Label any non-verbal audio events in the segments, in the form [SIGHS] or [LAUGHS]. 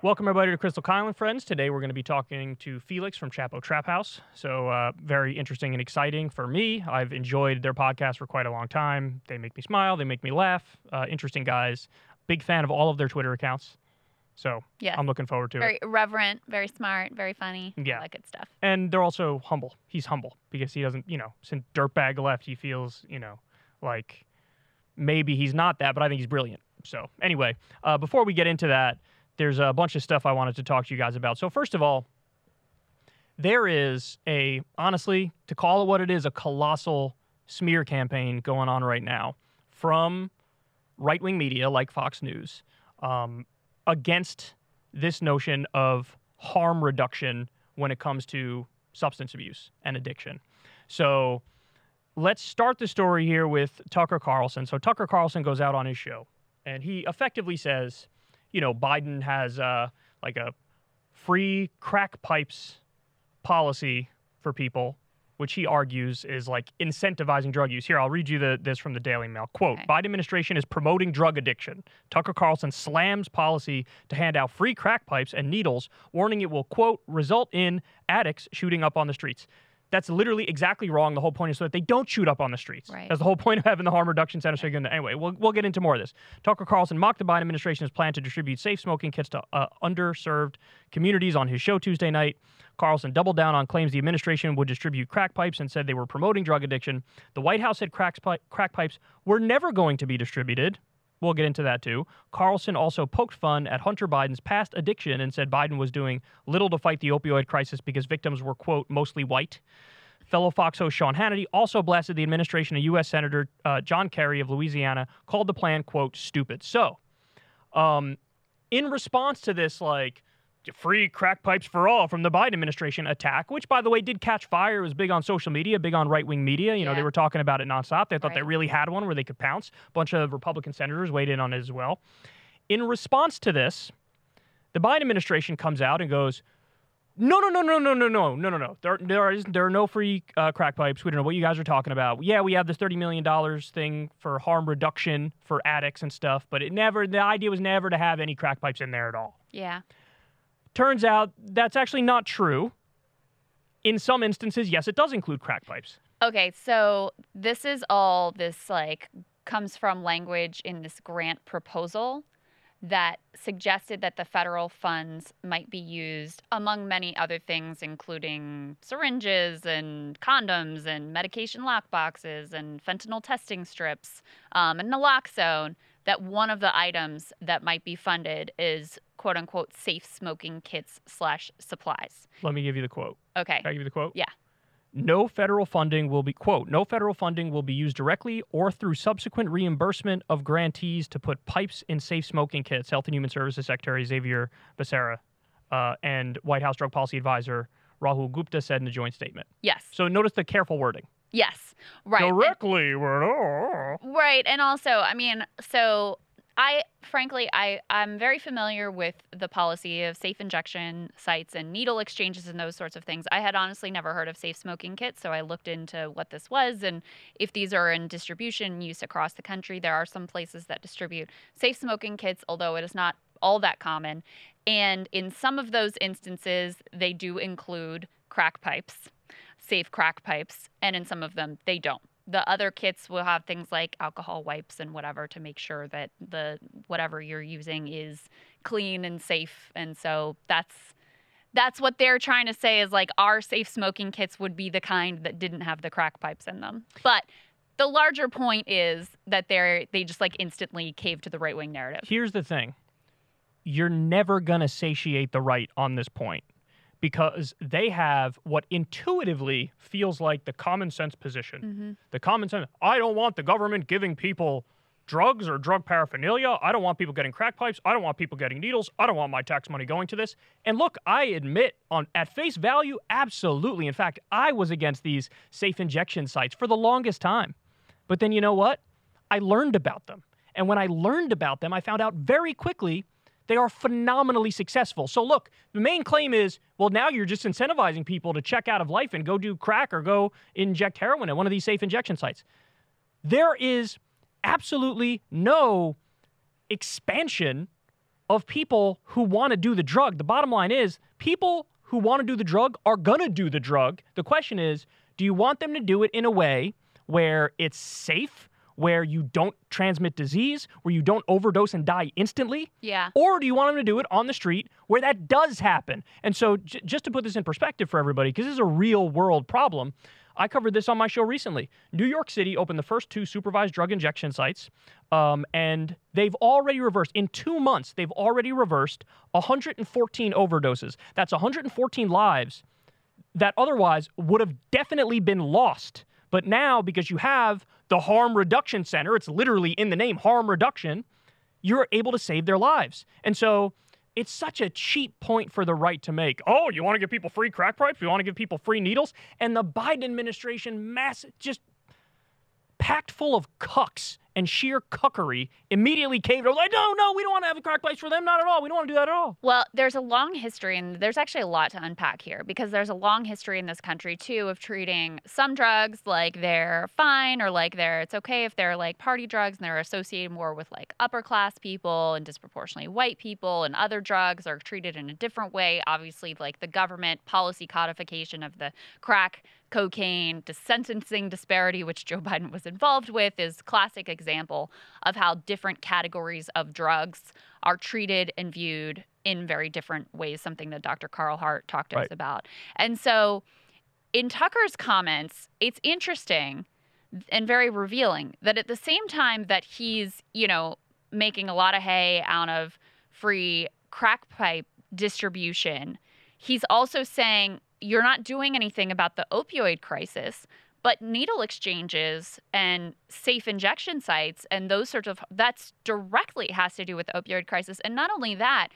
Welcome, everybody, to Krystal Kyle and Friends. Today, we're going to be talking to Felix from Chapo Trap House. So, uh, very interesting and exciting for me. I've enjoyed their podcast for quite a long time. They make me smile, they make me laugh. Uh, interesting guys. Big fan of all of their Twitter accounts. So, Yes. I'm looking forward to it. very irreverent, very smart, very funny. Yeah. All that good stuff. And they're also humble. He's humble because he doesn't, you know, since Dirtbag left, he feels, you know, like maybe he's not that, but I think he's brilliant. So, anyway, uh, before we get into that, there's a bunch of stuff I wanted to talk to you guys about. So, first of all, there is a, honestly, to call it what it is, a colossal smear campaign going on right now from right wing media like Fox News um, against this notion of harm reduction when it comes to substance abuse and addiction. So let's start the story here with Tucker Carlson. So Tucker Carlson goes out on his show and he effectively says, you know, Biden has uh, like a free crack pipes policy for people, which he argues is like incentivizing drug use. Here, I'll read you the, this from the Daily Mail. Quote Okay. Biden administration is promoting drug addiction. Tucker Carlson slams policy to hand out free crack pipes and needles, warning it will, quote, result in addicts shooting up on the streets. That's literally exactly wrong. The whole point is so that they don't shoot up on the streets. Right. That's the whole point of having the harm reduction center. So anyway, we'll, we'll get into more of this. Tucker Carlson mocked the Biden administration's plan to distribute safe smoking kits to uh, underserved communities on his show Tuesday night. Carlson doubled down on claims the administration would distribute crack pipes and said they were promoting drug addiction. The White House said crack, pi- crack pipes were never going to be distributed. We'll get into that too. Carlson also poked fun at Hunter Biden's past addiction and said Biden was doing little to fight the opioid crisis because victims were, quote, mostly white. Fellow Fox host Sean Hannity also blasted the administration of U.S. Senator uh, John Kerry of Louisiana, called the plan, quote, stupid. So, um, in response to this, like, free crack pipes for all from the Biden administration attack, which, by the way, did catch fire. It was big on social media, big on right wing media. You know, they were talking about it nonstop. They thought they really had one where they could pounce. A bunch of Republican senators weighed in on it as well. In response to this, the Biden administration comes out and goes, no, no, no, no, no, no, no, no, no, no. There, there, is, there are no free uh, crack pipes. We don't know what you guys are talking about. Yeah, we have this $30 million thing for harm reduction for addicts and stuff, but it never, the idea was never to have any crack pipes in there at all. Yeah. Turns out that's actually not true. In some instances, yes, it does include crack pipes. Okay, so this is all this like comes from language in this grant proposal that suggested that the federal funds might be used among many other things including syringes and condoms and medication lock boxes and fentanyl testing strips um, and naloxone that one of the items that might be funded is quote unquote safe smoking kits slash supplies Let me give you the quote. okay Can I give you the quote? Yeah. No federal funding will be, quote, no federal funding will be used directly or through subsequent reimbursement of grantees to put pipes in safe smoking kits, Health and Human Services Secretary Xavier Becerra uh, and White House Drug Policy Advisor Rahul Gupta said in a joint statement. yes So notice the careful wording. Yes right Directly. we're- oh. Right. And also, I mean, so I frankly I I'm very familiar with the policy of safe injection sites and needle exchanges and those sorts of things. I had honestly never heard of safe smoking kits, so I looked into what this was and if these are in distribution use across the country. There are some places that distribute safe smoking kits, although it is not all that common. And in some of those instances, they do include crack pipes, safe crack pipes, and in some of them they don't. The other kits will have things like alcohol wipes and whatever to make sure that the whatever you're using is clean and safe and so that's that's what they're trying to say is like our safe smoking kits would be the kind that didn't have the crack pipes in them. But the larger point is that they're they just like instantly cave to the right wing narrative. Here's the thing. You're never going to satiate the right on this point because they have what intuitively feels like the common sense position. mm-hmm. The common sense I don't want the government giving people drugs or drug paraphernalia. I don't want people getting crack pipes. I don't want people getting needles. I don't want my tax money going to this. And look, I admit on at face value, absolutely. In fact, I was against these safe injection sites for the longest time. But then you know what? I learned about them. And when I learned about them, I found out very quickly they are phenomenally successful. So look, the main claim is, well, now you're just incentivizing people to check out of life and go do crack or go inject heroin at one of these safe injection sites. There is absolutely no expansion of people who want to do the drug. The bottom line is people who want to do the drug are going to do the drug. The question is, do you want them to do it in a way where it's safe, where you don't transmit disease, where you don't overdose and die instantly? Yeah. Or do you want them to do it on the street where that does happen? And so, j- just to put this in perspective for everybody, because this is a real world problem, I covered this on my show recently. New York City opened the first two supervised drug injection sites, um, and they've already reversed, in two months, they've already reversed 114 overdoses. That's 114 lives that otherwise would have definitely been lost. But now, because you have the harm reduction center, it's literally in the name harm reduction, you're able to save their lives. And so it's such a cheap point for the right to make. Oh, you want to give people free crack pipes? You want to give people free needles? And the Biden administration, mass, just packed full of cucks and sheer cuckery, immediately caved over. Like, no, no, we don't want to have a crack pipes for them. Not at all. We don't want to do that at all. Well, there's a long history, and there's actually a lot to unpack here because there's a long history in this country too of treating some drugs like they're fine or like they're it's okay if they're like party drugs and they're associated more with like upper class people and disproportionately white people, and other drugs are treated in a different way. Obviously, like the government policy codification of the crack cocaine, sentencing disparity, which Joe Biden was involved with, is classic example of how different categories of drugs are treated and viewed in very different ways, something that Dr. Carl Hart talked to Right. us about. And so in Tucker's comments, it's interesting and very revealing that at the same time that he's, you know, making a lot of hay out of free crack pipe distribution, he's also saying you're not doing anything about the opioid crisis. But needle exchanges and safe injection sites and those sorts of that's directly has to do with the opioid crisis. And not only that,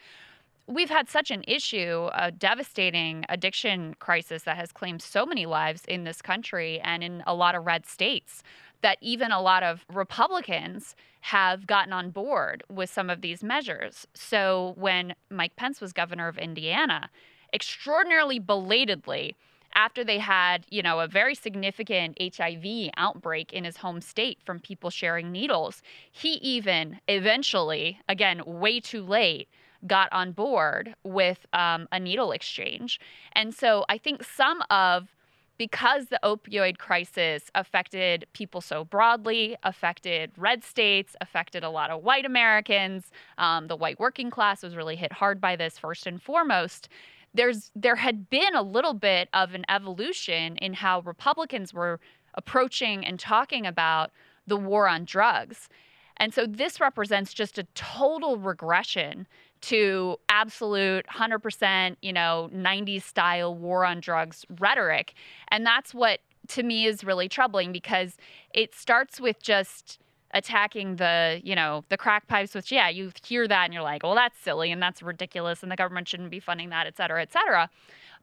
we've had such an issue, a devastating addiction crisis that has claimed so many lives in this country and in a lot of red states that even a lot of Republicans have gotten on board with some of these measures. So when Mike Pence was governor of Indiana, extraordinarily belatedly, after they had, you know, a very significant HIV outbreak in his home state from people sharing needles, he even eventually, again, way too late, got on board with um, a needle exchange. And so I think some of because the opioid crisis affected people so broadly, affected red states, affected a lot of white Americans, um, the white working class was really hit hard by this first and foremost. There's there had been a little bit of an evolution in how Republicans were approaching and talking about the war on drugs. And so this represents just a total regression to absolute 100%, you know, 90s style war on drugs rhetoric. And that's what to me is really troubling because it starts with just attacking the, you know, the crack pipes, which, yeah, you hear that and you're like, well, that's silly and that's ridiculous and the government shouldn't be funding that, et cetera, et cetera.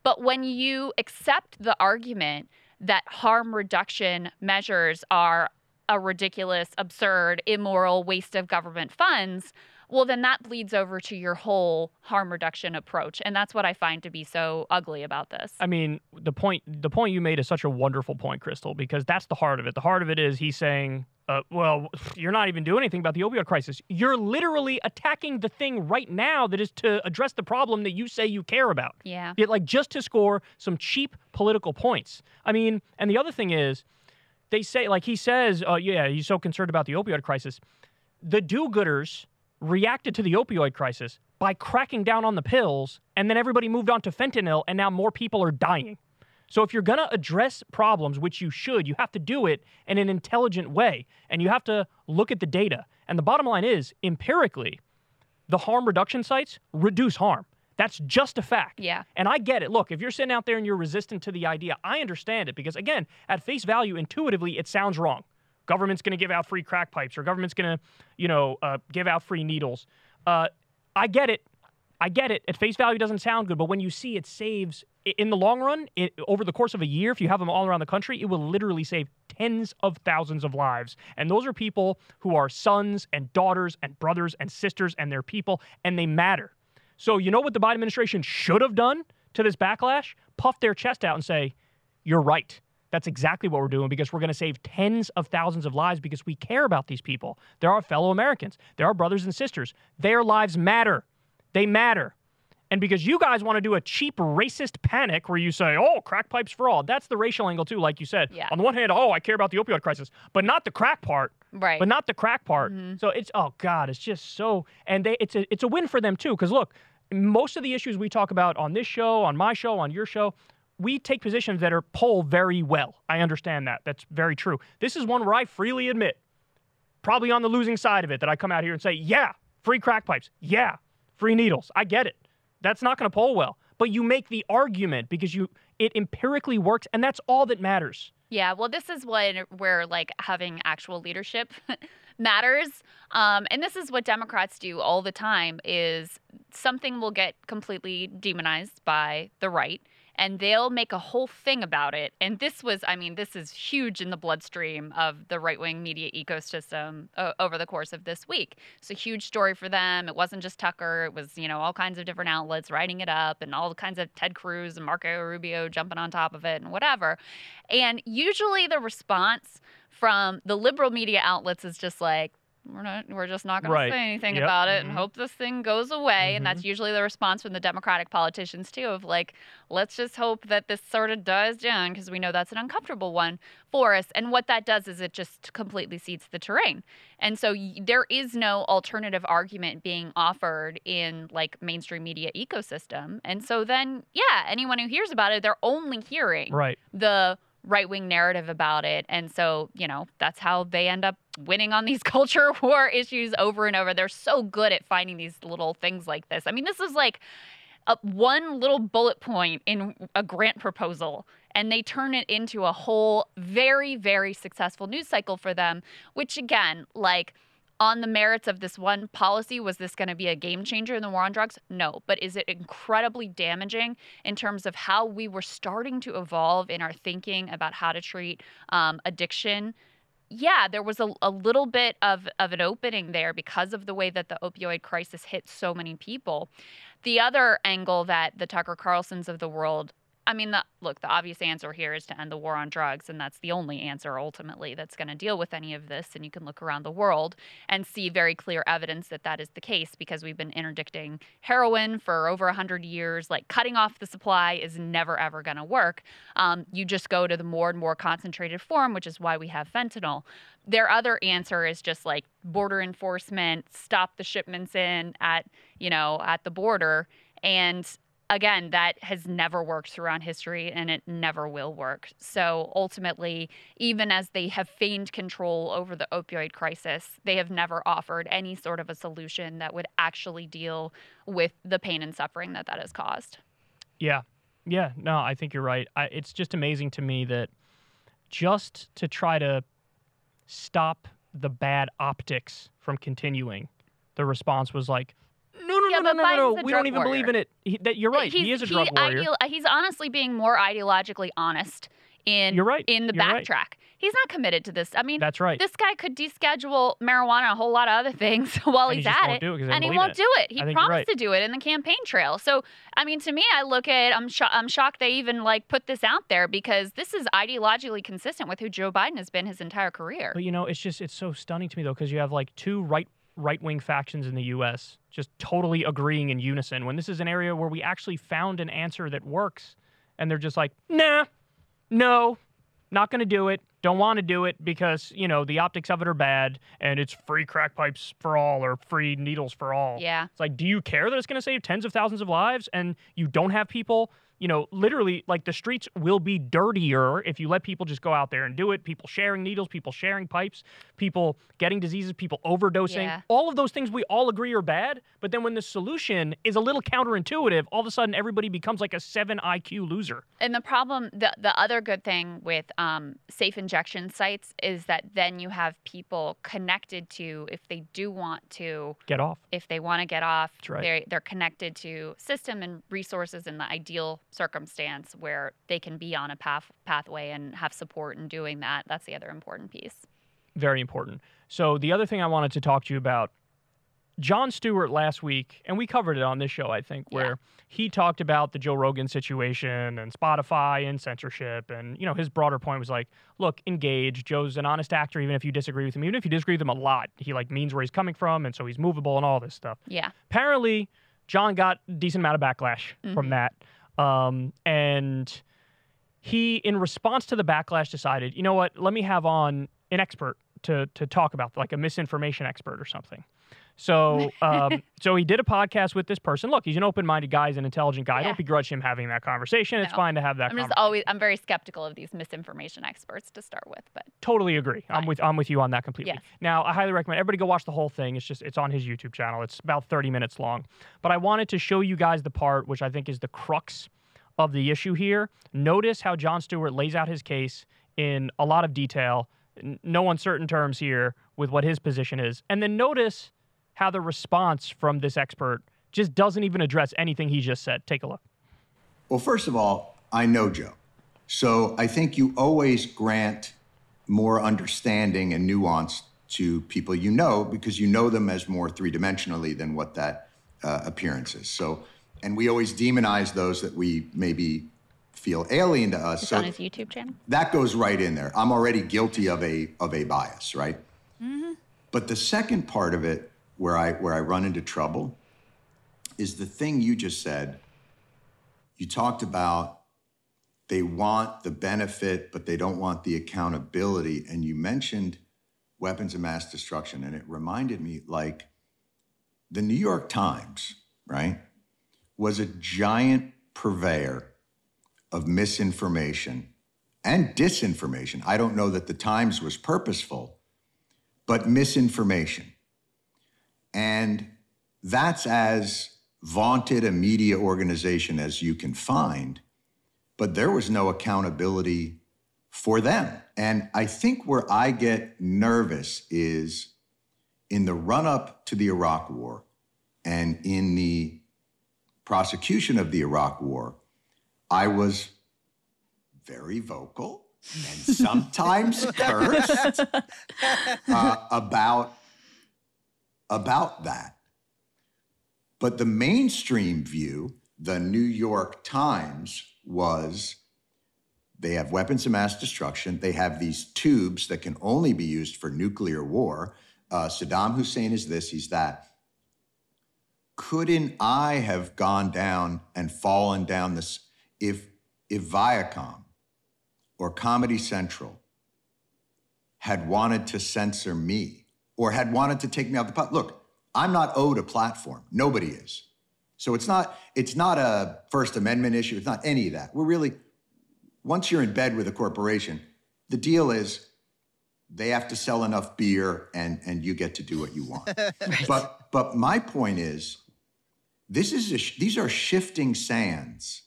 But when you accept the argument that harm reduction measures are a ridiculous, absurd, immoral waste of government funds, well, then that bleeds over to your whole harm reduction approach. And that's what I find to be so ugly about this. I mean, the point the point you made is such a wonderful point, Krystal, because that's the heart of it. The heart of it is he's saying, uh, well, [LAUGHS] you're not even doing anything about the opioid crisis. You're literally attacking the thing right now that is to address the problem that you say you care about. yeah. Yet, like just to score some cheap political points. I mean, and the other thing is, they say, like he says, uh, yeah, he's so concerned about the opioid crisis. The do-gooders reacted to the opioid crisis by cracking down on the pills, and then everybody moved on to fentanyl, and now more people are dying. So if you're going to address problems, which you should, you have to do it in an intelligent way, and you have to look at the data. And the bottom line is, empirically, the harm reduction sites reduce harm. That's just a fact. Yeah. And I get it. Look, if you're sitting out there and you're resistant to the idea, I understand it because, again, at face value, intuitively, it sounds wrong. Government's going to give out free crack pipes, or government's going to, you know, uh, give out free needles. Uh, I get it. I get it. At face value, doesn't sound good, but when you see it saves in the long run, it, over the course of a year, if you have them all around the country, it will literally save tens of thousands of lives. And those are people who are sons and daughters and brothers and sisters and their people, and they matter. So, you know what the Biden administration should have done to this backlash? Puff their chest out and say, You're right. That's exactly what we're doing because we're going to save tens of thousands of lives because we care about these people. They're our fellow Americans, they're our brothers and sisters. Their lives matter. They matter. And because you guys want to do a cheap racist panic where you say, oh, crack pipes for all, that's the racial angle too, like you said. Yeah. On the one hand, oh, I care about the opioid crisis, but not the crack part. Right. But not the crack part. Mhm. So it's oh god, it's just so and they it's a it's a win for them too. Because look, most of the issues we talk about on this show, on my show, on your show, we take positions that are poll very well. I understand that. That's very true. This is one where I freely admit, probably on the losing side of it, that I come out here and say, yeah, free crack pipes, yeah, free needles. I get it. That's not going to poll well. But you make the argument because you it empirically works, and that's all that matters. Yeah, well, this is what where like having actual leadership [LAUGHS] matters, um, and this is what Democrats do all the time. Is something will get completely demonized by the right, and they'll make a whole thing about it. And this was, I mean, this is huge in the bloodstream of the right wing media ecosystem uh, over the course of this week. It's a huge story for them. It wasn't just Tucker; it was you know all kinds of different outlets writing it up, and all kinds of Ted Cruz and Marco Rubio jumping on top of it and whatever. And usually the response from the liberal media outlets is just like, we're not we're just not going Right. to say anything Yep. about it and Mhm. hope this thing goes away and Mhm. that's usually the response from the democratic politicians too of like let's just hope that this sort of dies down because we know that's an uncomfortable one for us and what that does is it just completely cedes the terrain and so y- there is no alternative argument being offered in like mainstream media ecosystem and so then yeah anyone who hears about it they're only hearing Right. the right wing narrative about it. And so, you know, that's how they end up winning on these [LAUGHS] culture war issues over and over. They're so good at finding these little things like this. I mean, this is like a, one little bullet point in a grant proposal. And they turn it into a whole very, very successful news cycle for them, which again, like, on the merits of this one policy, was this going to be a game changer in the war on drugs? No. But is it incredibly damaging in terms of how we were starting to evolve in our thinking about how to treat um, addiction? Yeah, there was a, a little bit of, of an opening there because of the way that the opioid crisis hit so many people. The other angle that the Tucker Carlsons of the world I mean, the, look, the obvious answer here is to end the war on drugs, and that's the only answer ultimately that's going to deal with any of this. And you can look around the world and see very clear evidence that that is the case because we've been interdicting heroin for over 100 years. Like, cutting off the supply is never, ever going to work. Um, you just go to the more and more concentrated form, which is why we have fentanyl. Their other answer is just like border enforcement, stop the shipments in at, you know, at the border. And again, that has never worked throughout history and it never will work. So ultimately, even as they have feigned control over the opioid crisis, they have never offered any sort of a solution that would actually deal with the pain and suffering that that has caused. Yeah. Yeah. No, I think you're right. I, it's just amazing to me that just to try to stop the bad optics from continuing, the response was like, no, no, Yeah, no, no, no, no, no. We don't even believe in it. He, that, you're right. He's, he is a drug warrior. ideal- he's honestly being more ideologically honest in You're right. in the You're right. backtrack. He's not committed to this. I mean, That's right. this guy could deschedule marijuana and a whole lot of other things [LAUGHS] while And he he's just at it. it and he won't in do it. He I think you're promised right. to do it in the campaign trail. So, I mean, to me, I look at I'm sho- I'm shocked they even like put this out there because this is ideologically consistent with who Joe Biden has been his entire career. But you know, it's just it's so stunning to me though because you have like two right right wing factions in the U.S. just totally agreeing in unison when this is an area where we actually found an answer that works, and they're just like, nah, no, not going to do it. Don't want to do it because you know the optics of it are bad, and it's free crack pipes for all or free needles for all. Yeah. It's like, do you care that it's going to save tens of thousands of lives and you don't have people, you know, literally like the streets will be dirtier if you let people just go out there and do it. People sharing needles, people sharing pipes, people getting diseases, people overdosing. Yeah. All of those things we all agree are bad. But then when the solution is a little counterintuitive, all of a sudden everybody becomes like a seven IQ loser. And the problem, the the other good thing with um, safe injection sites is that then you have people connected to if they do want to Get off. if they want to get off, right. they're, they're connected to system and resources and the ideal circumstance where they can be on a path pathway and have support in doing that. That's the other important piece. very important. So the other thing I wanted to talk to you about, Jon Stewart last week, and we covered it on this show, I think, Yeah. where he talked about the Joe Rogan situation and Spotify and censorship, and you know his broader point was like, look, engage. Joe's an honest actor, even if you disagree with him, even if you disagree with him a lot, he like means where he's coming from, and so he's movable and all this stuff. Yeah. Apparently, John got a decent amount of backlash from Mhm. that. Um, and he, in response to the backlash, decided, you know what, let me have on an expert to to talk about, like a misinformation expert or something. So, [LAUGHS] um, so he did a podcast with this person. Look, he's an open-minded guy, he's an intelligent guy. I Yeah. don't begrudge him having that conversation. It's fine to have that. I'm just conversation. always I'm very skeptical of these misinformation experts to start with, but Totally agree. I'm with I'm with you on that completely. Yes. Now, I highly recommend everybody go watch the whole thing. It's just it's on his YouTube channel. It's about 30 minutes long. But I wanted to show you guys the part which I think is the crux of the issue here. Notice how Jon Stewart lays out his case in a lot of detail, no uncertain terms here with what his position is. And then notice how the response from this expert just doesn't even address anything he just said. Take a look. Well, first of all, I know Joe. So I think you always grant more understanding and nuance to people you know because you know them as more three dimensionally than what that uh, appearance is. So, and we always demonize those that we maybe feel alien to us. it's so on his YouTube channel. that goes right in there. I'm already guilty of a of a bias, right? Mm-hmm. But the second part of it, where I where I run into trouble, is the thing you just said. You talked about they want the benefit, but they don't want the accountability, and you mentioned weapons of mass destruction, and it reminded me like the New York Times, right, was a giant purveyor of misinformation and disinformation. I don't know that the Times was purposeful, but misinformation. And that's as vaunted a media organization as you can find, but there was no accountability for them. And I think where I get nervous is in the run up to the Iraq War and in the prosecution of the Iraq War, I was very vocal and sometimes [LAUGHS] cursed uh, about about that. But the mainstream view, the New York Times, was they have weapons of mass destruction. They have these tubes that can only be used for nuclear war. Uh, Saddam Hussein is this, he's that. Couldn't I have gone down and fallen down this if if Viacom or Comedy Central had wanted to censor me or had wanted to take me off the pot? Look, I'm not owed a platform. Nobody is. So it's not it's not a First Amendment issue. It's not any of that. We're really once you're in bed with a corporation, the deal is they have to sell enough beer and and you get to do what you want. [LAUGHS] But but my point is this is a, these are shifting sands.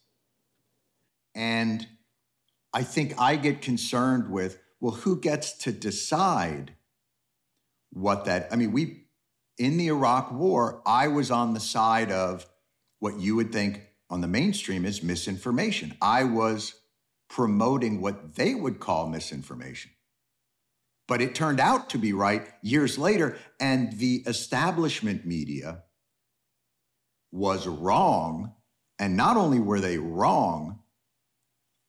And I think I get concerned with well who gets to decide what that I mean we in the Iraq war I was on the side of what you would think on the mainstream is misinformation. I was promoting what they would call misinformation. But it turned out to be right years later and the establishment media was wrong and not only were they wrong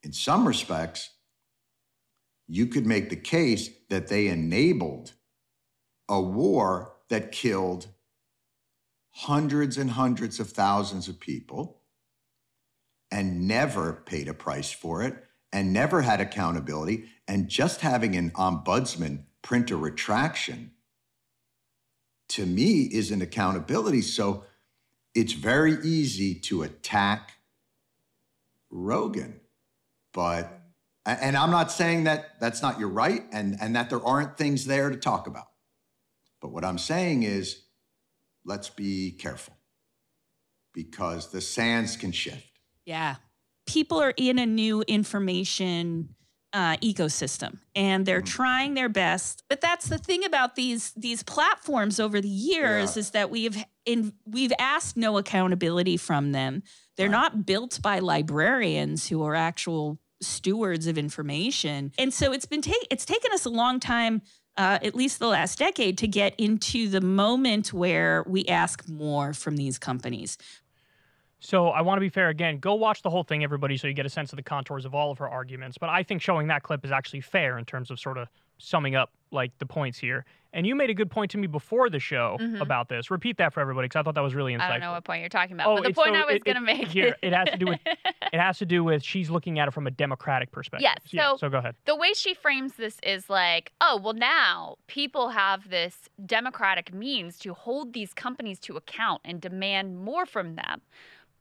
in some respects you could make the case that they enabled a war that killed hundreds and hundreds of thousands of people and never paid a price for it and never had accountability. And just having an ombudsman print a retraction to me is an accountability. So it's very easy to attack Rogan. But, and I'm not saying that that's not your right and, and that there aren't things there to talk about. But what I'm saying is, let's be careful because the sands can shift. Yeah. People are in a new information uh, ecosystem and they're Mhm. trying their best. But that's the thing about these these platforms over the years Yeah. is that we've in we've asked no accountability from them. They're Right. not built by librarians who are actual stewards of information. And so it's been ta- it's taken us a long time uh, at least the last decade to get into the moment where we ask more from these companies. So I want to be fair again. Go watch the whole thing, everybody, so you get a sense of the contours of all of her arguments. But I think showing that clip is actually fair in terms of sort of summing up like the points here. And you made a good point to me before the show Mhm. about this. Repeat that for everybody because I thought that was really insightful. I don't know what point you're talking about, Oh, but the point so- I was going to make here, it has to do with- It [LAUGHS] has to do with she's looking at it from a democratic perspective. Yes, Yeah, so- so go ahead. the way she frames this is like, oh, well, now people have this democratic means to hold these companies to account and demand more from them.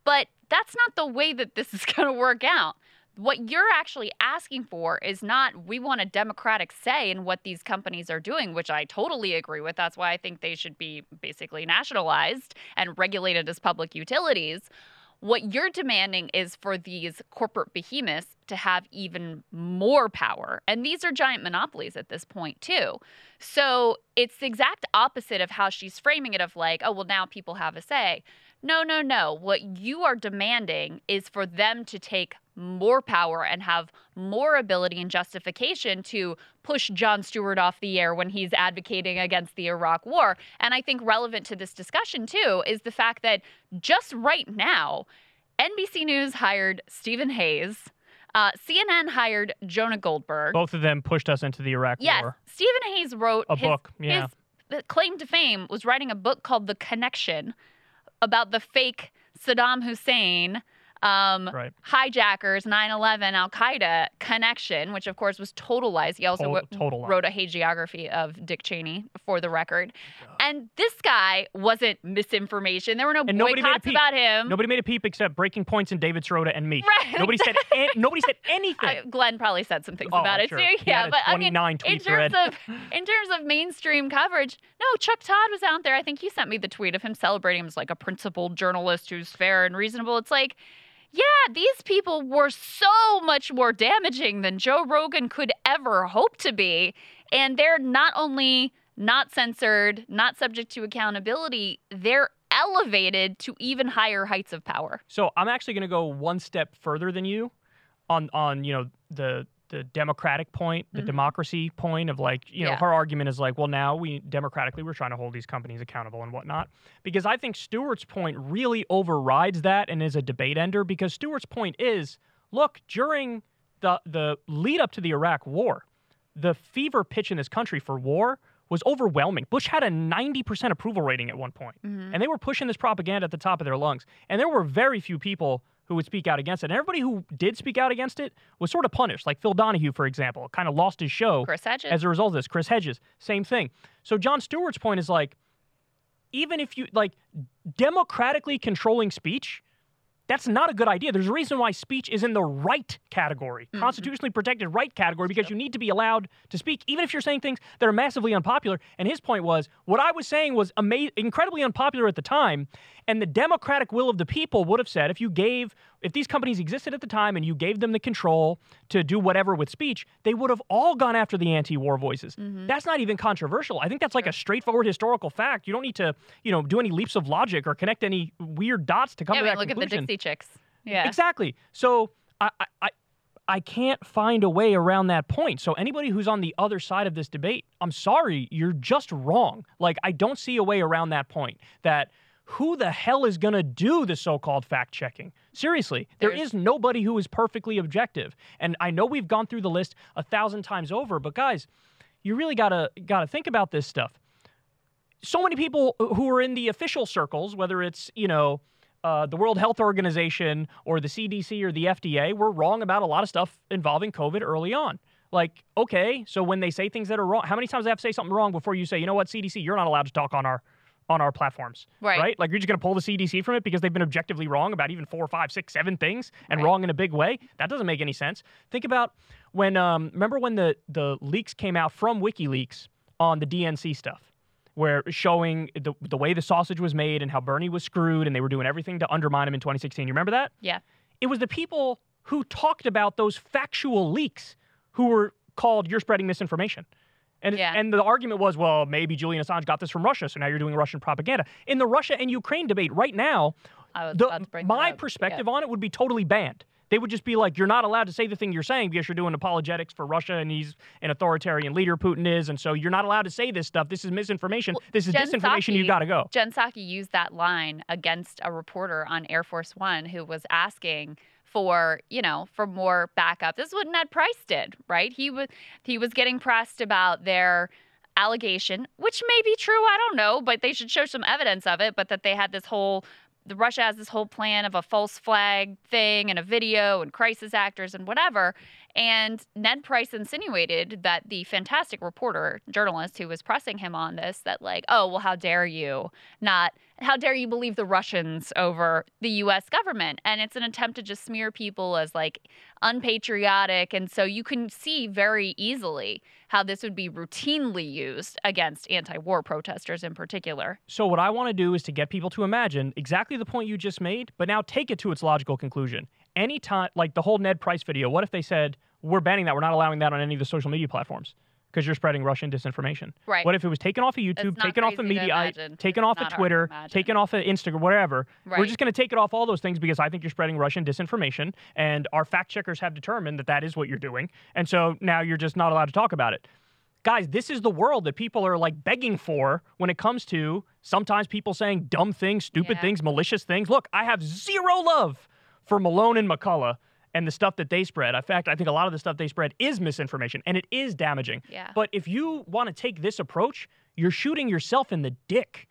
But that's not the way that this is going to work out. What you're actually asking for is not, we want a democratic say in what these companies are doing, which I totally agree with. That's why I think they should be basically nationalized and regulated as public utilities. What you're demanding is for these corporate behemoths to have even more power. And these are giant monopolies at this point, too. So it's the exact opposite of how she's framing it of like, oh, well, now people have a say. No, no, no. What you are demanding is for them to take more power and have more ability and justification to push Jon Stewart off the air when he's advocating against the Iraq war. And I think relevant to this discussion, too, is the fact that just right now, NBC News hired Stephen Hayes. Uh, CNN hired Jonah Goldberg. Both of them pushed us into the Iraq yes, war. Stephen Hayes wrote A his, book, yeah. his claim to fame was writing a book called The Connection about the fake Saddam Hussein um, Right. hijackers, 9/11, Al Qaeda connection, which of course was total lies. He also Total- lies. wrote a hagiography of Dick Cheney, for the record. And this guy wasn't misinformation. There were no And nobody made a boycotts about him. Nobody made a peep except Breaking Points and David Sirota and me. Right, Nobody said [LAUGHS] an- nobody said anything. I, Glenn probably said some things Oh, about it sure. too. Yeah, but I mean, 29 in terms of in terms of mainstream coverage, no, Chuck Todd was out there. I think he sent me the tweet of him celebrating him as like a principled journalist who's fair and reasonable. It's like, yeah, these people were so much more damaging than Joe Rogan could ever hope to be, and they're not only not censored, not subject to accountability, they're elevated to even higher heights of power. So I'm actually going to go one step further than you on on you know the the democratic point, the Mhm. democracy point of like you know Yeah. her argument is like well now we democratically we're trying to hold these companies accountable and whatnot because I think Stewart's point really overrides that and is a debate ender because Stewart's point is look during the the lead up to the Iraq War, the fever pitch in this country for war was overwhelming. Bush had a 90% approval rating at one point Mhm. and they were pushing this propaganda at the top of their lungs. And there were very few people who would speak out against it. And everybody who did speak out against it was sort of punished. Like Phil Donahue, for example, kind of lost his show Chris Hedges. as a result of this. Chris Hedges, same thing. So Jon Stewart's point is like, even if you like democratically controlling speech, that's not a good idea. There's a reason why speech is in the right category, Mhm. constitutionally protected right category, because you need to be allowed to speak, even if you're saying things that are massively unpopular. And his point was what I was saying was ama- incredibly unpopular at the time. And the democratic will of the people would have said if you gave, if these companies existed at the time and you gave them the control to do whatever with speech, they would have all gone after the anti war voices. Mhm. That's not even controversial. I think that's like a straightforward historical fact. You don't need to, you know, do any leaps of logic or connect any weird dots to come yeah, to I mean, that look conclusion. at the Dixie Chicks. Yeah. Exactly. So I, I, I can't find a way around that point. So anybody who's on the other side of this debate, I'm sorry, you're just wrong. Like I don't see a way around that point. That who the hell is going to do the so-called fact checking? Seriously, there There's- is nobody who is perfectly objective. And I know we've gone through the list a thousand times over, but guys, you really gotta gotta think about this stuff. So many people who are in the official circles, whether it's you know uh, the World Health Organization or the CDC or the FDA were wrong about a lot of stuff involving COVID early on. Like, okay, so when they say things that are wrong, how many times do they have to say something wrong before you say, you know what, CDC, you're not allowed to talk on our on our platforms, Right. Like, you're just going to pull the CDC from it because they've been objectively wrong about even four, five, six, seven things and Right. wrong in a big way. That doesn't make any sense. Think about when, um, remember when the the leaks came out from WikiLeaks on the DNC stuff where showing the, the way the sausage was made and how Bernie was screwed and they were doing everything to undermine him in 2016. You remember that? Yeah. It was the people who talked about those factual leaks who were called you're spreading misinformation. And, Yeah. and the argument was, well, maybe Julian Assange got this from Russia, so now you're doing Russian propaganda. In the Russia and Ukraine debate right now, the, about to bring that my perspective on it would be totally banned. They would just be like, you're not allowed to say the thing you're saying because you're doing apologetics for Russia and he's an authoritarian leader, Putin is, and so you're not allowed to say this stuff. This is misinformation. Well, this is Jen disinformation. You got to go. Jen Psaki used that line against a reporter on Air Force One who was asking for you know for more backup. This is what Ned Price did, right? He was he was getting pressed about their allegation, which may be true, I don't know, but they should show some evidence of it. But that they had this whole the Russia has this whole plan of a false flag thing and a video and crisis actors and whatever. And Ned Price insinuated that the fantastic reporter, journalist who was pressing him on this, that, like, oh, well, how dare you not, how dare you believe the Russians over the US government? And it's an attempt to just smear people as, like, unpatriotic. And so you can see very easily how this would be routinely used against anti war protesters in particular. So, what I want to do is to get people to imagine exactly the point you just made, but now take it to its logical conclusion. Anytime, like the whole Ned Price video, what if they said, we're banning that, we're not allowing that on any of the social media platforms? Because you're spreading Russian disinformation. Right. What if it was taken off of YouTube, taken off of media, taken off of Twitter, taken off of Instagram, whatever? Right. We're just going to take it off all those things because I think you're spreading Russian disinformation, and our fact checkers have determined that that is what you're doing, and so now you're just not allowed to talk about it. Guys, this is the world that people are like begging for when it comes to sometimes people saying dumb things, stupid Yeah. things, malicious things. Look, I have zero love for Malone and McCullough and the stuff that they spread. In fact, I think a lot of the stuff they spread is misinformation and it is damaging. Yeah. But if you want to take this approach, you're shooting yourself in the dick.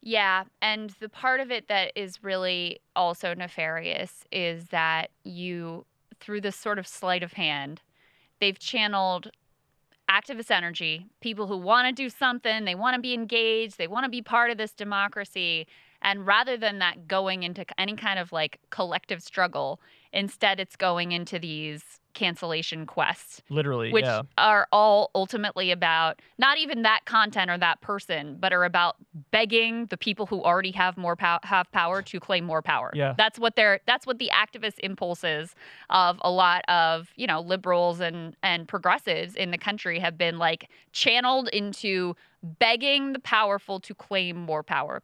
Yeah, and the part of it that is really also nefarious is that you, through this sort of sleight of hand, they've channeled activist energy, people who want to do something, they want to be engaged, they want to be part of this democracy. And rather than that going into any kind of like collective struggle, instead it's going into these cancellation quests Literally. which yeah. are all ultimately about not even that content or that person, but are about begging the people who already have more pow- have power to claim more power. Yeah. that's what they're that's what the activist impulses of a lot of you know liberals and and progressives in the country have been like channeled into begging the powerful to claim more power.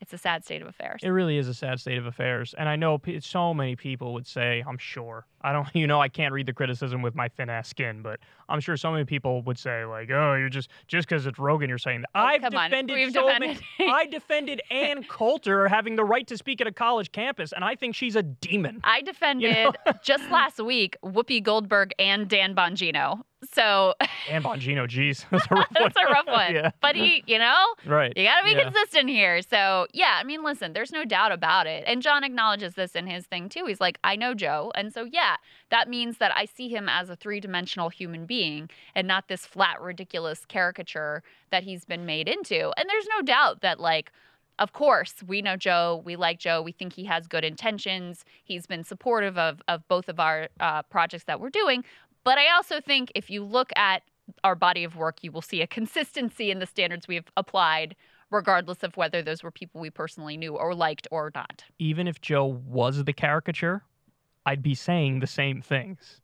It's a sad state of affairs. It really is a sad state of affairs. And I know so many people would say, I'm sure. I don't, [LAUGHS] you know, I can't read the criticism with my thin ass skin, but I'm sure so many people would say, like, oh, you're just, just because it's Rogan, you're saying that. Oh, I've Oh, on. defended so defended- many. [LAUGHS] I [LAUGHS] defended Ann Coulter having the right to speak at a college campus, and I think she's a demon. I defended just last week Whoopi Goldberg and Dan Bongino. So Ann Bongino, geez. That's a rough one. that's a rough one. yeah. But he, you know, Right. you got to be Yeah. consistent here. So, yeah, I mean, listen, there's no doubt about it. And Jon acknowledges this in his thing too. He's like, I know Joe. And so, yeah, that means that I see him as a three dimensional human being and not this flat, ridiculous caricature that he's been made into. And there's no doubt that, like, of course, we know Joe. We like Joe. We think he has good intentions. He's been supportive of, of both of our uh, projects that we're doing. But I also think if you look at our body of work, you will see a [LAUGHS] consistency in the standards we've applied, regardless of whether those were people we personally knew or liked or not. even if Joe was the caricature, I'd be saying the same things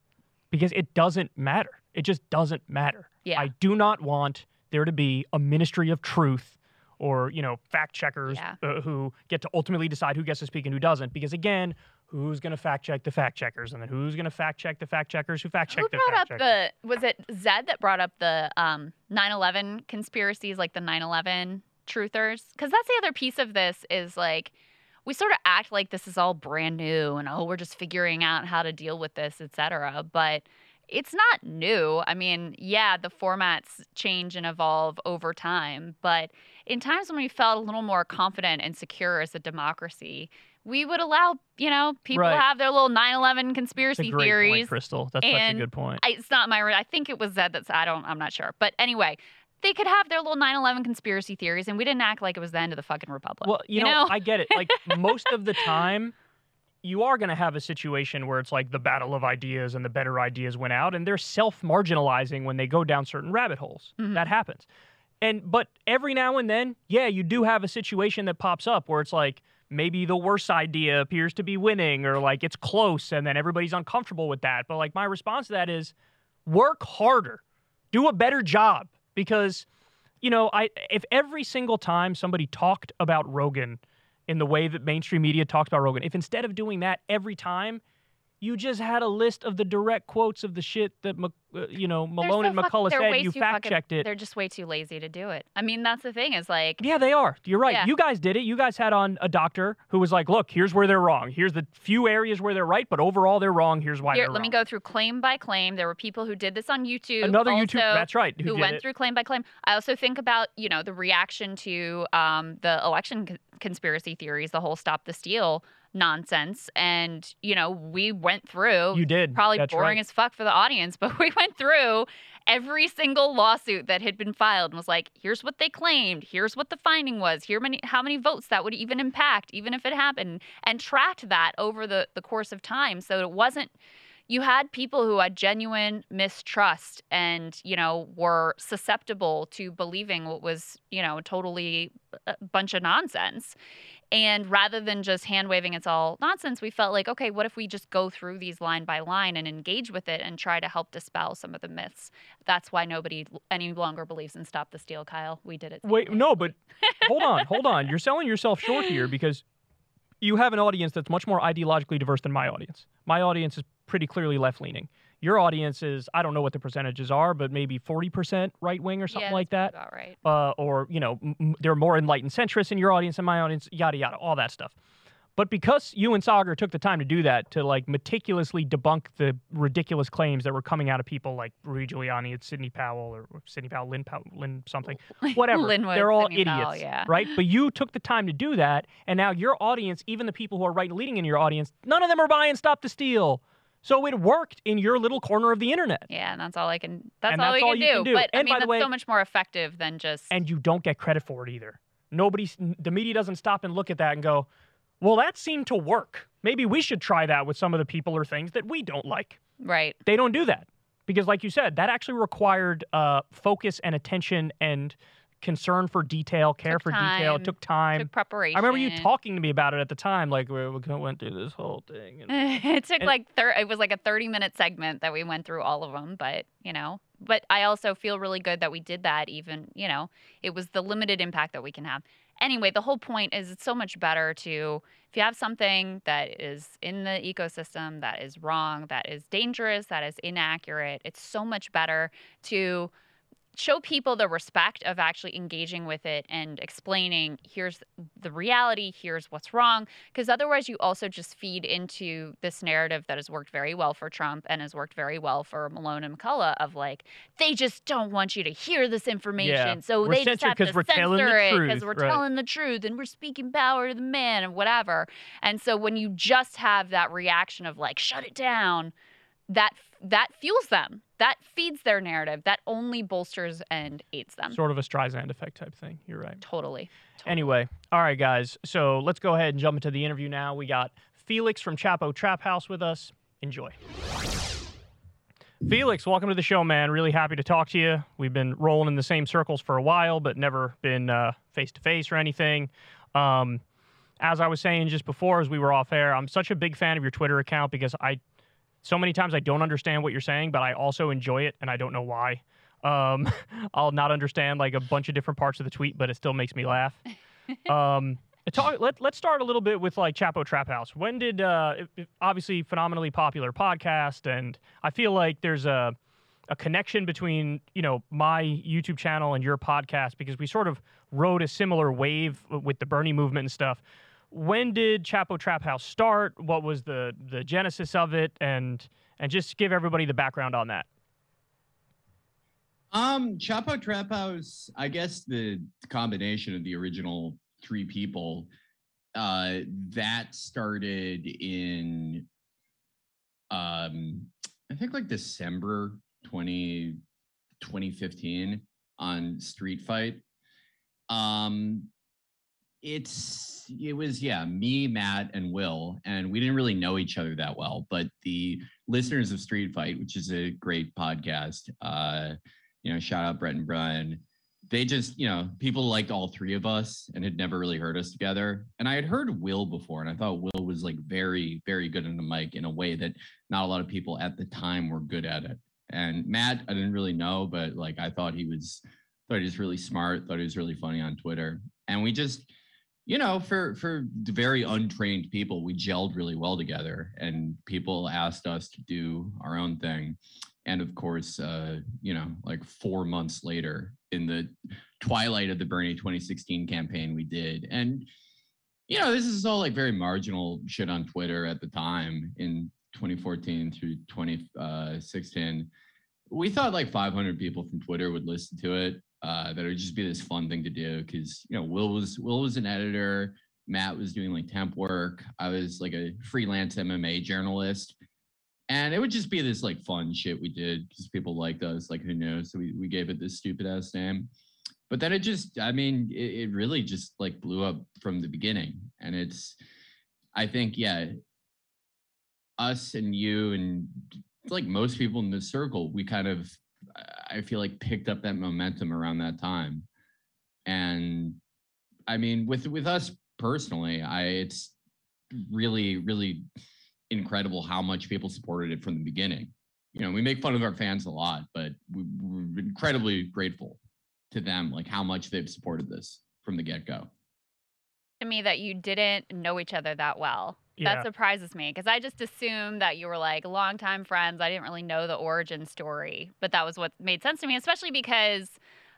because it doesn't matter. It just doesn't matter. Yeah. I do not want there to be a ministry of truth or, you know, fact checkers Yeah. uh, who get to ultimately decide who gets to speak and who doesn't. Because again, who's going to fact check the fact checkers? And then who's going to fact check the fact checkers who fact check Who the brought fact up checkers? the? Was it Zed that brought up the um, 9/11 conspiracies, like the 9/11 truthers? Because that's the other piece of this is like we sort of act like this is all brand new and oh we're just figuring out how to deal with this, etc. But it's not new. I mean, yeah, the formats change and evolve over time, but in times when we felt a little more confident and secure as a democracy, we would allow, you know, people Right. to have their little 9/11 That's a conspiracy great theories. point, Krystal. That's such a good point. I, it's not my. I think it was Zed that's. I don't. I'm not sure. But anyway, they could have their little 9/11 conspiracy theories, and we didn't act like it was the end of the fucking republic. Well, you, you know, know? I get it. Like [LAUGHS] most of the time, you are going to have a situation where it's like the battle of ideas and the better ideas win out, and they're self marginalizing when they go down certain rabbit holes. Mhm. That happens. And but every now and then, yeah, you do have a situation that pops up where it's like maybe the worst idea appears to be winning or like it's close and then everybody's uncomfortable with that. But like my response to that is work harder. Do a better job because you know, I if every single time somebody talked about Rogan in the way that mainstream media talks about Rogan, if instead of doing that every time, you just had a list of the direct quotes of the shit that you know Malone so and McCullough they're said. You fact checked it. They're just way too lazy to do it. I mean, that's the thing. Is like, Yeah, they are. You're right. Yeah. You guys did it. You guys had on a doctor who was like, "Look, here's where they're wrong. Here's the few areas where they're right, but overall they're wrong. Here's why here, they're let me go through claim by claim. There were people who did this on YouTube. Another also, YouTube. That's right. Who, who went it. through claim by claim. I also think about you know the reaction to um, the election con- conspiracy theories, the whole stop the steal nonsense, and you know we went through. You did. probably That's boring right. as fuck for the audience, [LAUGHS] but we went through every single lawsuit that had been filed and was like, here's what they claimed, here's what the finding was, here many how many votes that would even impact, even if it happened, and tracked that over the, the course of time. So it wasn't you had people who had genuine mistrust and you know were susceptible to believing what was you know totally a bunch of nonsense and rather than just hand waving it's all nonsense we felt like okay what if we just go through these line by line and engage with it and try to help dispel some of the myths that's why nobody any longer believes in stop the steal kyle we did it Wait, no, but [LAUGHS] hold on, hold on. You're selling yourself short here because you have an audience that's much more ideologically diverse than my audience. My audience is pretty clearly left leaning. Your audience is, I don't know what the percentages are, but maybe 40% right wing or something yeah, like that. right uh, or you know, m- are more enlightened centrists in your audience than my audience, yada yada, all that stuff. But because you and Sagar took the time to do that, to like meticulously debunk the ridiculous claims that were coming out of people like Rudy Giuliani and Sidney Powell or Sidney Powell, Lynn, Powell, Lynn something, [LAUGHS] whatever. Lin Wood, They're all Sidney idiots, Powell, yeah. right? But you took the time to do that, and now your audience, even the people who are right leading in your audience, none of them are buying Stop the Steal. So it worked in your little corner of the internet. yeah and that's all i can that's And all that's we all can, you do. can do. but i And mean by the that's way- so much more effective than just and you don't get credit for it either. Nobody, the media doesn't stop and look at that and go, "Well, that seemed to work. Maybe we should try that with some of the people or things that we don't like." right They don't do that because, like you said, that actually required uh, focus and attention and concern for detail, care Took for detail. It took time. took preparation I remember you talking to me about it at the time, like we, we went through this whole thing. And, [LAUGHS] it took And- like thir- it was like a 30 minute segment that we went through all of them but you know but i also feel really good that we did that even you know it was the limited impact that we can have anyway the whole point is it's so much better to if you have something that is in the ecosystem that is wrong that is dangerous that is inaccurate it's so much better to show people the respect of actually engaging with it and explaining here's the reality here's what's wrong because otherwise you also just feed into this narrative that has worked very well for Trump and has worked very well for Malone and McCullough of like they just don't want you to hear this information so We're they just have to censor it because we're right. telling the truth and we're speaking power to the man and whatever and so when you just have that reaction of like shut it down that that fuels them that feeds their narrative that only bolsters and aids them sort of a Streisand effect type thing. You're right. totally, totally. Anyway, all right, guys. So let's go ahead and jump into the interview now. We got Felix from Chapo Trap House with us. Enjoy. Felix, welcome to the show, man. Really happy to talk to you. We've been rolling in the same circles for a while, but never been face to face or anything. Um, as I was saying just before, as we were off air, I'm such a big fan of your Twitter account because I, so many times I don't understand what you're saying, but I also enjoy it and I don't know why. Um, [LAUGHS] I'll not understand like a bunch of different parts of the tweet, but it still makes me laugh. [LAUGHS] Um, talk, let, let's start a little bit with like Chapo Trap House. When did, uh, it- obviously phenomenally popular podcast, and I feel like there's a, a connection between, you know, my YouTube channel and your podcast because we sort of rode a similar wave with the Bernie movement and stuff. When did Chapo Trap House start? What was the the genesis of it? And and just give everybody the background on that. Um, Chapo Trap House, I guess the combination of the original three people, uh, that started in um I think like December 20, 2015 on Street Fight. Um it's it was yeah me matt and will and we didn't really know each other that well but the listeners of street fight which is a great podcast uh you know, shout out Brett and Brian. They just, you know, people liked all three of us and had never really heard us together. And I had heard Will before, and I thought Will was like very, very good in the mic in a way that not a lot of people at the time were good at it. And Matt, I didn't really know, but like I thought he was, thought he was really smart, thought he was really funny on Twitter. And we just, you know, for for very untrained people, we gelled really well together. And people asked us to do our own thing and of course, uh, you know, like four months later, in the twilight of the Bernie 2016 campaign, we did, and you know, this is all like very marginal shit on Twitter at the time in 2014 through 2016. We thought like 500 people from Twitter would listen to it. Uh, that would just be this fun thing to do because you know Will was Will was an editor, Matt was doing like temp work, I was like a freelance MMA journalist, and it would just be this like fun shit we did because people liked us. Like who knows? So we we gave it this stupid ass name but then it just i mean it, it, really just like blew up from the beginning and it's i think yeah us and you and like most people in this circle we kind of i feel like picked up that momentum around that time. And i mean with with us personally i it's really really incredible how much people supported it from the beginning. You know we make fun of our fans a lot but we, we're incredibly grateful to them like how much they've supported this from the get-go. To me that you didn't know each other that well Yeah. that surprises me because i just assumed that you were like longtime friends. I didn't really know the origin story but that was what made sense to me especially because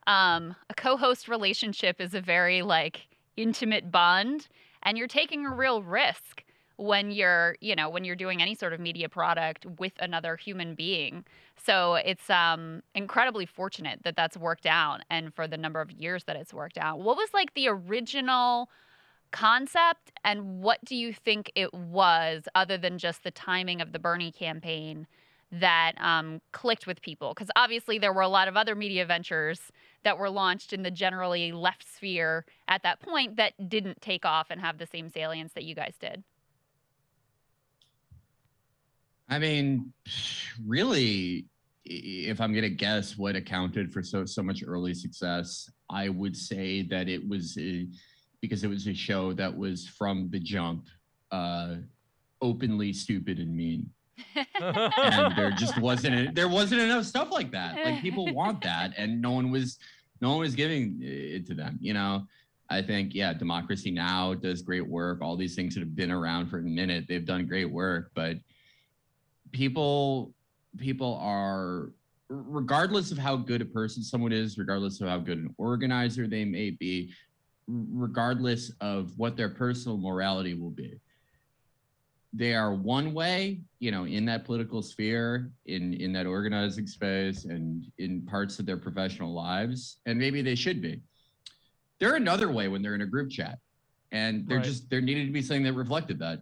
um, a co-host relationship is a very like intimate bond and you're taking a real risk when you're you know when you're doing any sort of media product with another human being. So it's um incredibly fortunate that that's worked out and for the number of years that it's worked out. What was like the original concept and what do you think it was other than just the timing of the bernie campaign that um, clicked with people? Because obviously there were a lot of other media ventures that were launched in the generally left sphere at that point that didn't take off and have the same salience that you guys did. I mean, really, if I'm gonna guess what accounted for so so much early success, I would say that it was a, because it was a show that was from the jump, uh, openly stupid and mean, [LAUGHS] and there just wasn't there wasn't enough stuff like that. Like people want that, and no one was no one was giving it to them. You know. I think, yeah, Democracy Now! does great work. All these things that have been around for a minute, they've done great work, but people people are regardless of how good a person someone is regardless of how good an organizer they may be regardless of what their personal morality will be. They are one way you know in that political sphere in in that organizing space and in parts of their professional lives and maybe they should be. They're another way when they're in a group chat and there Right. just there needed to be something that reflected that.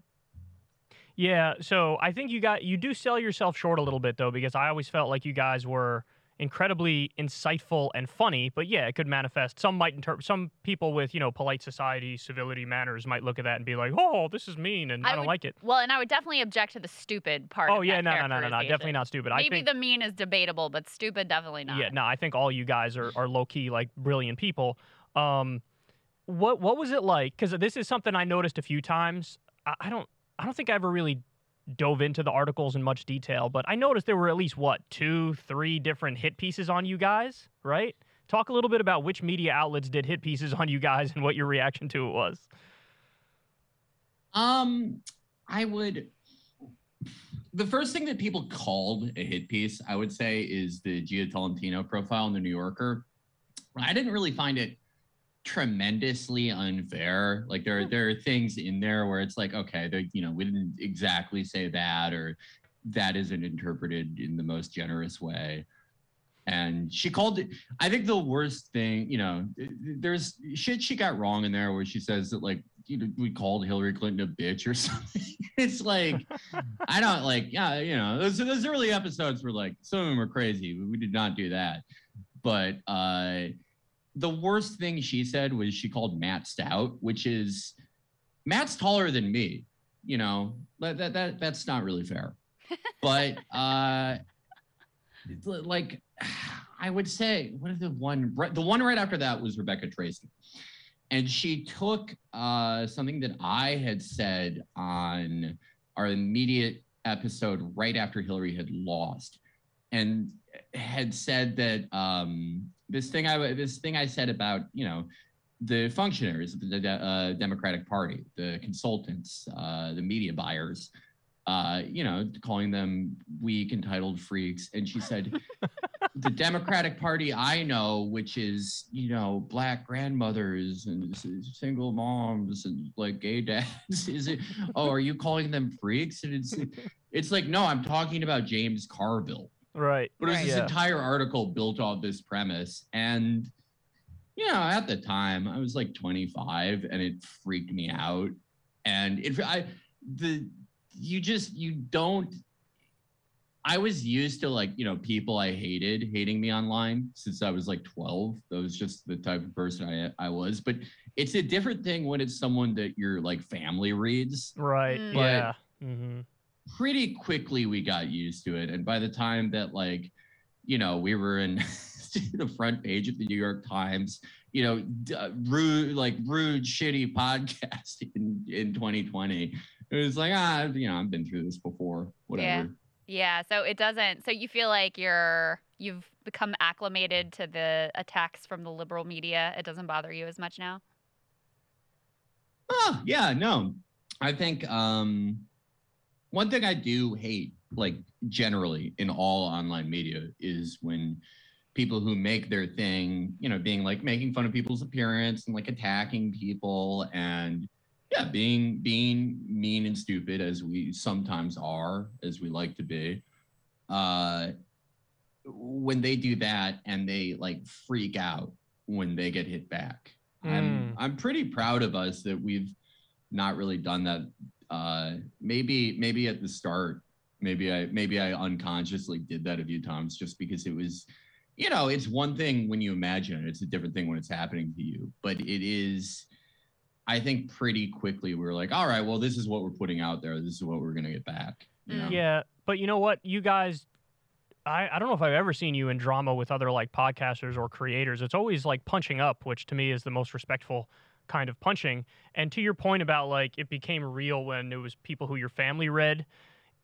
Yeah, so I think you got you do sell yourself short a little bit though because I always felt like you guys were incredibly insightful and funny, but yeah, it could manifest. Some might interpret some people with, you know, polite society, civility, manners might look at that and be like, "Oh, this is mean and I, I don't would- like it." well and i would definitely object to the stupid part Oh yeah, no, no, no, no, no, definitely not stupid. I maybe think the mean is debatable but stupid definitely not Yeah, no, I think all you guys are, are low key like brilliant people. Um, what what was it like? Because this is something I noticed a few times. I, I don't I don't think I ever really dove into the articles in much detail, but I noticed there were at least what two, three different hit pieces on you guys, right? Talk a little bit about which media outlets did hit pieces on you guys and what your reaction to it was. Um, I would. The first thing that people called a hit piece, I would say, is the Jia Tolentino profile in the New Yorker. I didn't really find it tremendously unfair. Like there, there are things in there where it's like, okay, they, you know, we didn't exactly say that, or that isn't interpreted in the most generous way. And she called it. I think the worst thing, you know, there's shit she got wrong in there where she says that like you know, we called Hillary Clinton a bitch or [LAUGHS] something. it's like I don't like, yeah, you know, those those early episodes were like some of them were crazy. but We did not do that. But uh the worst thing she said was she called Matt stout, which is Matt's taller than me. You know, that that, that that's not really fair. [LAUGHS] But uh like I would say what is the one the one right after that was Rebecca Traister. And she took uh, something that I had said on our immediate episode right after Hillary had lost, and had said that um, this thing I this thing I said about you know the functionaries of the uh, Democratic Party, the consultants, uh, the media buyers, uh, you know, calling them weak, entitled freaks. And she said, the [LAUGHS] Democratic Party I know, which is, you know, black grandmothers and single moms and like gay dads, [LAUGHS] is it, oh, are you calling them freaks? And it's, it's like, no, I'm talking about James Carville. Right. But it was Right. this Yeah. entire article built on this premise. And, you know, at the time I was like 25 and it freaked me out. And it, I, the, you just, you don't, I was used to like, you know, people I hated hating me online since I was like 12. That was just the type of person I, I was. But it's a different thing when it's someone that your like family reads Right. Mm. Yeah. hmm pretty quickly we got used to it and by the time that like you know we were in [LAUGHS] the front page of the new york times you know d- uh, rude like rude shitty [LAUGHS] podcast in in 2020 it was like ah you know i've been through this before whatever Yeah, so it doesn't. So you feel like you're you've become acclimated to the attacks from the liberal media. It doesn't bother you as much now. Oh, yeah, no. I think um one thing I do hate, like generally in all online media, is when people who make their thing, you know, being like making fun of people's appearance and like attacking people and yeah, being being mean and stupid as we sometimes are, as we like to be. Uh when they do that and they like freak out when they get hit back. I'm Mm. I'm pretty proud of us that we've not really done that. Uh, maybe maybe at the start, maybe I maybe I unconsciously did that a few times just because it was, you know, it's one thing when you imagine it, it's a different thing when it's happening to you. But it is, I think, pretty quickly we were like, all right, well, this is what we're putting out there. This is what we're gonna get back. You know? Yeah, but you know what? You guys, I, I don't know if I've ever seen you in drama with other like podcasters or creators. It's always like punching up, which to me is the most respectful kind of punching. And to your point about like it became real when it was people who your family read.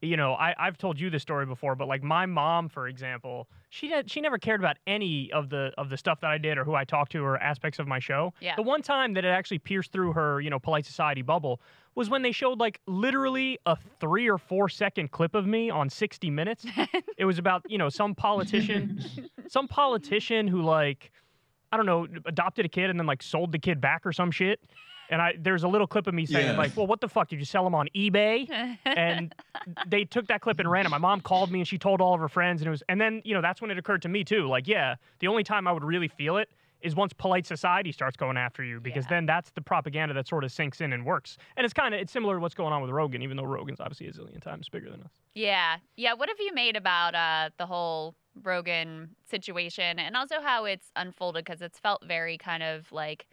You know, I, I've told you this story before, but like my mom, for example, she did, she never cared about any of the of the stuff that I did or who I talked to or aspects of my show. Yeah. The one time that it actually pierced through her, you know, polite society bubble was when they showed like literally a three or four second clip of me on 60 Minutes. [LAUGHS] it was about, you know, some politician, [LAUGHS] some politician who like, I don't know, adopted a kid and then like sold the kid back or some shit. And I there's a little clip of me saying Yeah. like, well, what the fuck did you sell him on eBay? [LAUGHS] and they took that clip and ran it. My mom called me and she told all of her friends, and it was, and then you know that's when it occurred to me too. Like, yeah, the only time I would really feel it is once polite society starts going after you, because Yeah. then that's the propaganda that sort of sinks in and works. And it's kind of it's similar to what's going on with Rogan, even though Rogan's obviously a zillion times bigger than us. Yeah. Yeah. What have you made about uh, the whole Rogan situation and also how it's unfolded? Because it's felt very kind of like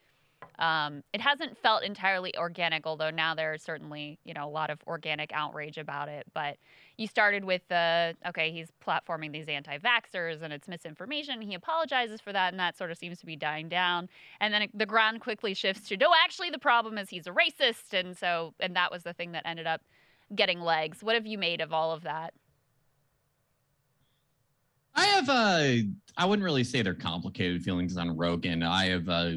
um, it hasn't felt entirely organic, although now there's certainly, you know, a lot of organic outrage about it. But you started with the, okay, he's platforming these anti vaxxers and it's misinformation. He apologizes for that, and that sort of seems to be dying down. And then the ground quickly shifts to, no, actually, the problem is he's a racist. And so, and that was the thing that ended up getting legs. What have you made of all of that? I have uh I wouldn't really say they're complicated feelings on Rogan. I have uh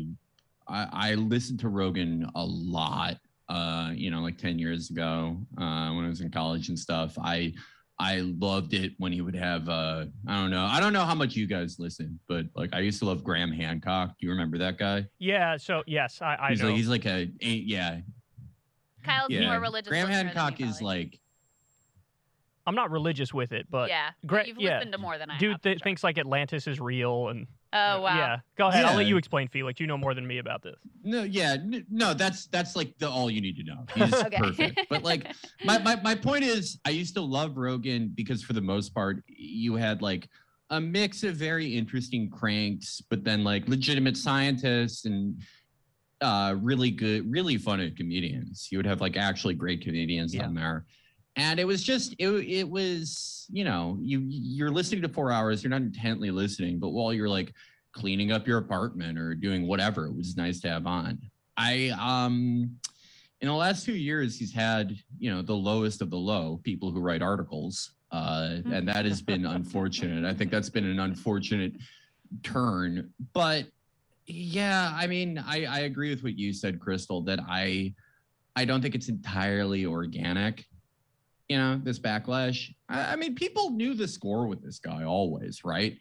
I, I listened to Rogan a lot uh, you know, like 10 years ago, uh, when I was in college and stuff. I I loved it when he would have uh I don't know. I don't know how much you guys listen, but like I used to love Graham Hancock. Do you remember that guy? Yeah. So yes, I, I he's know. like he's like a, a yeah. Kyle's Yeah. more religious. Graham Hancock you, is probably. like I'm not religious with it, but yeah, Gra- you've yeah. listened to more than I dude have. th- sure. thinks like Atlantis is real and Oh wow. yeah. Go ahead. I'll let you explain, Felix. You know more than me about this. no, yeah, no, that's that's like the all you need to know. He's [LAUGHS] Okay. perfect. But like my, my my point is I used to love Rogan because for the most part you had like a mix of very interesting cranks, but then like legitimate scientists and uh really good, really funny comedians. You would have like actually great comedians Yeah. on there. And it was just it it was, you know, you you're listening to four hours, you're not intently listening, but while you're like cleaning up your apartment or doing whatever, it was nice to have on. I um in the last two years he's had you know the lowest of the low people who write articles uh and that has been unfortunate. I think that's been an unfortunate turn. But yeah i mean i i agree with what you said Krystal that i i don't think it's entirely organic you know, this backlash. I, I mean, people knew the score with this guy always, right?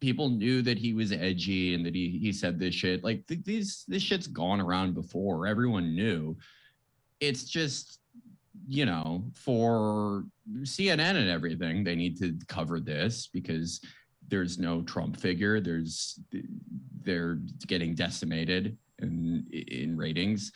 People knew that he was edgy and that he he said this shit. Like th- these this shit's gone around before. Everyone knew. It's just you know, for CNN and everything, they need to cover this because there's no Trump figure. There's they're getting decimated in in ratings.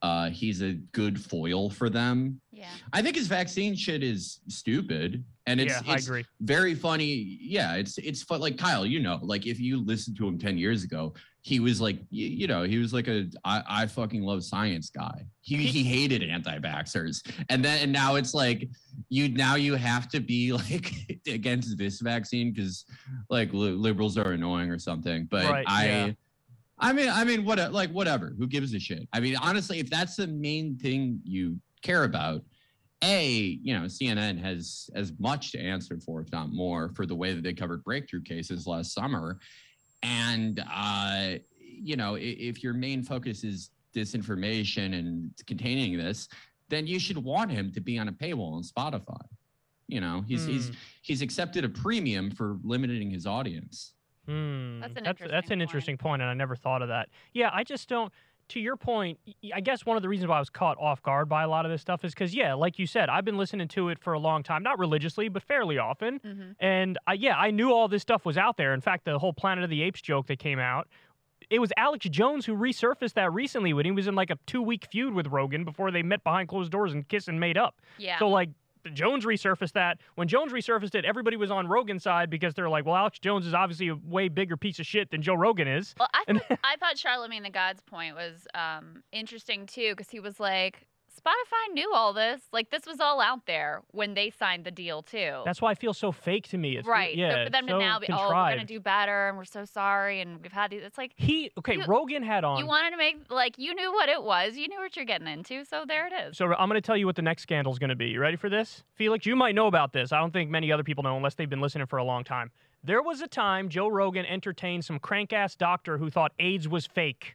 Uh, he's a good foil for them. Yeah. I think his vaccine shit is stupid, and it's, yeah, I it's agree. very funny. Yeah, it's it's fun. Like Kyle, you know, like if you listened to him ten years ago, he was like, you, you know, he was like a I, I fucking love science guy. He he hated anti-vaxxers, and then and now it's like you now you have to be [LAUGHS] like against this vaccine because like li- liberals are annoying or something. But Right, I. yeah. I mean, I mean, what, like, whatever. Who gives a shit? I mean, honestly, if that's the main thing you care about, a, you know, CNN has as much to answer for, if not more, for the way that they covered breakthrough cases last summer. And, uh, you know, if your main focus is disinformation and containing this, then you should want him to be on a paywall on Spotify. You know, he's he's Hmm. he's accepted a premium for limiting his audience. Hmm. That's an that's, that's interesting an point. interesting point, and I never thought of that. Yeah, I just don't. To your point, I guess one of the reasons why I was caught off guard by a lot of this stuff is because, yeah, like you said, I've been listening to it for a long time, not religiously, but fairly often. hmm And I, yeah, I knew all this stuff was out there. In fact, the whole Planet of the Apes joke that came out, it was Alex Jones who resurfaced that recently when he was in like a two week feud with Rogan before they met behind closed doors and kissed and made up. Yeah. So like Jones resurfaced that. When Jones resurfaced it, everybody was on Rogan's side because they're like, well, Alex Jones is obviously a way bigger piece of shit than Joe Rogan is. Well, I thought, I thought Charlemagne the God's point was um, interesting too, because he was like, Spotify knew all this. Like, this was all out there when they signed the deal too. That's why I feel so fake to me. It's, right. Yeah. so for them so to now be, oh, we're gonna do better, and we're so sorry, and we've had these. It's like He okay. You- Rogan had on. you wanted to make like you knew what it was, you knew what you're getting into, so there it is. So I'm going to tell you what the next scandal is going to be. You ready for this? Felix, you might know about this. I don't think many other people know unless they've been listening for a long time. There was a time Joe Rogan entertained some crank ass doctor who thought AIDS was fake.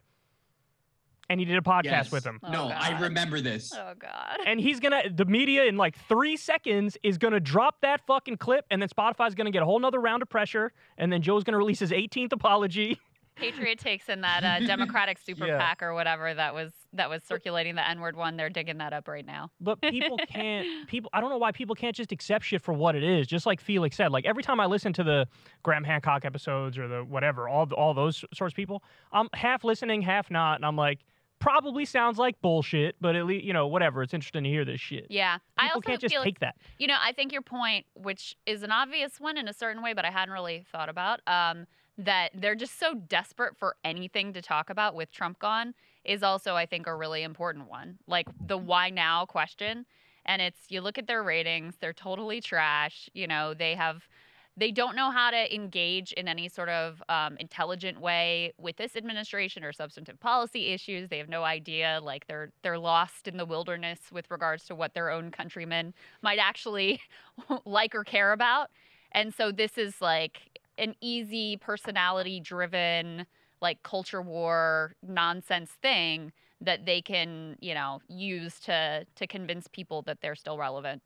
And he did a podcast Yes. with him. Oh, no, I remember this. Oh God. And he's going to, the media in like three seconds is going to drop that fucking clip. And then Spotify's going to get a whole nother round of pressure. And then Joe's going to release his 18th apology. [LAUGHS] Patriot takes in that uh, Democratic [LAUGHS] super Yeah. PAC or whatever that was that was circulating the N word one. They're digging that up right now. But people [LAUGHS] can't. People. I don't know why people can't just accept shit for what it is. Just like Felix said. Like every time I listen to the Graham Hancock episodes or the whatever, all all those sorts of people, I'm half listening, half not, and I'm like, probably sounds like bullshit, but at least you know whatever. It's interesting to hear this shit. Yeah, I also can't just feel take that. You know, I think your point, which is an obvious one in a certain way, but I hadn't really thought about, um, that they're just so desperate for anything to talk about with Trump gone, is also, I think, a really important one. Like the why now question. And it's you look at their ratings, they're totally trash. You know, they have. They don't know how to engage in any sort of um, intelligent way with this administration or substantive policy issues. They have no idea. Like they're they're lost in the wilderness with regards to what their own countrymen might actually [LAUGHS] like or care about. And so this is like an easy personality driven like culture war nonsense thing that they can, you know, use to to convince people that they're still relevant.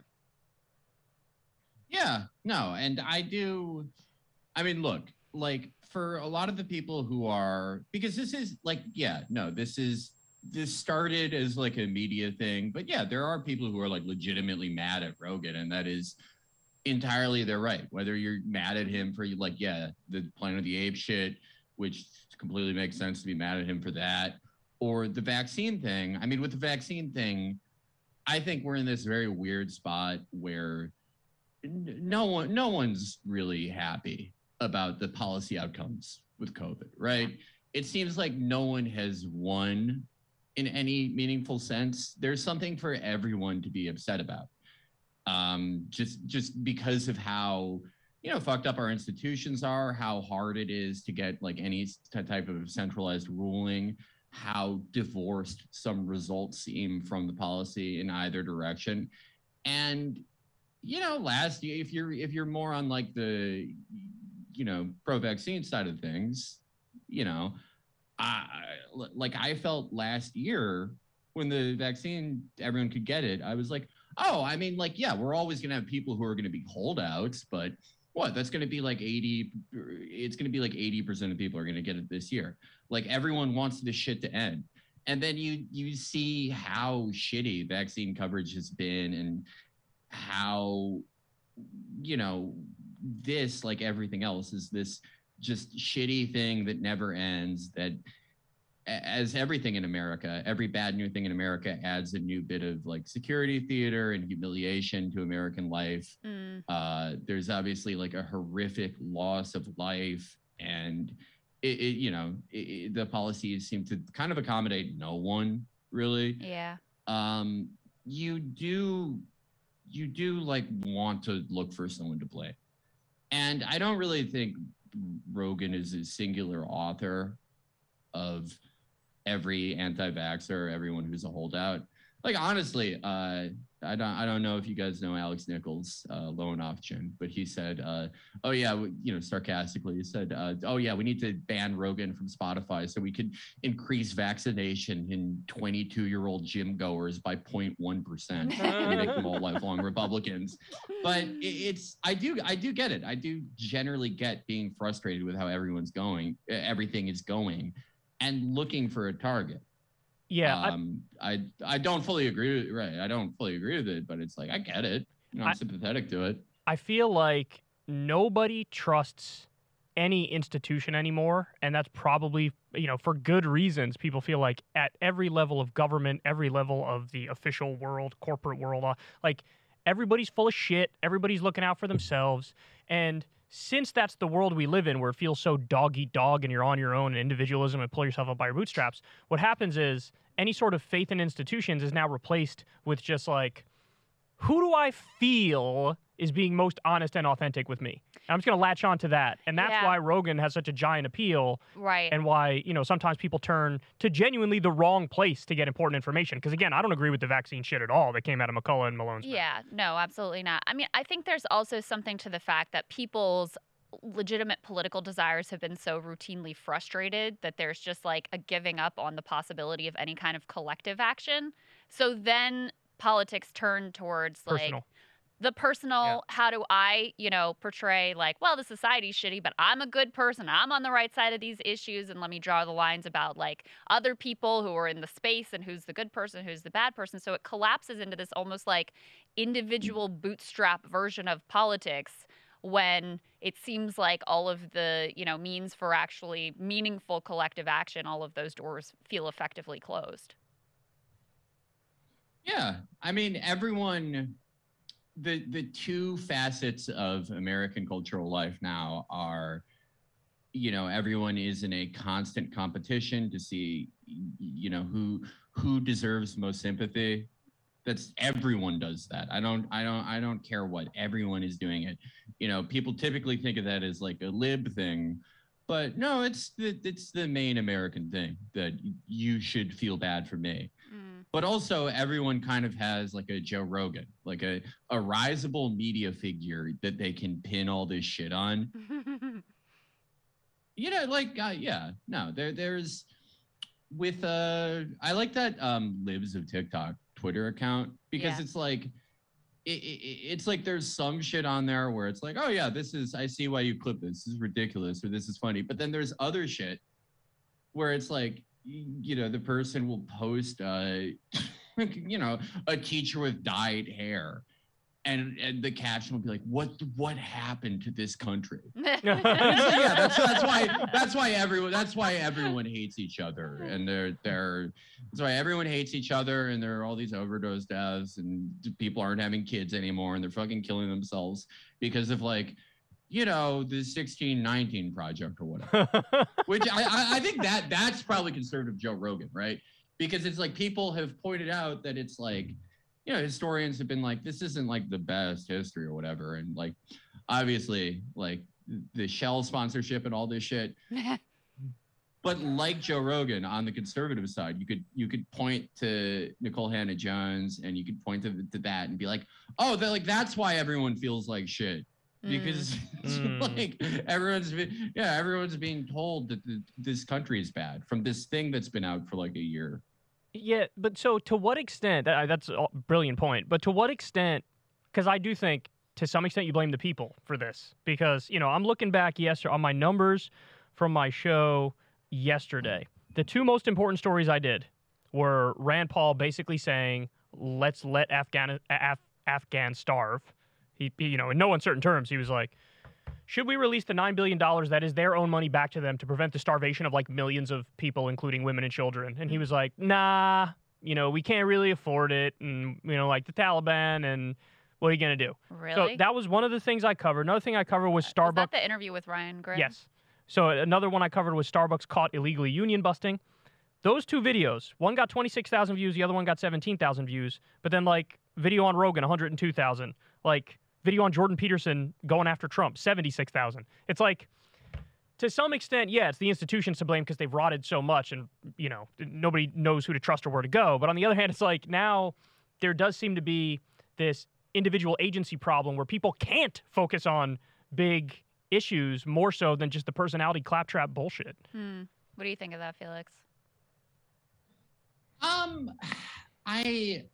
Yeah, no, and I do. I mean, look, like for a lot of the people who are, because this is like, yeah, no, this is, this started as like a media thing, but yeah, there are people who are like legitimately mad at Rogan, and that is entirely their right. Whether you're mad at him for like, yeah, the Planet of the Apes shit, which completely makes sense to be mad at him for that, or the vaccine thing. I mean, with the vaccine thing, I think we're in this very weird spot where no one no one's really happy about the policy outcomes with covid right? It seems like no one has won in any meaningful sense. There's something for everyone to be upset about. Um just just because of how you know fucked up our institutions are how hard it is to get like any type of centralized ruling how divorced some results seem from the policy in either direction. And you know last if you're if you're more on like the you know pro vaccine side of things you know i like i felt last year when the vaccine everyone could get it i was like oh, I mean, like, yeah, we're always to have people who are to be holdouts, but what? That's going to be like 80, it's going to be like 80% of people are going to get it this year. Like, everyone wants this shit to end. And then you you see how shitty vaccine coverage has been and how you know this like everything else is this just shitty thing that never ends that as everything in America, every bad new thing in America adds a new bit of like security theater and humiliation to American life. Mm. Uh, there's obviously like a horrific loss of life, and it, it you know it, the policies seem to kind of accommodate no one really. Yeah. Um, you do you do like want to look for someone to play. and I don't really think Rogan is a singular author of every anti-vaxxer, everyone who's a holdout. Like honestly, uh, I don't I don't know if you guys know Alex Nichols, uh, option, but he said, uh, "Oh yeah, you know, sarcastically, he said, uh, "Oh yeah, we need to ban Rogan from Spotify so we could increase vaccination in 22-year-old gym goers by 0.1 percent [LAUGHS] and make them all lifelong Republicans." But it, it's I do I do get it. I do generally get being frustrated with how everyone's going, everything is going, and looking for a target. Yeah, I- um, I, I don't fully agree with right. I don't fully agree with it, but it's like I get it. You know, I'm I- sympathetic to it. I feel like nobody trusts any institution anymore and that's probably you know for good reasons people feel like at every level of government every level of the official world corporate world uh, like everybody's full of shit everybody's looking out for themselves and since that's the world we live in where it feels so dog eat dog and you're on your own and individualism and pull yourself up by your bootstraps what happens is any sort of faith in institutions is now replaced with just like who do I feel is being most honest and authentic with me? And I'm just going to latch on to that. And that's Yeah. why Rogan has such a giant appeal Right. and why, you know, sometimes people turn to genuinely the wrong place to get important information. Because again, I don't agree with the vaccine shit at all that came out of McCullough and Malone's. mouth. Yeah, no, absolutely not. I mean, I think there's also something to the fact that people's legitimate political desires have been so routinely frustrated that there's just like a giving up on the possibility of any kind of collective action. So then politics turn towards like Personal. The personal how do i you know portray like well the society's shitty but i'm a good person. I'm on the right side of these issues and let me draw the lines about like other people who are in the space and who's the good person who's the bad person. So it collapses into this almost like mm. individual bootstrap version of politics when it seems like all of the you know means for actually meaningful collective action all of those doors feel effectively closed. Yeah, I mean, everyone. The the two facets of American cultural life now are, you know, everyone is in a constant competition to see, you know, who who deserves most sympathy. That's everyone does that. I don't I don't I don't care what everyone is doing it. You know, people typically think of that as like a lib thing, but no, it's the it's the main American thing that you should feel bad for me mm. But also everyone kind of has like a Joe Rogan, like a a risable media figure that they can pin all this shit on. [LAUGHS] You know, like uh, yeah, no, there there's with uh I like that um Libs of TikTok Twitter account because Yeah. it's like it, it, it's like there's some shit on there where it's like, oh yeah, this is I see why you clip this. This is ridiculous or this is funny. But then there's other shit where it's like you know the person will post uh [LAUGHS] you know a teacher with dyed hair. And and the caption will be like what what happened to this country? It's [LAUGHS] [LAUGHS] yeah that's that's why that's why everyone that's why everyone hates each other. And they're they're that's why everyone hates each other. And there are all these overdose deaths and people aren't having kids anymore. And they're fucking killing themselves because of like you know the 1619 project or whatever [LAUGHS] which I, I I think that that's probably conservative Joe Rogan, right? Because it's like people have pointed out that it's like, you know, historians have been like, this isn't like the best history or whatever, and like, obviously, like the Shell sponsorship and all this shit. [LAUGHS] But like Joe Rogan on the conservative side, you could you could point to Nikole Hannah-Jones and you could point to, to that and be like, oh, that like that's why everyone feels like shit because Mm. [LAUGHS] like everyone's been, yeah everyone's being told that the, this country is bad from this thing that's been out for like a year Yeah, but so to what extent? That, that's a brilliant point. But to what extent? Because I do think to some extent you blame the people for this. Because you know I'm looking back yesterday on my numbers from my show yesterday. The two most important stories I did were Rand Paul basically saying, "Let's let Afghan Af- Afghans starve." He, he, you know, in no uncertain terms, he was like, should we release the $9 billion that is their own money back to them to prevent the starvation of like millions of people, including women and children? And he was like, nah, you know, we can't really afford it. And, you know, like the Taliban and what are you going to do? Really? So that was one of the things I covered. Another thing I covered was uh, Was Starbucks. that the interview with Ryan Grim? Yes. So another one I covered was Starbucks caught illegally union busting. Those two videos, one got 26,000 views, the other one got 17,000 views. But then like video on Rogan, 102,000. Like video on Jordan Peterson going after Trump, 76,000. It's like to some extent, yeah, it's the institutions to blame because they've rotted so much and, you know, nobody knows who to trust or where to go. But on the other hand, it's like now there does seem to be this individual agency problem where people can't focus on big issues more so than just the personality claptrap bullshit. Hmm. What do you think of that, Felix? Um, I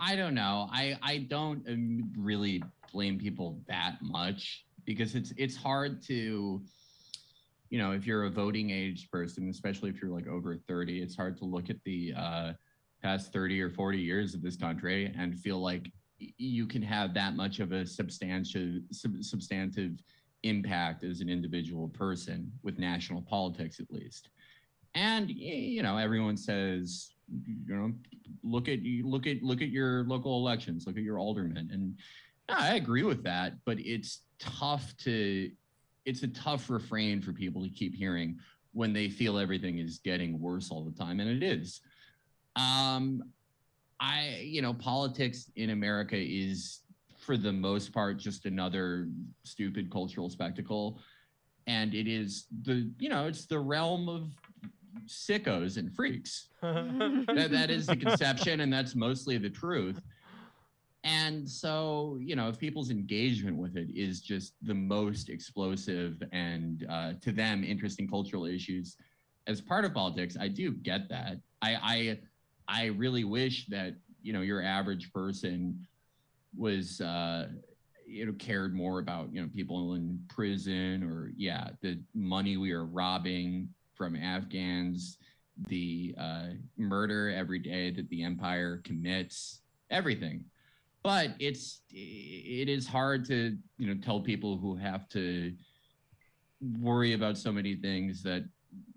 I don't know. I I don't um, really blame people that much because it's it's hard to you know if you're a voting age person especially if you're like over 30 it's hard to look at the uh past 30 or 40 years of this country and feel like you can have that much of a substantial sub, substantive impact as an individual person with national politics at least and you know everyone says you know look at you look at look at your local elections look at your aldermen. And i agree with that but it's tough to it's a tough refrain for people to keep hearing when they feel everything is getting worse all the time and it is. Um i you know politics in america is for the most part just another stupid cultural spectacle. And it is the you know it's the realm of sickos and freaks. [LAUGHS] That, that is the conception and that's mostly the truth. And so you know if people's engagement with it is just the most explosive and uh, to them interesting cultural issues as part of politics i do get that. I i i really wish that you know your average person was uh you know cared more about you know people in prison or yeah the money we are robbing from afghans the uh, murder every day that the empire commits, everything. But it's it is hard to you know tell people who have to worry about so many things that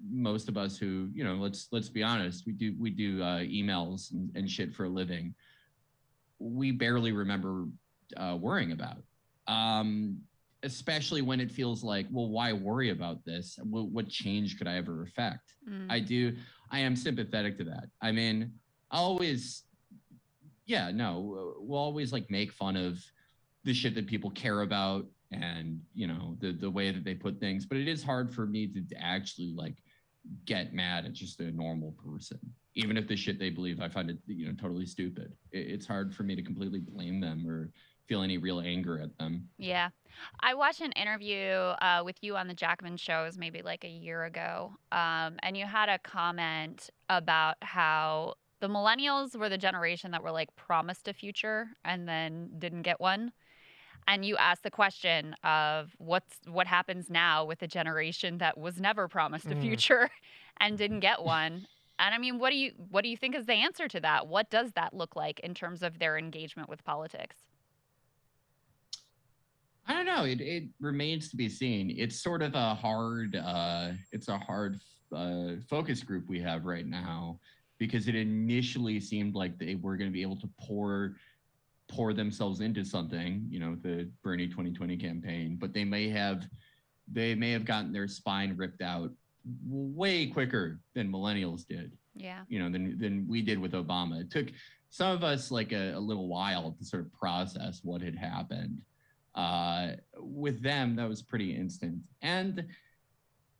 most of us who you know let's let's be honest we do we do uh, emails and, and shit for a living we barely remember uh, worrying about um especially when it feels like well why worry about this what, what change could i ever affect Mm. I do. I am sympathetic to that. I mean, I always, yeah, no, we'll always like make fun of the shit that people care about and you know the the way that they put things. But it is hard for me to actually like get mad at just a normal person, even if the shit they believe I find it you know totally stupid. It, it's hard for me to completely blame them or feel any real anger at them. Yeah. I watched an interview uh, with you on the Jackman shows maybe like a year ago. Um, and you had a comment about how the millennials were the generation that were like promised a future and then didn't get one. And you asked the question of what's what happens now with a generation that was never promised a Mm. future [LAUGHS] and didn't get [LAUGHS] one. And I mean, what do you what do you think is the answer to that? What does that look like in terms of their engagement with politics? I don't know. It it remains to be seen. It's sort of a hard uh it's a hard uh focus group we have right now because it initially seemed like they were going to be able to pour pour themselves into something, you know, the Bernie 2020 campaign, but they may have they may have gotten their spine ripped out way quicker than millennials did Yeah. you know than than we did with Obama. It took some of us like a, a little while to sort of process what had happened. Uh, with them, that was pretty instant, and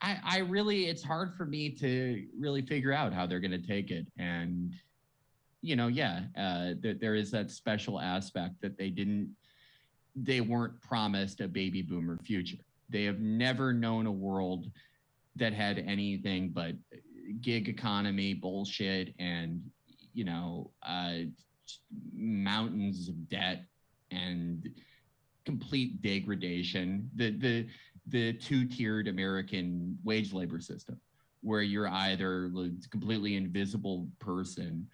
I, I really it's hard for me to really figure out how they're going to take it. And you know, yeah, uh, there, there is that special aspect that they didn't they weren't promised a baby boomer future. They have never known a world that had anything but gig economy bullshit and you know uh, mountains of debt and complete degradation. The the the two-tiered American wage labor system, where you're either a completely invisible person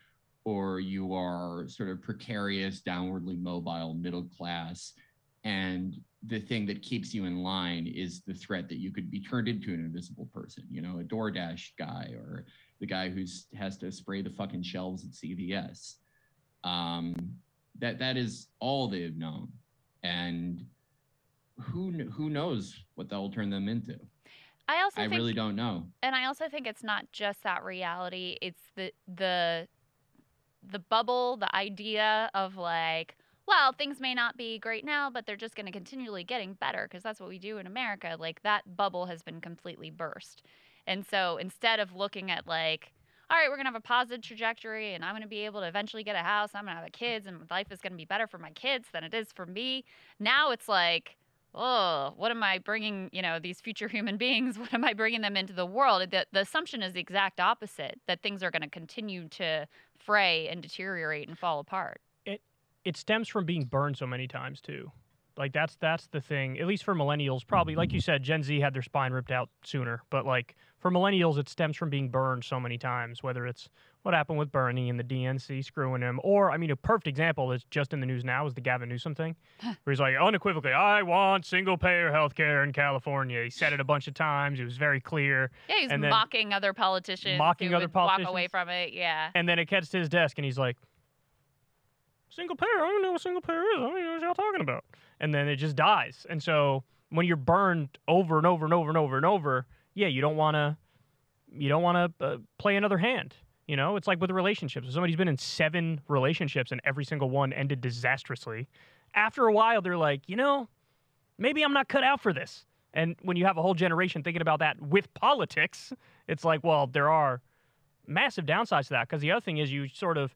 or you are sort of precarious, downwardly mobile middle class. And the thing that keeps you in line is the threat that you could be turned into an invisible person, you know, a DoorDash guy or the guy who's has to spray the fucking shelves at CVS. Um, that that is all they've known, and who who knows what that will turn them into. I also I think, really don't know. and I also think it's not just that reality. It's the the the bubble, the idea of like, well, things may not be great now, but they're just going to continually getting better because that's what we do in America. Like that bubble has been completely burst. And so instead of looking at like, all right, we're going to have a positive trajectory and I'm going to be able to eventually get a house, I'm going to have kids and life is going to be better for my kids than it is for me. Now it's like, oh, what am I bringing, you know, these future [LAUGHS] human beings, what am I bringing them into the world? The, the assumption is the exact opposite that things are going to continue to fray and deteriorate and fall apart. it stems from being burned so many times too. Like that's that's the thing. At least for millennials, probably like you said, Gen Z had their spine ripped out sooner. But like for millennials, it stems from being burned so many times. Whether it's what happened with Bernie and the DNC screwing him, or I mean, a perfect example that's just in the news now is the Gavin Newsom thing, where he's like unequivocally, "I want single payer health care in California." He said it a bunch of times. It was very clear. Yeah, he's And then mocking other politicians. mocking other would Walk away from it. Yeah. And then it gets to his desk, and he's like, "Single payer? I don't know what single payer is. I don't even know what y'all talking about." And then it just dies. And so when you're burned over and over and over and over and over, yeah, you don't want to, you don't want to uh, play another hand. You know, it's like with relationships. If somebody's been in seven relationships and every single one ended disastrously, after a while they're like, you know, maybe I'm not cut out for this. And when you have a whole generation thinking about that with politics, it's like, well, there are massive downsides to that because the other thing is you sort of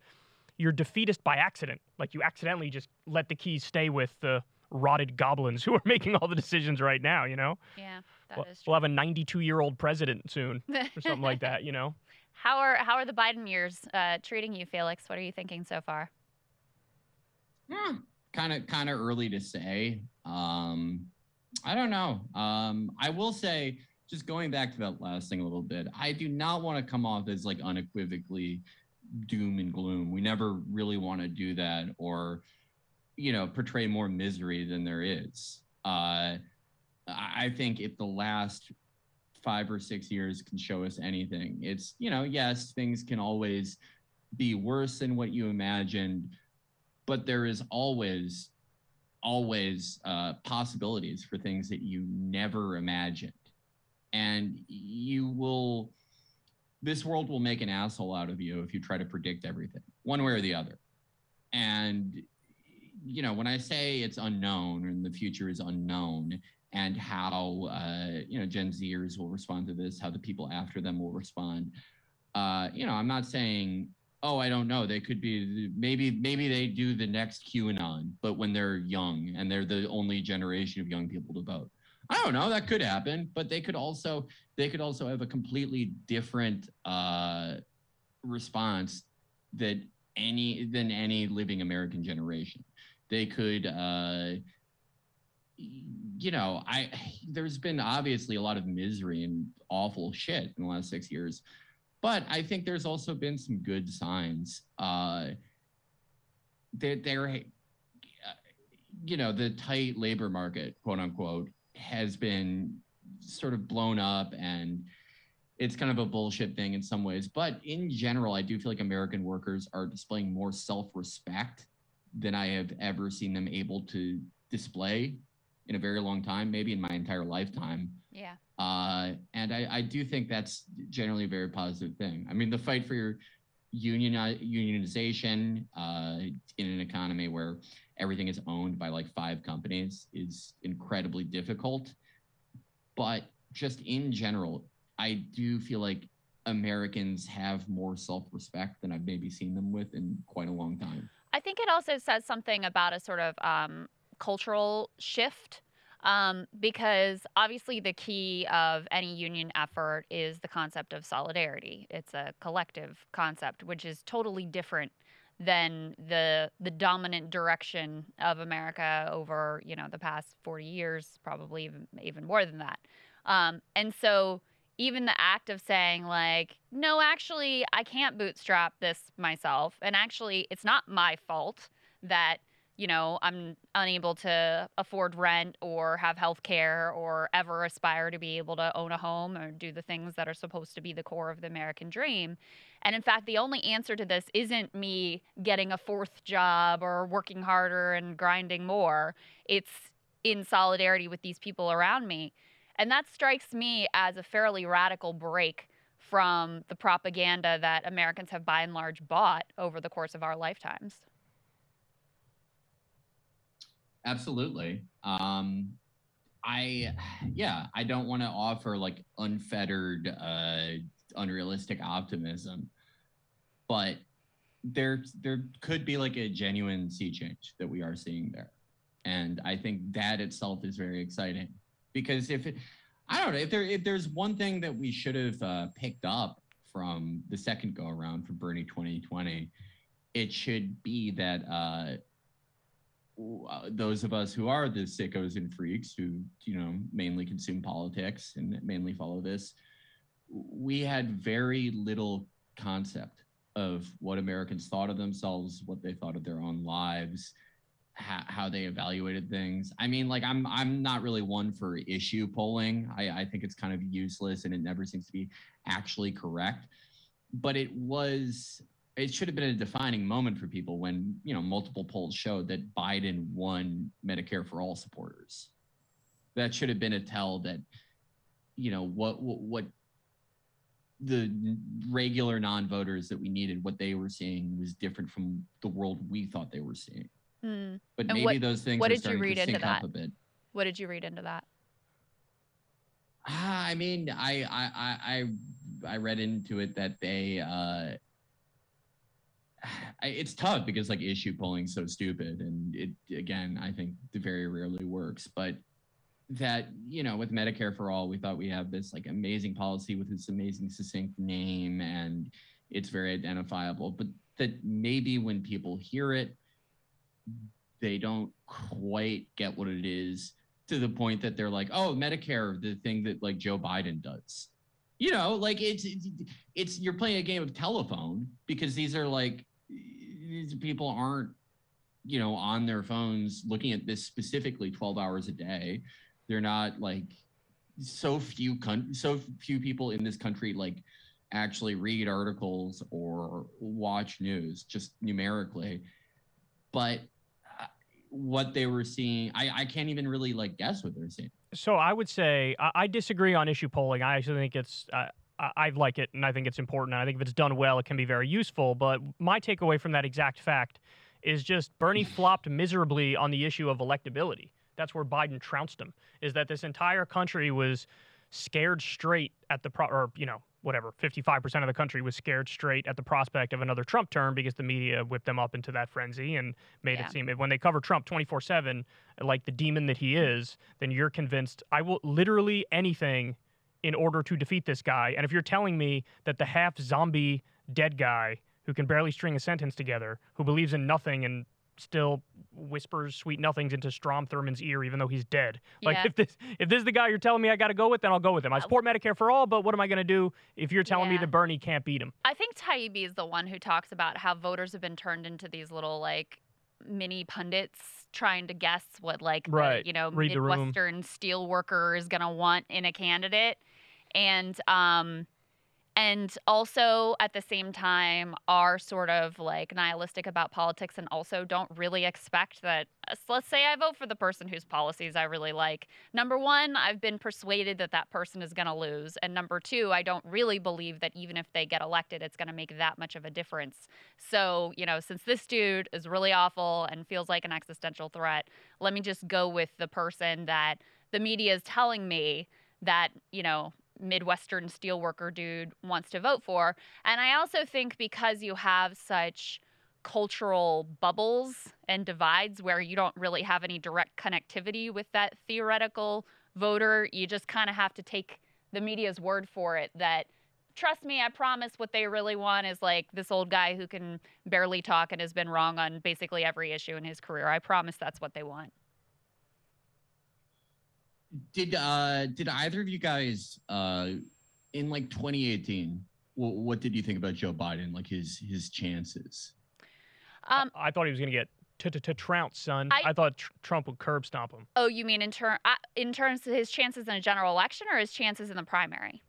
you're defeatist by accident. Like you accidentally just let the keys stay with the rotted goblins who are [LAUGHS] making all the decisions right now. You know, Yeah, that we'll, is we'll have a 92 year old president soon [LAUGHS] or something like that. You know, How are how are the Biden years uh, treating you, Felix? What are you thinking so far? Kind of kind of early to say. Um, I don't know. Um, I will say, just going back to that last thing a little bit, I do not want to come off as like unequivocally doom and gloom. We never really want to do that or, you know, portray more misery than there is. Uh, I think if the last five or six years can show us anything, it's, you know, yes, things can always be worse than what you imagined, but there is always always uh, possibilities for things that you never imagined and you will this world will make an asshole out of you if you try to predict everything one way or the other and you know when i say it's unknown and the future is unknown and how uh, you know gen zers will respond to this how the people after them will respond uh, you know i'm not saying oh i don't know. They could be maybe maybe they do the next qanon but when they're young and they're the only generation of young people to vote. I don't know. That could happen but they could also they could also have a completely different uh, response that any than any living american generation they could uh, you know i there's been obviously a lot of misery and awful shit in the last six years but I think there's also been some good signs. Uh, there, there, you know, the tight labor market, quote unquote, has been sort of blown up, and it's kind of a bullshit thing in some ways. But in general, I do feel like American workers are displaying more self-respect than I have ever seen them able to display in a very long time, maybe in my entire lifetime. Yeah. Uh, and I, I do think that's generally a very positive thing. I mean, the fight for your union unionization uh, in an economy where everything is owned by like five companies is incredibly difficult. But just in general, I do feel like Americans have more self-respect than I've maybe seen them with in quite a long time. I think it also says something about a sort of um, cultural shift Um, because obviously the key of any union effort is the concept of solidarity. It's a collective concept, which is totally different than the the dominant direction of America over you know the past 40 years, probably even even more than that. Um, and so even the act of saying like no actually i can't bootstrap this myself and actually it's not my fault that you know i'm unable to afford rent or have health care or ever aspire to be able to own a home or do the things that are supposed to be the core of the american dream. And in fact the only answer to this isn't me getting a fourth job or working harder and grinding more. It's in solidarity with these people around me and that strikes me as a fairly radical break from the propaganda that Americans have by and large bought over the course of our lifetimes. Absolutely. Um, I, yeah, I don't want to offer like unfettered, uh, unrealistic optimism, but there, there could be like a genuine sea change that we are seeing there. And I think that itself is very exciting because if it, I don't know if there if there's one thing that we should have uh, picked up from the second go around for Bernie 2020, it should be that uh, uh, those of us who are the sickos and freaks who you know mainly consume politics and mainly follow this, we had very little concept of what Americans thought of themselves, what they thought of their own lives, how, how they evaluated things. I mean, like I'm I'm not really one for issue polling. I, I think it's kind of useless and it never seems to be actually correct. But it was it should have been a defining moment for people when you know multiple polls showed that Biden won Medicare for all supporters. That should have been a tell that you know what what, what the regular non-voters that we needed what they were seeing was different from the world we thought they were seeing Mm. but And maybe what- those things what are did you read to into sync up that? a bit. What did you read into that? Ah, I mean, I I I I I read into it that they uh [SIGHS] I, it's tough because like issue polling so stupid and it again I think it very rarely works but that you know with Medicare for all we thought we have this like amazing policy with this amazing succinct name and it's very identifiable but that maybe when people hear it they don't quite get what it is to the point that they're like, oh, Medicare, the thing that like Joe Biden does. You know, like it's it's, it's you're playing a game of telephone because these are like these people aren't you know on their phones looking at this specifically 12 hours a day. They're not like so few con- so few people in this country like actually read articles or watch news just numerically. But what they were seeing, I, I can't even really like guess what they're seeing. So I would say I, I disagree on issue polling. I actually think it's uh, I, I like it and I think it's important. And I think if it's done well, it can be very useful. But my takeaway from that exact fact is just Bernie [LAUGHS] flopped miserably on the issue of electability. That's where Biden trounced him. Is that this entire country was scared straight at the pro or you know whatever 55% of the country was scared straight at the prospect of another Trump term because the media whipped them up into that frenzy and made Yeah. it seem when they cover Trump 24/7 like the demon that he is then you're convinced I will literally anything in order to defeat this guy and if you're telling me that the half zombie dead guy who can barely string a sentence together who believes in nothing and still whispers sweet nothings into Strom Thurmond's ear even though he's dead. Like Yeah. if this if this is the guy you're telling me I got to go with, then I'll go with him. I support Medicare for all, but what am I going to do if you're telling me that Bernie can't beat him? I think Taibbi is the one who talks about how voters have been turned into these little like mini pundits trying to guess what like the, Right. you know Read midwestern steel worker is going to want in a candidate and um and also at the same time are sort of like nihilistic about politics and also don't really expect that uh, let's say i vote for the person whose policies i really like. Number one i've been persuaded that that person is going to lose and number two i don't really believe that even if they get elected it's going to make that much of a difference. So you know since this dude is really awful and feels like an existential threat let me just go with the person that the media is telling me that you know midwestern steelworker dude wants to vote for and i also think because you have such cultural bubbles and divides where you don't really have any direct connectivity with that theoretical voter. You just kind of have to take the media's word for it that trust me, I promise what they really want is like this old guy who can barely talk and has been wrong on basically every issue in his career. I promise that's what they want. Did uh did either of you guys uh in like 2018 what, what did you think about Joe Biden like his his chances? Um, I thought he was going to get to to to trounce, son. I- I, thought tr- Trump would curb stomp him. oh, you mean in turn uh, in terms of his chances in a general election or his chances in the primary?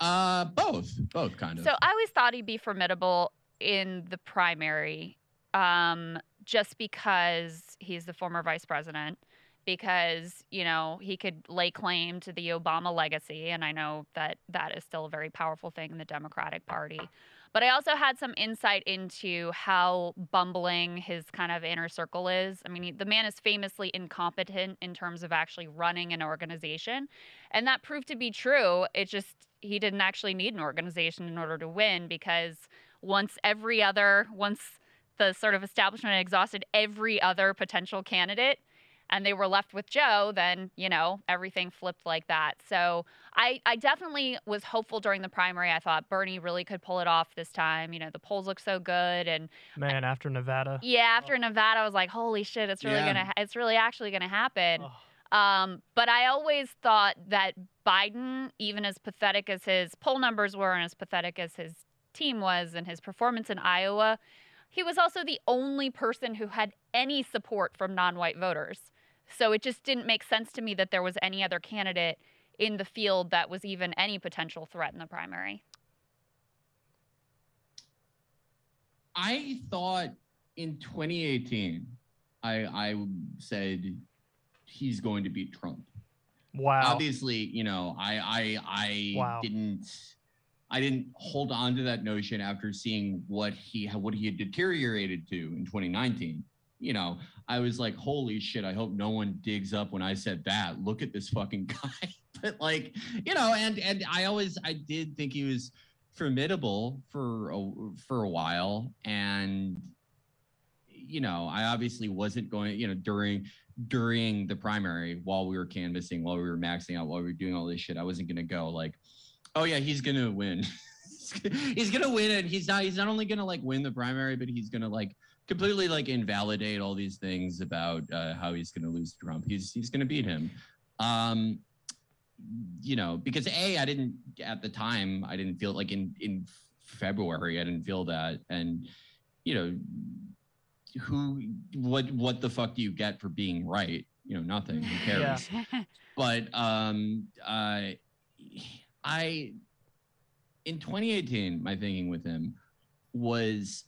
Uh both. Both kind of. So I always thought he'd be formidable in the primary, um, just because he's the former vice president, because you know he could lay claim to the Obama legacy, and I know that that is still a very powerful thing in the Democratic Party. But I also had some insight into how bumbling his kind of inner circle is. I mean, he- the man is famously incompetent in terms of actually running an organization. And that proved to be true. It just, he didn't actually need an organization in order to win because once every other, once the sort of establishment exhausted every other potential candidate, and they were left with Joe, then, you know, everything flipped like that. So I, I definitely was hopeful during the primary. I thought Bernie really could pull it off this time. You know, the polls look so good. And Man, after Nevada. yeah, after Nevada, I was like, holy shit, it's really Yeah. gonna, it's really actually gonna happen. Oh, Um, but I always thought that Biden, even as pathetic as his poll numbers were and as pathetic as his team was and his performance in Iowa, he was also the only person who had any support from non white voters. So it just didn't make sense to me that there was any other candidate in the field that was even any potential threat in the primary. I thought in 2018, I I said he's going to beat Trump. wow. Obviously, you know, I I I Wow. didn't I didn't hold on to that notion after seeing what he what he had deteriorated to in 2019. You know, I was like, holy shit, I hope no one digs up when I said that. Look at this fucking [LAUGHS] guy. but like, you know, and and I always I did think he was formidable for a, for a while and you know, I obviously wasn't going, you know, during during the primary while we were canvassing, while we were maxing out, while we were doing all this shit, I wasn't gonna go like, oh yeah, he's gonna win. [LAUGHS] he's gonna win and he's not he's not only gonna like win the primary, but he's gonna like completely like invalidate all these things about uh, how he's gonna lose Trump. He's he's gonna beat him. Um you know, because A, I didn't at the time, I didn't feel like in in February, I didn't feel that. And you know, who what what the fuck do you get for being right? You know, nothing. Who [LAUGHS] cares? Yeah. [LAUGHS] But um I I in 2018, my thinking with him was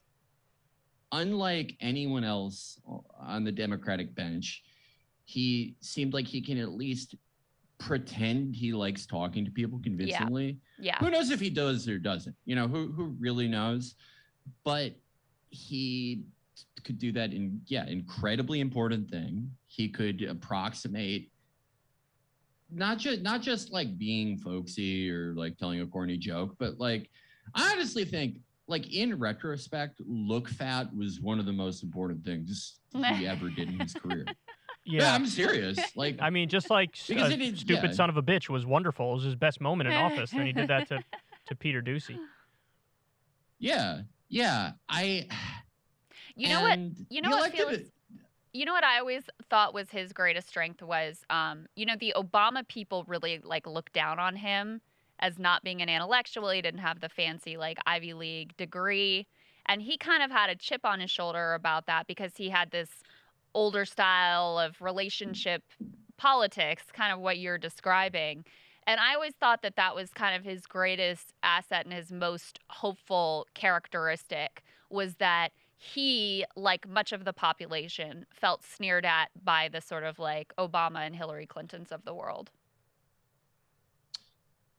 unlike anyone else on the Democratic bench, he seemed like he can at least pretend he likes talking to people convincingly. yeah. yeah. Who knows if he does or doesn't? You know, who who really knows? But he could do that in yeah, incredibly important thing. He could approximate not just not just like being folksy or like telling a corny joke, but like I honestly think like in retrospect, look fat was one of the most important things he [LAUGHS] ever did in his career. Yeah, yeah. I'm serious. Like I mean, just like Because a it is- stupid yeah. son of a bitch was wonderful. It was his best moment in office, and he did that to, [LAUGHS] to Peter Doocy. yeah, yeah. I [SIGHS] You know what? you know what, elected Felix? it- You know what I always thought was his greatest strength was, um, you know, the Obama people really like looked down on him as not being an intellectual. He didn't have the fancy like Ivy League degree, and he kind of had a chip on his shoulder about that because he had this older style of relationship politics, kind of what you're describing. And I always thought that that was kind of his greatest asset and his most hopeful characteristic was that he, like much of the population, felt sneered at by the sort of like Obama and Hillary Clintons of the world.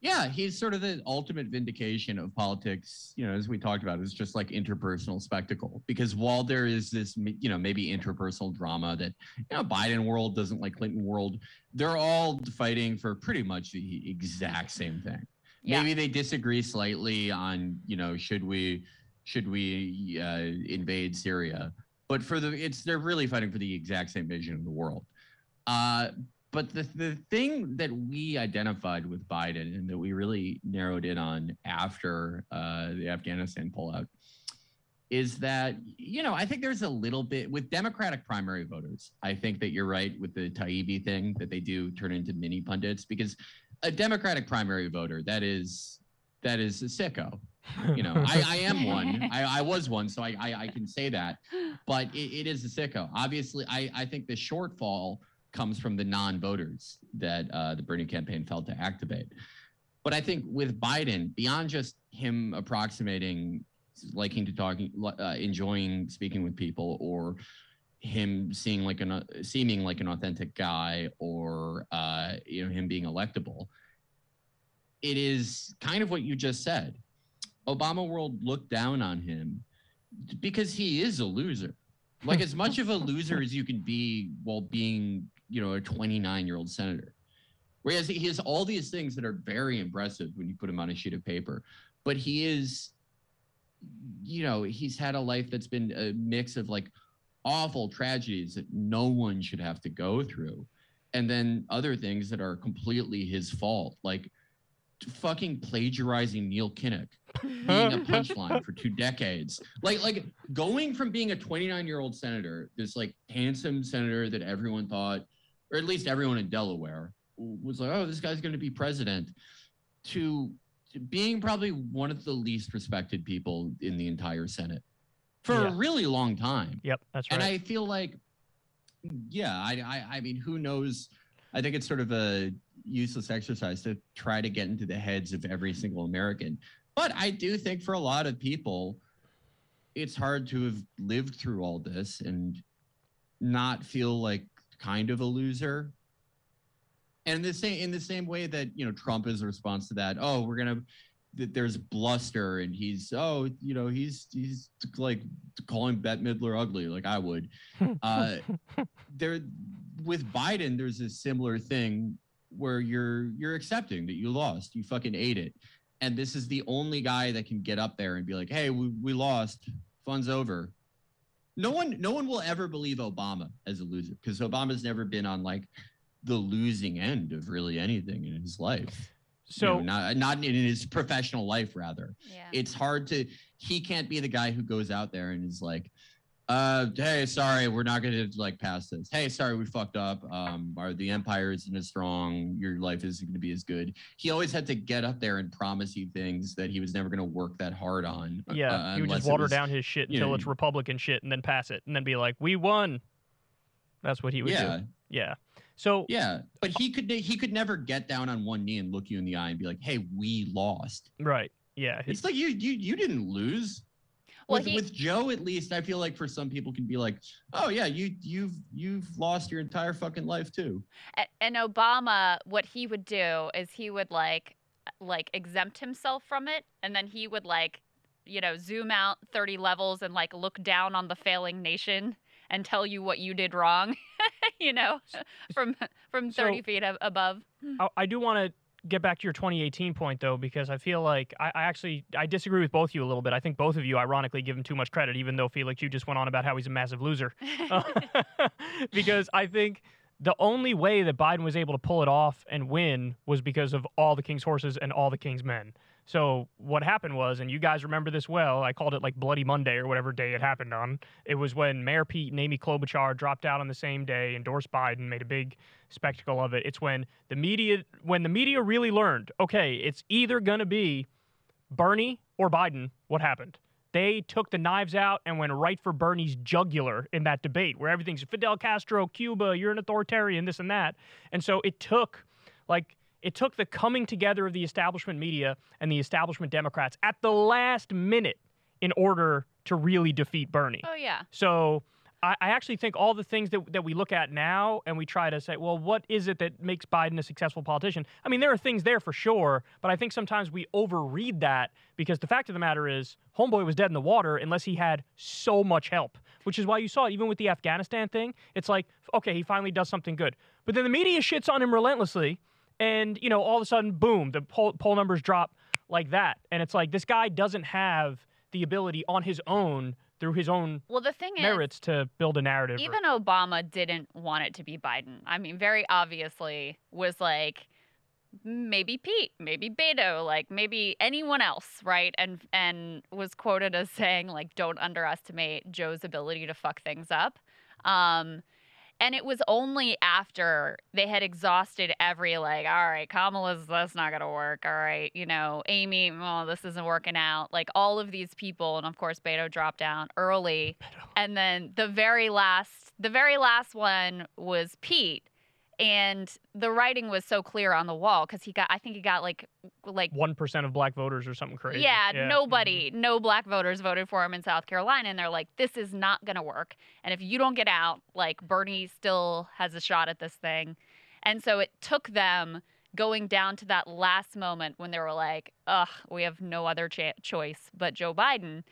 Yeah, he's sort of the ultimate vindication of politics. You know, as we talked about, it's just like interpersonal spectacle. Because while there is this, you know, maybe interpersonal drama that you know Biden world doesn't like Clinton world, they're all fighting for pretty much the exact same thing. Yeah. Maybe they disagree slightly on, you know, should we should we uh, invade Syria. But for the it's they're really fighting for the exact same vision of the world. Uh, but the the thing that we identified with Biden and that we really narrowed in on after uh, the Afghanistan pullout is that you know I think there's a little bit with Democratic primary voters. I think that you're right with the Taibbi thing that they do turn into mini pundits because a Democratic primary voter that is that is a sicko. You know, I, I am one. I, I was one, so I, I, I can say that. But it, it is a sicko. Obviously, I, I think the shortfall comes from the non-voters that uh, the Bernie campaign failed to activate. But I think with Biden, beyond just him approximating liking to talk, uh, enjoying speaking with people, or him seeing like an uh, seeming like an authentic guy, or uh, you know him being electable. It is kind of what you just said. Obama world looked down on him because he is a loser. Like as much of a loser as you can be while being, you know, a 29 year old senator. Whereas he has all these things that are very impressive when you put him on a sheet of paper, but he is you know, he's had a life that's been a mix of like awful tragedies that no one should have to go through. And then other things that are completely his fault, like fucking plagiarizing Neil Kinnock, being a [LAUGHS] punchline for two decades. Like, like going from being a 29 year old senator, this like handsome senator that everyone thought, or at least everyone in Delaware was like, oh, this guy's going to be president, to being probably one of the least respected people in the entire Senate for yeah. a really long time. Yep, that's right. And I feel like, yeah, I, I, I mean, who knows? I think it's sort of a useless exercise to try to get into the heads of every single American. But I do think for a lot of people, it's hard to have lived through all this and not feel like kind of a loser and the same in the same way that you know Trump is a response to that. Oh, we're gonna there's bluster and he's oh you know he's he's like calling Bette Midler ugly like I would. Uh, [LAUGHS] there with Biden, there's a similar thing where you're you're accepting that you lost, you fucking ate it, and this is the only guy that can get up there and be like, hey, we, we lost, fun's over. No one no one will ever believe Obama as a loser because Obama's never been on like the losing end of really anything in his life. So you know, not not in his professional life, rather. Yeah. It's hard to. He can't be the guy who goes out there and is like, uh, "Hey, sorry, we're not going to like pass this. Hey, sorry, we fucked up. Um, our the empire isn't as strong. Your life isn't going to be as good." He always had to get up there and promise you things that he was never going to work that hard on. Uh, yeah, uh, he would just water was, down his shit until know, it's Republican shit, and then pass it, and then be like, "We won." That's what he would yeah. do. Yeah. So yeah, but he could he could never get down on one knee and look you in the eye and be like, "Hey, we lost." Right. Yeah. It's like you you you didn't lose. Well, with, he, with Joe, at least, I feel like for some people can be like, "Oh yeah, you you've you've lost your entire fucking life too." And Obama, what he would do is he would like like exempt himself from it, and then he would like you know zoom out 30 levels and like look down on the failing nation and tell you what you did wrong, [LAUGHS] you know, [LAUGHS] from from 30 so, feet above. I do want to get back to your 2018 point though, because I feel like I, I, actually I disagree with both of you a little bit. I think both of you, ironically, give him too much credit, even though Felix, you just went on about how he's a massive loser. [LAUGHS] Uh, [LAUGHS] because I think the only way that Biden was able to pull it off and win was because of all the king's horses and all the king's men. So what happened was, and you guys remember this well, I called it like Bloody Monday or whatever day it happened on. It was when Mayor Pete and Amy Klobuchar dropped out on the same day, endorsed Biden, made a big spectacle of it. It's when the media, when the media really learned, okay, it's either to be Bernie or Biden. What happened? They took the knives out and went right for Bernie's jugular in that debate, where everything's Fidel Castro, Cuba, you're an authoritarian, this and that. And so it took like it took the coming together of the establishment media and the establishment Democrats at the last minute in order to really defeat Bernie. Oh, yeah. So I, I actually think all the things that, that we look at now and we try to say, well, what is it that makes Biden a successful politician? I mean, there are things there for sure, but I think sometimes we overread that because the fact of the matter is, Homeboy was dead in the water unless he had so much help, which is why you saw it even with the Afghanistan thing. It's like, okay, he finally does something good. But then the media shits on him relentlessly and you know all of a sudden boom the poll, poll numbers drop like that and it's like this guy doesn't have the ability on his own through his own Well, the thing is, merits to build a narrative. or- even Obama didn't want it to be Biden. I mean, very obviously was like maybe Pete, maybe Beto, like maybe anyone else, right? And and was quoted as saying like don't underestimate Joe's ability to fuck things up. Um and it was only after they had exhausted every like, all right, Kamala's that's not gonna work. All right, you know, Amy, well, this isn't working out. Like all of these people, and of course Beto dropped down early. And then the very last the very last one was Pete. And the writing was so clear on the wall because he got I think he got like like one percent of black voters or something crazy. yeah, mhm. nobody, no black voters voted for him in South Carolina. And they're like, this is not going to work. And if you don't get out, like Bernie still has a shot at this thing. And so it took them going down to that last moment when they were like, ugh, we have no other cha- choice but Joe Biden.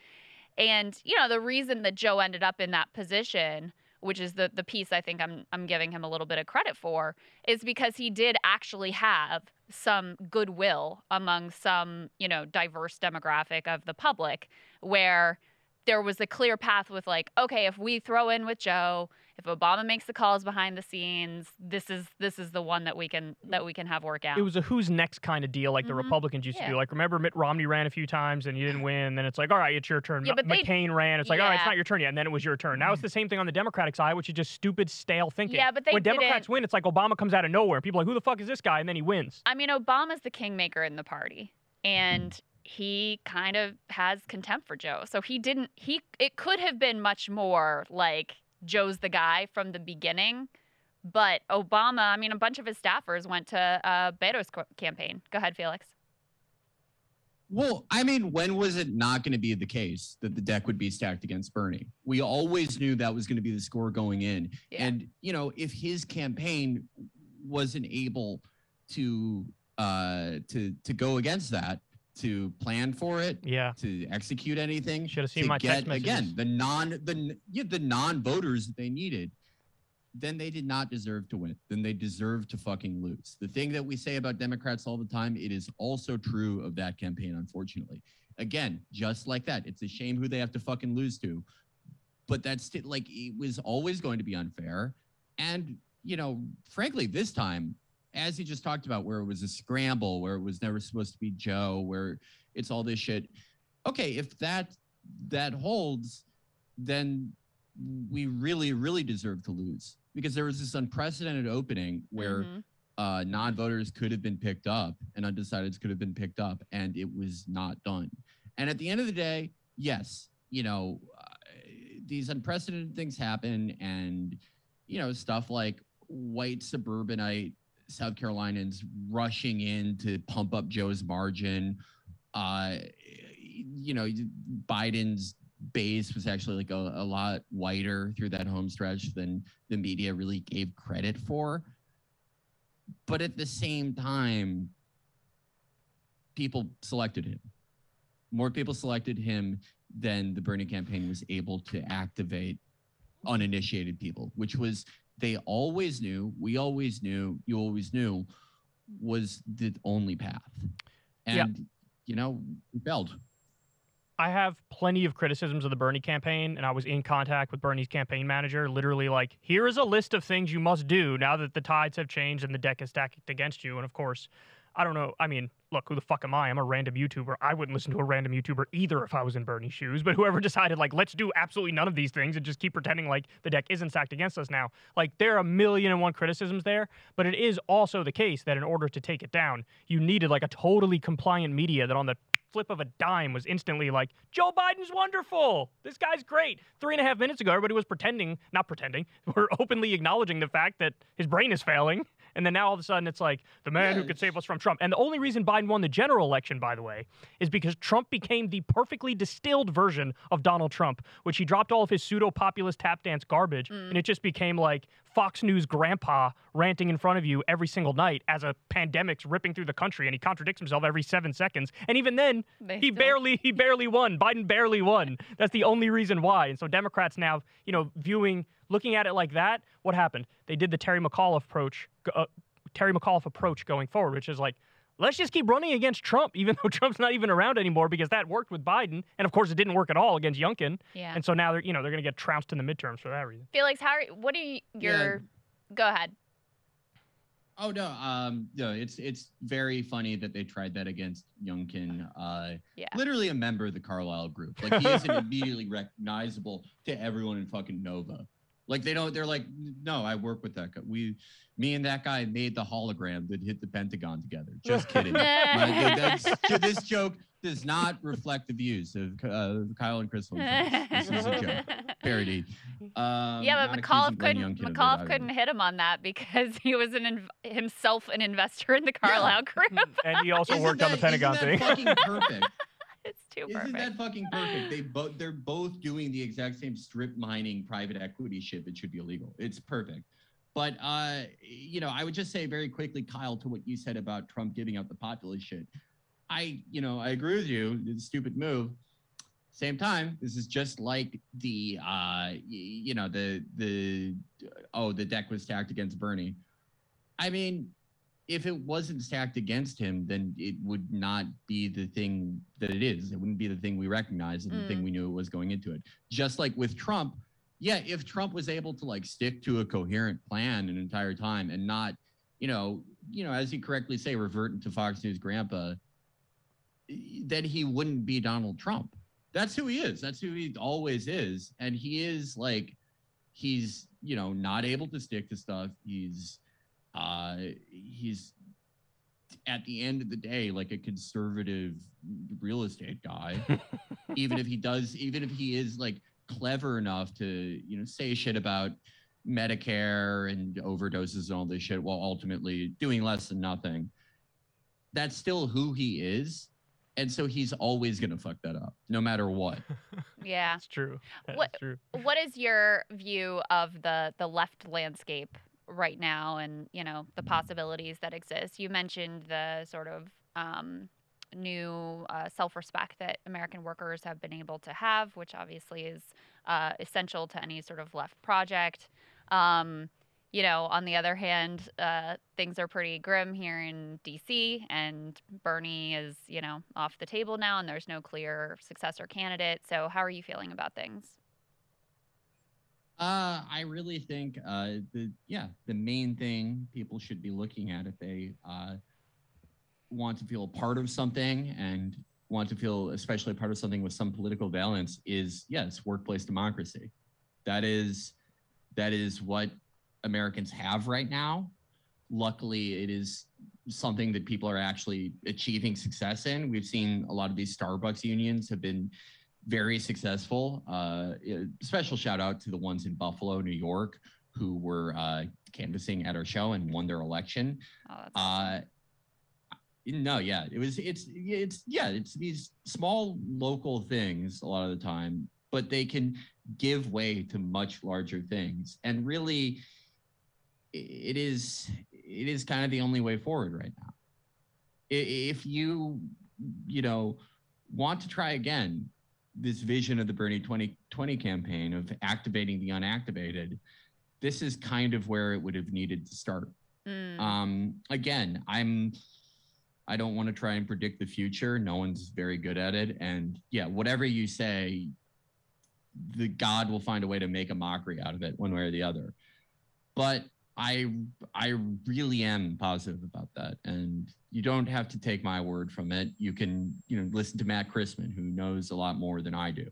And, you know, the reason that Joe ended up in that position which is the the piece I think I'm I'm giving him a little bit of credit for, is because he did actually have some goodwill among some, you know, diverse demographic of the public where there was a clear path with like, okay, if we throw in with Joe, if Obama makes the calls behind the scenes, this is this is the one that we can that we can have work out. It was a who's next kind of deal, like the Mhm. Republicans used to Yeah. do. Like, remember Mitt Romney ran a few times and you didn't [SIGHS] win, and then it's like, all right, it's your turn. Yeah, but they- McCain ran. It's like, all right, it's not your turn yet, and then it was your turn. Now it's the same thing on the Democratic side, which is just stupid, stale thinking. Yeah, but they when Democrats win, it's like Obama comes out of nowhere, and people are like, who the fuck is this guy? And then he wins. I mean, Obama's the kingmaker in the party, and he kind of has contempt for Joe. So he didn't. He it could have been much more like Joe's the guy from the beginning, but Obama. I mean, a bunch of his staffers went to uh, Beto's co- campaign. Go ahead, Felix. Well, I mean, when was it not going to be the case that the deck would be stacked against Bernie? We always knew that was going to be the score going in. Yeah. And, you know, if his campaign wasn't able to uh to to go against that, to plan for it, Yeah. to execute anything, Should have seen my text get again the non the yeah, the non-voters that they needed, then they did not deserve to win. Then they deserve to fucking lose. The thing that we say about Democrats all the time, it is also true of that campaign, unfortunately. Again, just like that, it's a shame who they have to fucking lose to. But that's like it was always going to be unfair. And, you know, frankly, this time, as he just talked about, where it was a scramble, where it was never supposed to be Joe, where it's all this shit. Okay, if that that holds, then we really, really deserve to lose because there was this unprecedented opening where Mhm. uh, non-voters could have been picked up and undecideds could have been picked up, and it was not done. And at the end of the day, yes, you know, uh, these unprecedented things happen, and you know, stuff like white suburbanite South Carolinians rushing in to pump up Joe's margin. Uh, you know, Biden's base was actually like a, a lot whiter through that home stretch than the media really gave credit for. But at the same time, people selected him. More people selected him than the Bernie campaign was able to activate uninitiated people, which was they always knew, we always knew, you always knew was the only path. And Yeah. you know, we failed. I have plenty of criticisms of the Bernie campaign, and I was in contact with Bernie's campaign manager. Literally, like, here is a list of things you must do now that the tides have changed and the deck is stacked against you. And of course, I don't know. I mean, look, who the fuck am I? I'm a random YouTuber. I wouldn't listen to a random YouTuber either if I was in Bernie's shoes. But whoever [LAUGHS] decided, like, let's do absolutely none of these things and just keep pretending like the deck isn't stacked against us now. Like, there are a million and one criticisms there, but it is also the case that in order to take it down, you needed like a totally compliant media that on the flip of a dime was instantly like, Joe Biden's wonderful. This guy's great. Three and a half minutes ago, everybody was pretending, not pretending, [LAUGHS] we're openly acknowledging the fact that his brain is failing. And then now all of a sudden it's like the man who could save us from Trump. And the only reason Biden won the general election, by the way, is because Trump became the perfectly distilled version of Donald Trump, which he dropped all of his pseudo populist tap dance garbage. Mm. And it just became like Fox News grandpa ranting in front of you every single night as a pandemic's ripping through the country. And he contradicts himself every seven seconds. And even then, They he still- barely he [LAUGHS] barely won. Biden barely won. That's the only reason why. And so Democrats now, you know, viewing looking at it like that, what happened? They did the Terry McAuliffe approach, uh, Terry McAuliffe approach going forward, which is like, let's just keep running against Trump, [LAUGHS] even though Trump's not even around anymore, because that worked with Biden, and of course it didn't work at all against Youngkin, Yeah. and so now they're you know they're going to get trounced in the midterms for that reason. Felix, how are, what are you, your go ahead. Oh no, um, no, it's it's very funny that they tried that against Youngkin. Uh, Yeah. literally a member of the Carlyle group. Like he isn't [LAUGHS] immediately recognizable to everyone in fucking Nova. Like they don't. They're like, no, I work with that guy. We, me and that guy made the hologram that hit the Pentagon together. Just kidding. [LAUGHS] My- that's- this joke does not reflect the views of uh, Kyle and Krystal. This is a joke. Parody. [LAUGHS] Um, yeah, but accusing McAuliffe couldn't Youngkin it McAuliffe couldn't hit him on that because [LAUGHS] he was an inv- himself an investor in the Carlyle group. and he also Isn't worked on the that- isn't Pentagon that thing. Fucking perfect. Too Isn't perfect. that fucking perfect? They both they're both doing the exact same strip mining private equity shit that should be illegal. It's perfect. But uh, you know, I would just say very quickly, Kyle, to what you said about Trump giving up the populist shit. I, you know, I agree with you. It's a stupid move. Same time, this is just like the, uh, you know, the the oh, the deck was stacked against Bernie. I mean, if it wasn't stacked against him, then it would not be the thing that it is. It wouldn't be the thing we recognize and the thing Mm. we knew it was going into it. Just like with Trump, yeah, if Trump was able to like stick to a coherent plan an entire time and not, you know, you know, as you correctly say, revert into Fox News grandpa, then he wouldn't be Donald Trump. That's who he is. That's who he always is. And he is like, he's, you know, not able to stick to stuff. He's, uh, he's at the end of the day like a conservative real estate guy. [LAUGHS] even if he does, even if he is like clever enough to, you know, say shit about Medicare and overdoses and all this shit while ultimately doing less than nothing. That's still who he is. And so he's always going to fuck that up, no matter what. [LAUGHS] yeah. That's true. That's What- true. What is your view of the the left landscape right now, and you know the possibilities that exist? You mentioned the sort of um, new uh, self respect that American workers have been able to have, which obviously is uh, essential to any sort of left project. Um, you know, on the other hand, uh, things are pretty grim here in DC, and Bernie is, you know, off the table now, and there's no clear successor candidate. So, how are you feeling about things? Uh, I really think uh, the yeah the main thing people should be looking at if they uh, want to feel a part of something and want to feel especially a part of something with some political valence is yes workplace democracy. That is that is what Americans have right now. Luckily, it is something that people are actually achieving success in. We've seen a lot of these Starbucks unions have been very successful. Uh, special shout out to the ones in Buffalo, New York, who were uh, canvassing at our show and won their election. Oh. Uh, no, yeah, it was. It's it's yeah, it's these small local things a lot of the time, but they can give way to much larger things, and really, it is it is kind of the only way forward right now. If you you know want to try again this vision of the Bernie 2020 campaign of activating the unactivated, this is kind of where it would have needed to start. Mm. Um, again, I'm I don't want to try and predict the future. No one's very good at it. And yeah, whatever you say, the God will find a way to make a mockery out of it one way or the other. But I I really am positive about that. And you don't have to take my word from it. You can, you know, listen to Matt Christman, who knows a lot more than I do.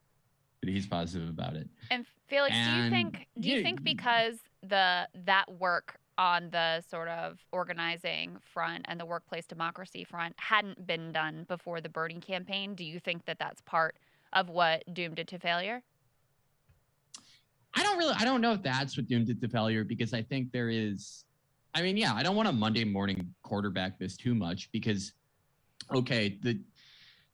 But he's positive about it. And Felix, do you think do you yeah, think because the that work on the sort of organizing front and the workplace democracy front hadn't been done before the Bernie campaign, do you think that that's part of what doomed it to failure? I don't really I don't know if that's what doomed it to failure because I think there is I mean, yeah, I don't want to Monday morning quarterback this too much because okay, the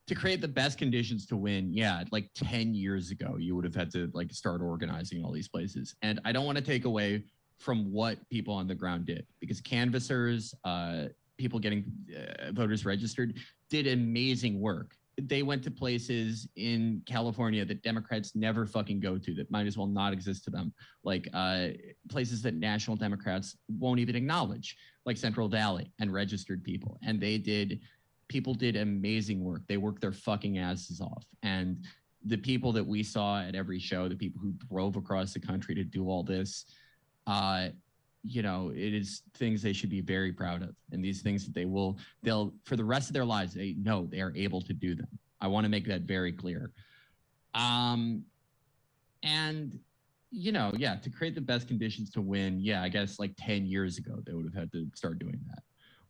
to create the best conditions to win, yeah, like 10 years ago, you would have had to like start organizing all these places. And I don't want to take away from what people on the ground did because canvassers, uh, people getting uh, voters registered did amazing work. They went to places in California that Democrats never fucking go to that might as well not exist to them, like uh, places that national Democrats won't even acknowledge, like Central Valley and registered people. And they did, people did amazing work. They worked their fucking asses off. And the people that we saw at every show, the people who drove across the country to do all this, uh, you know, it is things they should be very proud of, and these things that they will, they'll for the rest of their lives, they know they are able to do them. I want to make that very clear. Um, and you know, yeah, to create the best conditions to win, yeah, I guess like 10 years ago, they would have had to start doing that.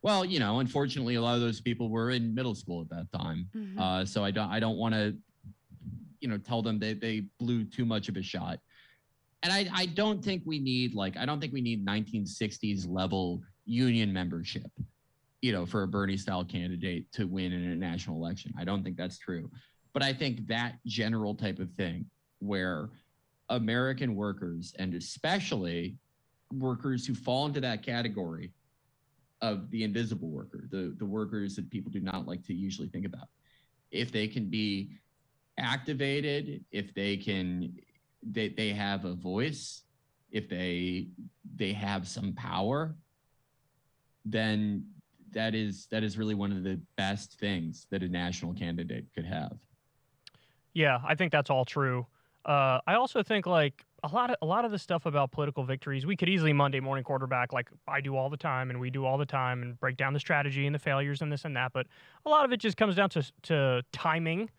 Well, you know, unfortunately, a lot of those people were in middle school at that time. Mhm. Uh, so I don't, I don't want to, you know, tell them they, they blew too much of a shot. And I, I don't think we need like, I don't think we need 1960s level union membership, you know, for a Bernie style candidate to win in a national election. I don't think that's true. But I think that general type of thing where American workers and especially workers who fall into that category of the invisible worker, the, the workers that people do not like to usually think about. If they can be activated, if they can they, they have a voice, if they they have some power, then that is that is really one of the best things that a national candidate could have. Yeah, I think that's all true. Uh, I also think like a lot of a lot of the stuff about political victories, we could easily Monday morning quarterback like I do all the time, and we do all the time, and break down the strategy and the failures and this and that. But a lot of it just comes down to to timing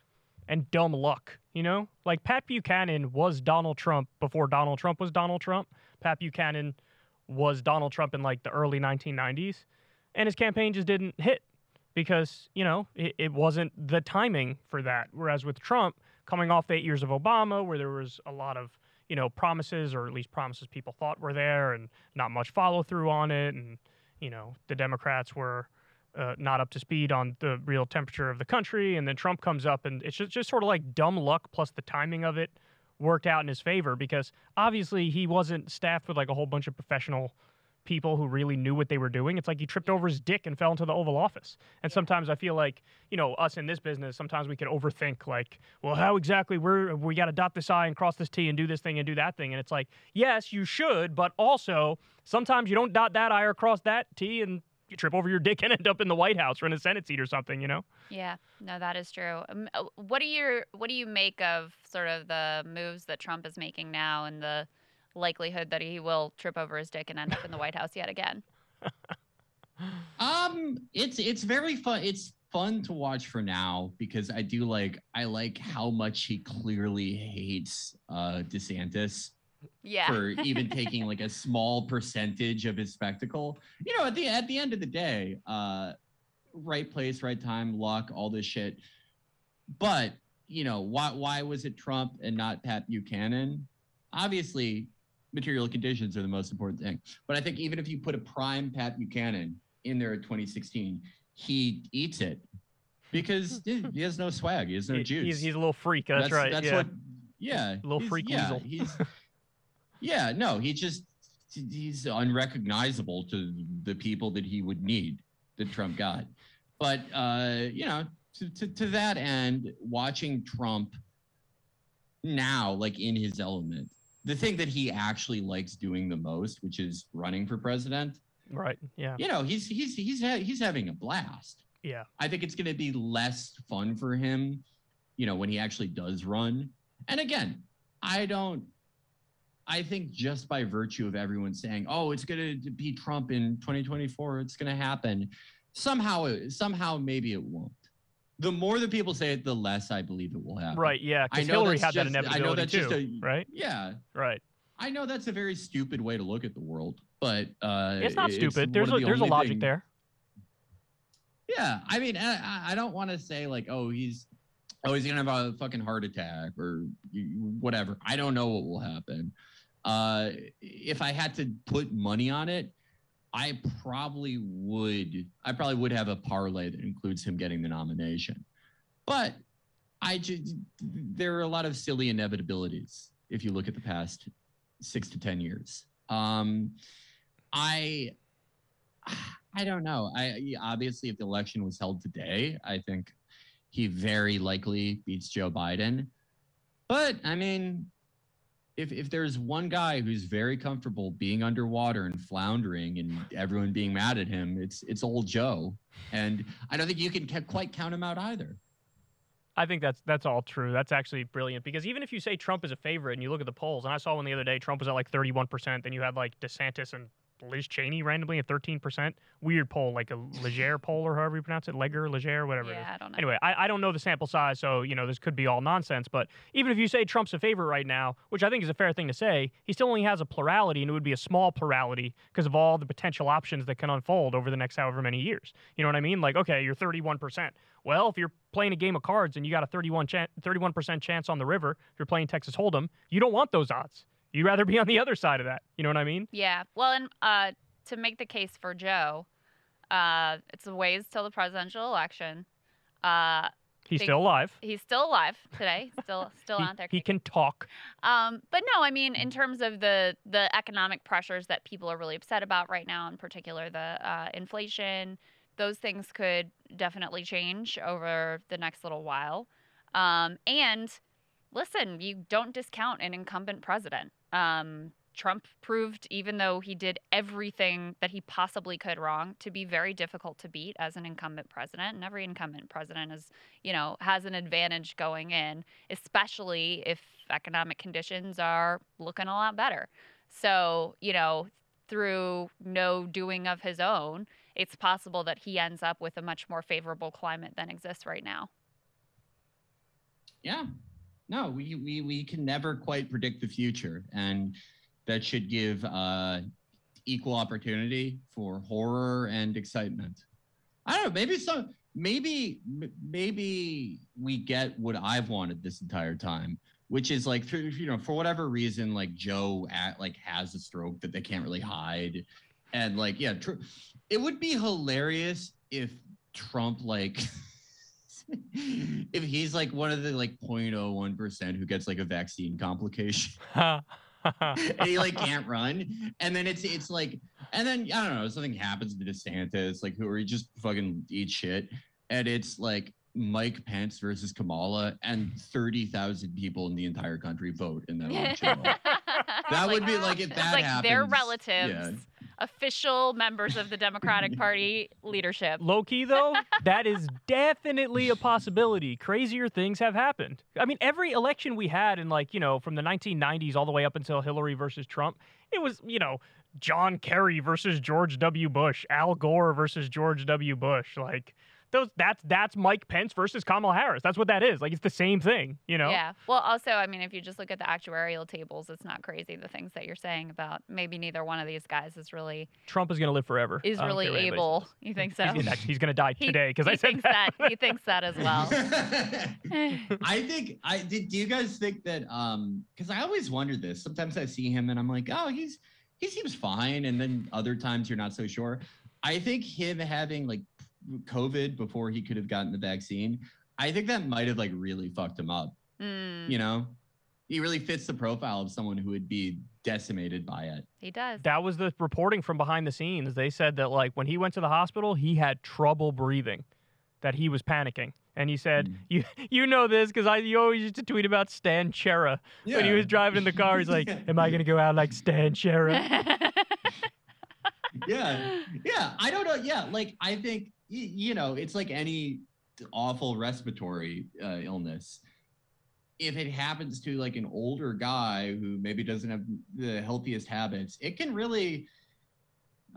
and dumb luck. You know, like Pat Buchanan was Donald Trump before Donald Trump was Donald Trump. Pat Buchanan was Donald Trump in like the early 1990s, and his campaign just didn't hit because you know it, it wasn't the timing for that. Whereas with Trump coming off eight years of Obama, where there was a lot of you know promises, or at least promises people thought were there, and not much follow through on it, and you know the Democrats were uh, not up to speed on the real temperature of the country, and then Trump comes up, and it's just, just sort of like dumb luck plus the timing of it worked out in his favor because obviously he wasn't staffed with like a whole bunch of professional people who really knew what they were doing. It's like he tripped over his dick and fell into the Oval Office. And sometimes I feel like, you know, us in this business, sometimes we can overthink like, well, how exactly we're we got to dot this I and cross this T and do this thing and do that thing. And it's like, yes, you should, but also sometimes you don't dot that I or cross that T and you trip over your dick and [LAUGHS] end up in the White House or in a Senate seat or something, you know? Yeah, no, that is true. Um, uh, what do you what do you make of sort of the moves that Trump is making now and the likelihood that he will trip over his dick and end up in the White House yet again? [LAUGHS] Um, it's it's very fun. It's fun to watch for now because I do like I like how much he clearly hates uh DeSantis Yeah. for even [LAUGHS] taking like a small percentage of his spectacle. You know, at the at the end of the day, uh right place, right time, luck, all this shit. But, you know, why why was it Trump and not Pat Buchanan? Obviously, material conditions are the most important thing. But I think even if you put a prime Pat Buchanan in there at 2016, he eats it because [LAUGHS] he has no swag, he has no He- juice. He's, he's a little freak. That's, right. That's yeah. what. Yeah, Little he's- freak yeah, weasel. He's, [LAUGHS] yeah, no, he just he's unrecognizable to the people that he would need that Trump got. But uh, you know, to, to to that end, watching Trump now, like in his element, the thing that he actually likes doing the most, which is running for president, right. Yeah. you know, he's he's he's ha- he's having a blast. Yeah. I think it's going to be less fun for him, you know, when he actually does run. And again, I don't. I think just by virtue of everyone saying, "Oh, it's going to be Trump in 2024, it's going to happen," somehow, it- somehow, maybe it won't. The more that people say it, the less I believe it will happen. Right. Yeah. I know Hillary that's had that just- I know inevitability that's too. just a- right. Yeah, Right. I know that's a very stupid way to look at the world, but uh, It's not stupid. There's a the there's a logic thing- there. Yeah, I mean, I, I- I don't want to say like, oh, he's, oh, he's gonna have a fucking heart attack or whatever. I don't know what will happen. Uh, if I had to put money on it, I probably would. I probably would have a parlay that includes him getting the nomination. But I just there are a lot of silly inevitabilities if you look at the past six to ten years. Um, I I don't know. I obviously, if the election was held today, I think he very likely beats Joe Biden. But I mean, if if there's one guy who's very comfortable being underwater and floundering and everyone being mad at him, it's it's old Joe. And I don't think you can quite count him out either. I think that's that's all true. That's actually brilliant because even if you say Trump is a favorite and you look at the polls, and I saw one the other day, Trump was at like 31%, then you had like DeSantis and Liz Cheney randomly at 13%. Weird poll, like a Leger [LAUGHS] poll or however you pronounce it, Leger, Leger, whatever yeah, I don't know. Anyway, I, I don't know the sample size, so you know this could be all nonsense. But even if you say Trump's a favorite right now, which I think is a fair thing to say, he still only has a plurality, and it would be a small plurality because of all the potential options that can unfold over the next however many years. You know what I mean? Like, okay, you're 31%. Well, if you're playing a game of cards and you got a 31 chan 31% chance on the river, if you're playing Texas Hold'em, you don't want those odds. You'd rather be on the other side of that. You know what I mean? Yeah. Well, and uh, to make the case for Joe, uh, it's a ways till the presidential election. Uh, He's Think- still alive. he's still alive today, still [LAUGHS] still He, out there. he can talk. Um, but no, I mean, in terms of the the economic pressures that people are really upset about right now, in particular the uh, inflation, those things could definitely change over the next little while. Um, and listen, you don't discount an incumbent president. Um, Trump proved, even though he did everything that he possibly could wrong, to be very difficult to beat as an incumbent president. And every incumbent president is, you know, has an advantage going in, especially if economic conditions are looking a lot better. So, you know, through no doing of his own, it's possible that he ends up with a much more favorable climate than exists right now. Yeah. No, we, we we can never quite predict the future, and that should give uh, equal opportunity for horror and excitement. I don't know. Maybe some. Maybe maybe we get what I've wanted this entire time, which is like through you know for whatever reason like Joe at, like has a stroke that they can't really hide, and like yeah, tr- it would be hilarious if Trump like. [LAUGHS] [LAUGHS] if he's like one of the like 0.01% who gets like a vaccine complication [LAUGHS] and he like can't run and then it's it's like and then i don't know something happens to desantis like who are he just fucking eat shit and it's like mike pence versus kamala and 30000 people in the entire country vote in [LAUGHS] that election that would be like if it's that like their happens, relatives, yeah. Official members of the Democratic [LAUGHS] Party leadership. Low key though, that is definitely a possibility. Crazier things have happened. I mean, every election we had in like, you know, from the 1990s all the way up until Hillary versus Trump, it was, you know, John Kerry versus George W. Bush, Al Gore versus George W. Bush. Like those that's that's Mike Pence versus Kamala Harris. That's what that is. Like it's the same thing, you know? Yeah. Well, also, I mean, if you just look at the actuarial tables, it's not crazy the things that you're saying about maybe neither one of these guys is really Trump is gonna live forever. is really care what anybody able. You think [LAUGHS] so? He's gonna, he's gonna die He- today because I said thinks that. He thinks that as well. [LAUGHS] [LAUGHS] I think I did. Do you guys think that? Um, because I always wonder this. Sometimes I see him and I'm like, oh, he's he seems fine, and then other times you're not so sure. I think him having like COVID before he could have gotten the vaccine, I think that might have like really fucked him up. Mm, You know, he really fits the profile of someone who would be decimated by it. he does. That was the reporting from behind the scenes. They said that like when he went to the hospital, he had trouble breathing, that he was panicking. And he said, Mm. "You you know this because I you always used to tweet about Stan Chera when he was driving in the car. He's like, [LAUGHS] "Am I gonna go out like Stan Chera?" [LAUGHS] yeah yeah i don't know yeah like i think y- you know it's like any awful respiratory uh, illness. If it happens to like an older guy who maybe doesn't have the healthiest habits it can really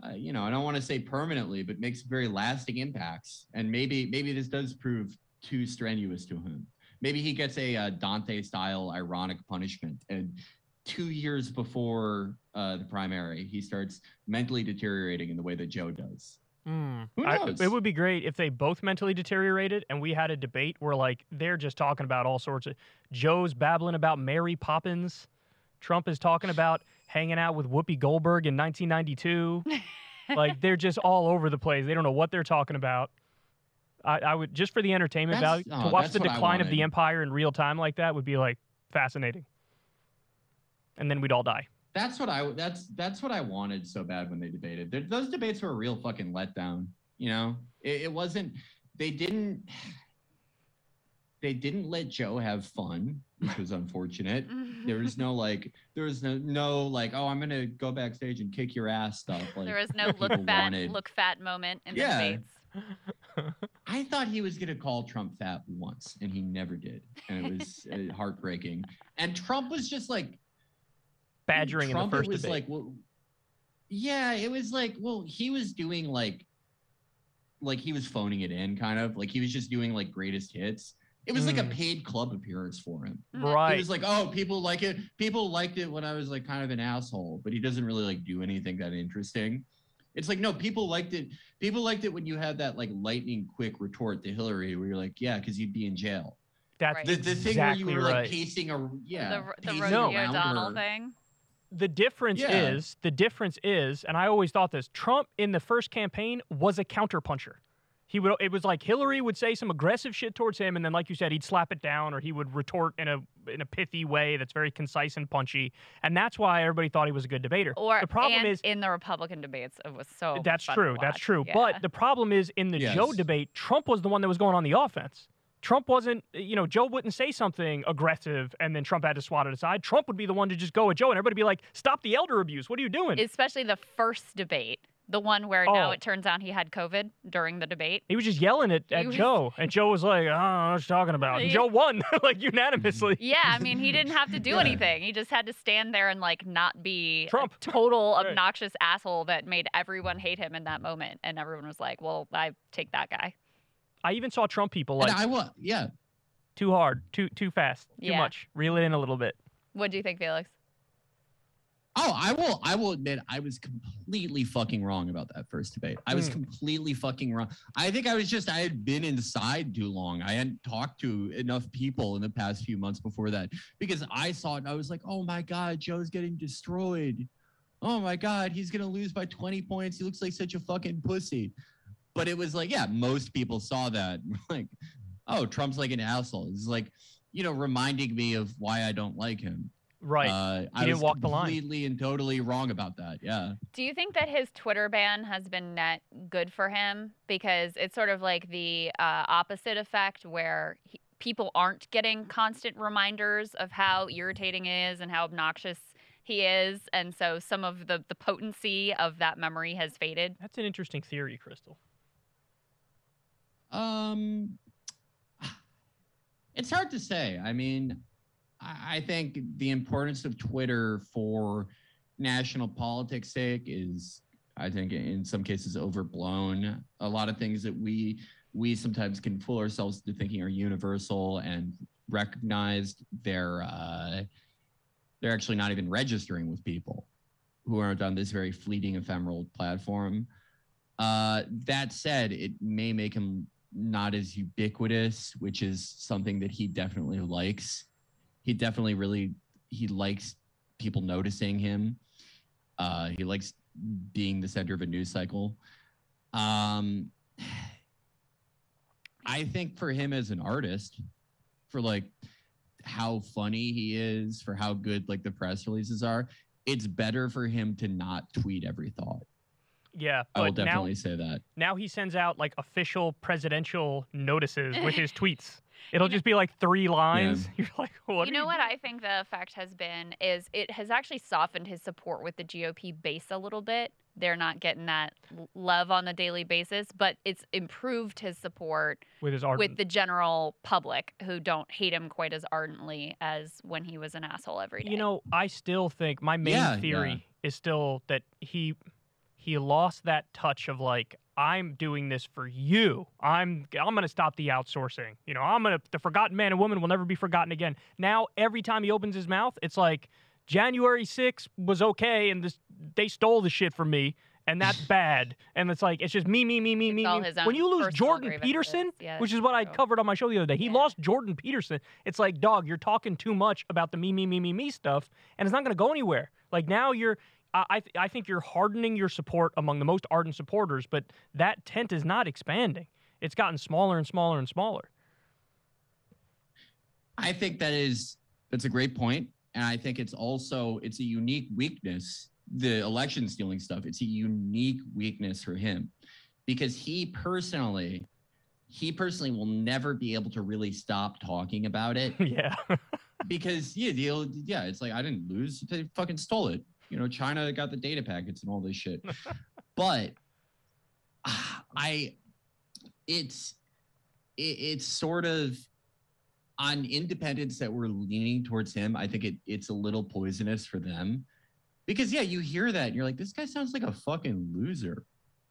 uh, you know i don't want to say permanently but makes very lasting impacts. And maybe maybe this does prove too strenuous to him. Maybe he gets a uh, dante style ironic punishment and two years before uh, the primary he starts mentally deteriorating in the way that Joe does. Hmm. Who I- it would be great if they both mentally deteriorated and we had a debate where like they're just talking about all sorts of Joe's babbling about Mary Poppins. Trump is talking about hanging out with Whoopi Goldberg in 1992. like they're just all over the place. They don't know what they're talking about. I, I would just for the entertainment That's- value oh, to watch the decline of the empire in real time like that would be like fascinating. And then we'd all die. That's what I that's that's what I wanted so bad when they debated. Th- those debates were a real fucking letdown. You know, it, it wasn't. They didn't. they didn't let Joe have fun, which was unfortunate. [LAUGHS] There was no like, there was no no like, oh, I'm gonna go backstage and kick your ass stuff. Like there was no look fat, wanted. look fat moment in the Yeah. debates. [LAUGHS] I thought he was gonna call Trump fat once, and he never did, and it was uh, heartbreaking. And Trump was just like Badgering in the it first was debate. like, well, yeah, it was like, well, he was doing like, like he was phoning it in, kind of like he was just doing like greatest hits. It was like a Mm. paid club appearance for him. right. He was like, oh, people like it. People liked it when I was like kind of an asshole, but he doesn't really like do anything that interesting. It's like, no, people liked it. People liked it when you had that like lightning quick retort to Hillary where you're like, yeah, because you'd be in jail. That's Right. The, the thing exactly where you were right. like pacing a yeah, the the pacing Rosie around O'Donnell thing. The difference Yeah. is the difference is, and I always thought this: Trump in the first campaign was a counterpuncher. He would. It was like Hillary would say some aggressive shit towards him, and then, like you said, he'd slap it down, or he would retort in a in a pithy way that's very concise and punchy, and that's why everybody thought he was a good debater. Or the problem and is in the Republican debates, it was so. that's fun to true. That's true. Yeah. But the problem is in the Joe debate, Trump was the one that was going on the offense. Trump wasn't, you know, Joe wouldn't say something aggressive and then Trump had to swat it aside. Trump would be the one to just go at Joe and everybody be like, stop the elder abuse. What are you doing? especially the first debate, the one where now Oh. it turns out he had COVID during the debate. He was just yelling at, at was- Joe, and Joe was like, "I don't know what you're talking about." And Joe won [LAUGHS] like unanimously. [LAUGHS] Yeah, I mean, he didn't have to do Yeah. anything. He just had to stand there and like not be Trump. a total Right. obnoxious asshole that made everyone hate him in that moment. And everyone was like, "Well, I take that guy." I even saw Trump people And like I was yeah. too hard, too too fast, too Yeah. much. Reel it in a little bit. What do you think, Felix? Oh, I will. I will admit I was completely fucking wrong about that first debate. I was Mm. completely fucking wrong. I think I was just I had been inside too long. I hadn't talked to enough people in the past few months before that because I saw it and I was like, oh my god, Joe's getting destroyed. Oh my god, he's gonna lose by 20 points. He looks like such a fucking pussy. But it was like, yeah, most people saw that. [LAUGHS] Like, oh, Trump's like an asshole. It's like, you know, reminding me of why I don't like him. Right. Uh, I didn't was walk the line. completely and totally wrong about that. Yeah. Do you think that his Twitter ban has been net good for him because it's sort of like the uh, opposite effect where he, people aren't getting constant reminders of how irritating he is and how obnoxious he is, and so some of the the potency of that memory has faded. That's an interesting theory, Krystal. Um, it's hard to say. I mean, I, think the importance of Twitter for national politics' sake is, I think, in some cases, overblown. A lot of things that we we sometimes can fool ourselves into thinking are universal and recognized. They're uh, they're actually not even registering with people who aren't on this very fleeting, ephemeral platform. Uh, that said, it may make him not as ubiquitous, which is something that he definitely likes. He definitely really he likes people noticing him. Uh, he likes being the center of a news cycle. Um, I think for him as an artist, for like how funny he is, for how good like the press releases are, it's better for him to not tweet every thought. Yeah, I will but now definitely say that. now he sends out like official presidential notices with his [LAUGHS] tweets. It'll just be like three lines. [LAUGHS] You're like, what? you are know what I think the effect has been is it has actually softened his support with the GOP base a little bit. They're not getting that love on a daily basis, but it's improved his support with his art? with the general public who don't hate him quite as ardently as when he was an asshole every day. You know, I still think my main Yeah, theory yeah. is still that he he lost that touch of like I'm doing this for you. I'm I'm gonna stop the outsourcing. You know, I'm gonna the forgotten man and woman will never be forgotten again. Now every time he opens his mouth, it's like January 6th was okay and this they stole the shit from me and that's [LAUGHS] bad. And it's like it's just me, me, me, me, It's me. me. When you lose Jordan. Peterson, Yeah, which is what I covered on my show the other day. He Yeah. lost Jordan Peterson. It's like, dog, you're talking too much about the me, me, me, me, me stuff, and it's not going to go anywhere. Like now you're, I, th- I think you're hardening your support among the most ardent supporters, but that tent is not expanding. It's gotten smaller and smaller and smaller. I think that is that's a great point, and I think it's also it's a unique weakness. The election stealing stuff. It's a unique weakness for him because he personally he personally will never be able to really stop talking about it [LAUGHS] yeah. because yeah, the, yeah, it's like I didn't lose; they fucking stole it. You know, China got the data packets and all this shit. [LAUGHS] but ah, I, it's it, it's sort of on independence that we're leaning towards him. I think it it's a little poisonous for them because yeah, you hear that and you're like, this guy sounds like a fucking loser.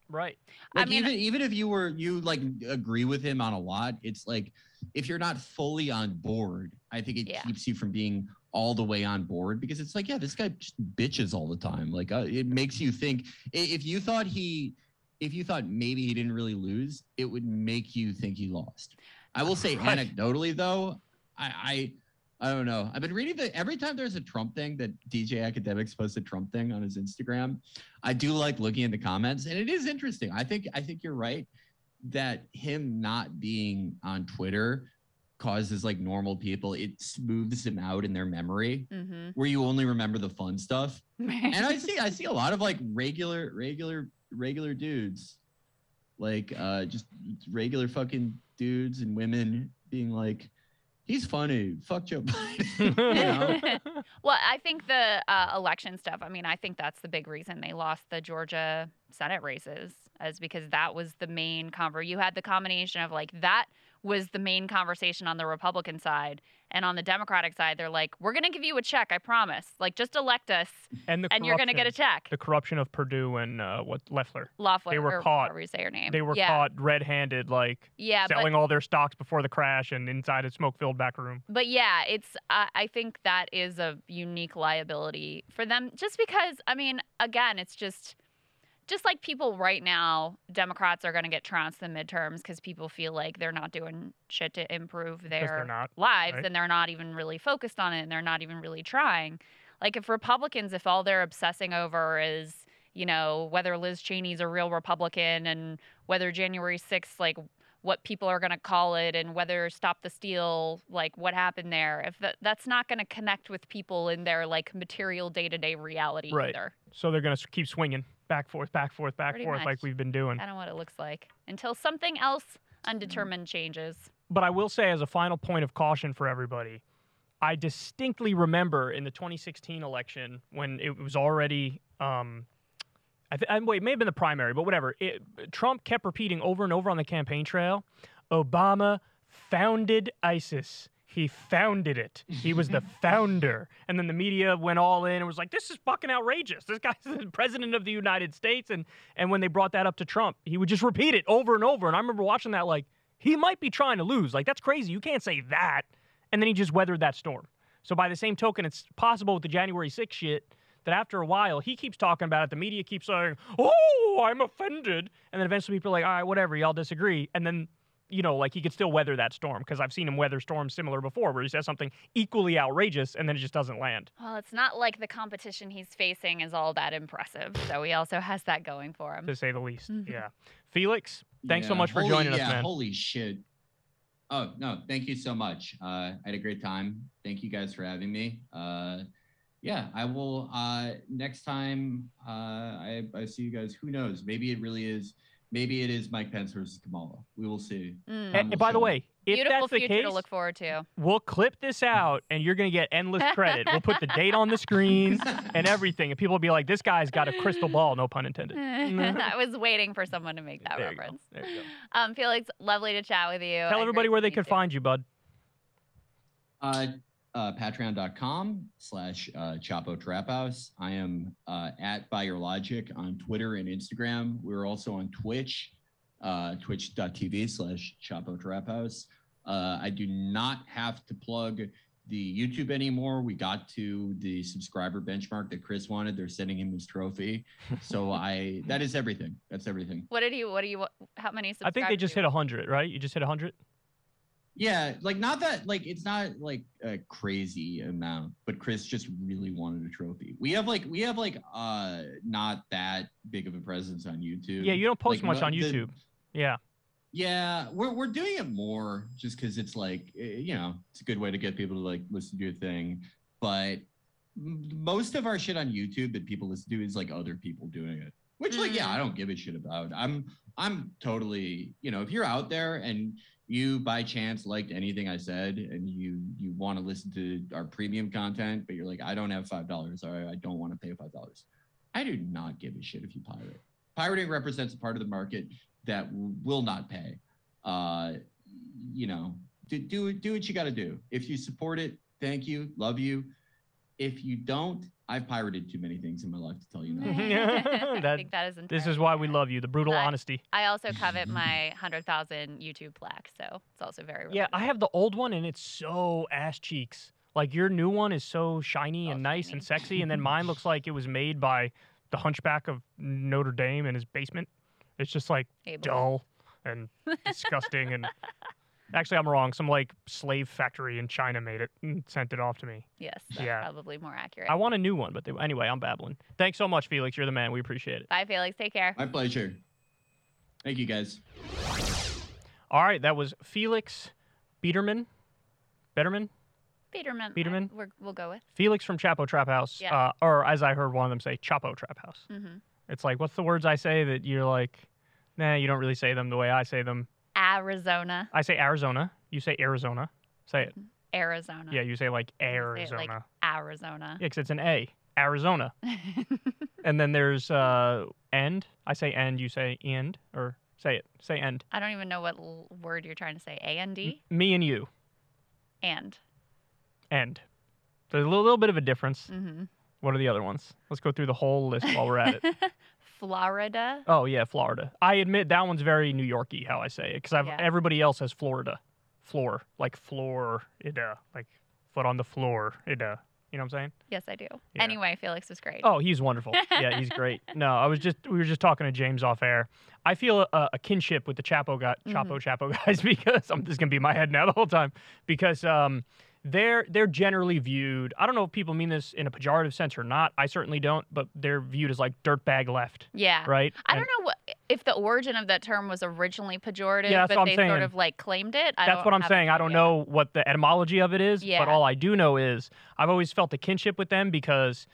Right. I Like mean- even even if you were you like agree with him on a lot, it's like if you're not fully on board, I think it Yeah. keeps you from being all the way on board because it's like, yeah, this guy just bitches all the time. Like uh, it makes you think if you thought he if you thought maybe he didn't really lose, it would make you think he lost. I will say anecdotally though, I I I don't know. I've been reading the every time there's a Trump thing that DJ Akademiks posts a Trump thing on his Instagram. I do like looking in the comments, and it is interesting. I think I think you're right that him not being on Twitter causes like normal people. It smooths them out in their memory, Mm-hmm. where you only remember the fun stuff. [LAUGHS] And I see I see a lot of like regular regular regular dudes, like uh just regular fucking dudes and women being like, he's funny. Fuck Joe Biden. [LAUGHS] [LAUGHS] well, I think the uh, election stuff. I mean, I think that's the big reason they lost the Georgia Senate races, is because that was the main conver. You had the combination of like that was the main conversation on the Republican side, and on the Democratic side, they're like, "We're gonna give you a check, I promise. Like, just elect us, And the and you're gonna get a check." The corruption of Perdue and uh, what Loeffler. Loeffler, they were or caught. you say your name. They were yeah. caught red-handed, like Yeah, but selling all their stocks before the crash and inside a smoke-filled back room. but yeah, it's I I think that is a unique liability for them just because I mean, again, it's just just like people right now, Democrats are going to get trounced in the midterms because people feel like they're not doing shit to improve their not. lives right? and they're not even really focused on it and they're not even really trying. Like if Republicans, if all they're obsessing over is, you know, whether Liz Cheney's a real Republican and whether January 6th, like what people are going to call it and whether stop the steal, like what happened there, if that, that's not going to connect with people in their like material day to day reality Right. either. So they're gonna keep swinging back forth, back forth, back Pretty forth, much. like we've been doing. Kind of what it looks like until something else undetermined changes. But I will say, as a final point of caution for everybody, I distinctly remember in the 2016 election when it was already. Um, I th- wait, it may have been the primary, but whatever. It, Trump kept repeating over and over on the campaign trail Obama founded ISIS. He founded it. He was the [LAUGHS] founder. And then the media went all in and was like, this is fucking outrageous. This guy's [LAUGHS] the president of the United States. And, and when they brought that up to Trump, he would just repeat it over and over. And I remember watching that like, he might be trying to lose. Like, that's crazy. You can't say that. And then he just weathered that storm. So, by the same token, it's possible with the January 6th shit that after a while, he keeps talking about it. The media keeps saying, oh, I'm offended. And then eventually people are like, all right, whatever, y'all disagree. And then, you know, like he could still weather that storm because I've seen him weather storms similar before where he says something equally outrageous and then it just doesn't land. Well, it's not like the competition he's facing is all that impressive. So he also has that going for him. To say the least. Mhm. Yeah. Felix, thanks so much for holy- joining us, man. Holy shit. Oh, no, thank you so much. Uh, I had a great time. Thank you guys for having me. Uh, yeah, I will. Uh, next time uh, I, I see you guys, who knows? Maybe it really is. Maybe it is Mike Pence versus Kamala. We will see. Mm. And, Time will and by the way, if Beautiful that's the case, to look forward to. we'll clip this out and you're going to get endless credit. we'll put the date on the screen [LAUGHS] and everything. And people will be like, this guy's got a crystal ball, no pun intended. [LAUGHS] I was waiting for someone to make that There you go. reference. There you go. Um, Felix, lovely to chat with you. Tell everybody where they meet could find you, bud. Uh, uh, Patreon.com slash uh, Chapo Trap House. I am uh, at By Your Logic on Twitter and Instagram. We're also on Twitch, uh, twitch.tv slash Chapo Trap House. Uh, I do not have to plug the YouTube anymore. We got to the subscriber benchmark that Chris wanted. They're sending him his trophy. [LAUGHS] So I that is everything. That's everything. What did you? What do you? How many? I think they just hit you- 100, right? You just hit 100? Yeah, like not that like it's not like a crazy amount, but Chris just really wanted a trophy. We have like we have like uh not that big of a presence on YouTube. Yeah, you don't post Like, much mo- on the- YouTube. Yeah. yeah, we're we're doing it more just because it's like eh, you know it's a good way to get people to like listen to your thing. But most of our shit on YouTube that people listen to is like other people doing it, which like yeah Mm. i don't give a shit about i'm i'm totally you know if you're out there and you by chance liked anything i said and you you want to listen to our premium content but you're like i don't have five dollars or i don't want to pay five dollars. I do not give a shit if you pirate. Pirating represents a part of the market that w- will not pay. Uh you know do do, do what you got to do. If you support it thank you love you. If you don't i've pirated too many things in my life to tell you no [LAUGHS] I [LAUGHS] That- think that is This is why we love you, the brutal I- honesty. I also covet my [LAUGHS] 100,000 YouTube plaque, so it's also very Yeah, I have the old one and it's so ass cheeks. Like your new one is so shiny Oh, and nice shiny. and sexy, and then mine looks like it was made by the Hunchback of Notre Dame in his basement. It's just like Abel. dull and disgusting. And actually, I'm wrong. Some like slave factory in China made it and sent it off to me. Yes, that's Yeah. probably more accurate. I want a new one, but they, anyway, I'm babbling. Thanks so much, Felix. You're the man. We appreciate it. Bye, Felix. Take care. my pleasure thank you guys All right, that was Felix Biederman. Betterman? Peterman. I- We're, we'll go with. Felix from Chapo Trap House. Yeah. Uh, or as I heard one of them say, Chapo Trap House. Mm-hmm. It's like, what's the words I say that you're like, nah, you don't really say them the way I say them. Arizona. I say Arizona. You say Arizona. Say it. Arizona. Yeah, you say like You say Arizona. like Arizona. Yeah, 'cause it's an A. Arizona. [LAUGHS] And then there's uh end. I say end. You say end. Or say it. Say end. I don't even know what l- word you're trying to say. A N D. Me and you. and. End. There's a little, little bit of a difference. hmm What are the other ones? Let's go through the whole list while we're at it. [LAUGHS] Florida. Oh yeah, Florida. I admit that one's very New Yorky how I say it because Yeah. everybody else has Florida, floor like floor ida uh, like foot on the floor ida. Uh, you know what I'm saying? Yes, I do. Yeah. Anyway, Felix is great. Oh, he's wonderful. yeah, he's great. [LAUGHS] No, I was just we were just talking to James off air. I feel a, a kinship with the Chapo guy, Chapo mm-hmm. Chapo [LAUGHS] guys because I'm just gonna be in my head now the whole time because um they're they're generally viewed. I don't know if people mean this in a pejorative sense or not. I certainly don't, but they're viewed as like dirtbag left, yeah. right? I And- don't know what, if the origin of that term was originally pejorative, Yeah, but they sort of like claimed it. I That's what I'm saying. I don't idea. know what the etymology of it is, Yeah. but all I do know is I've always felt a kinship with them because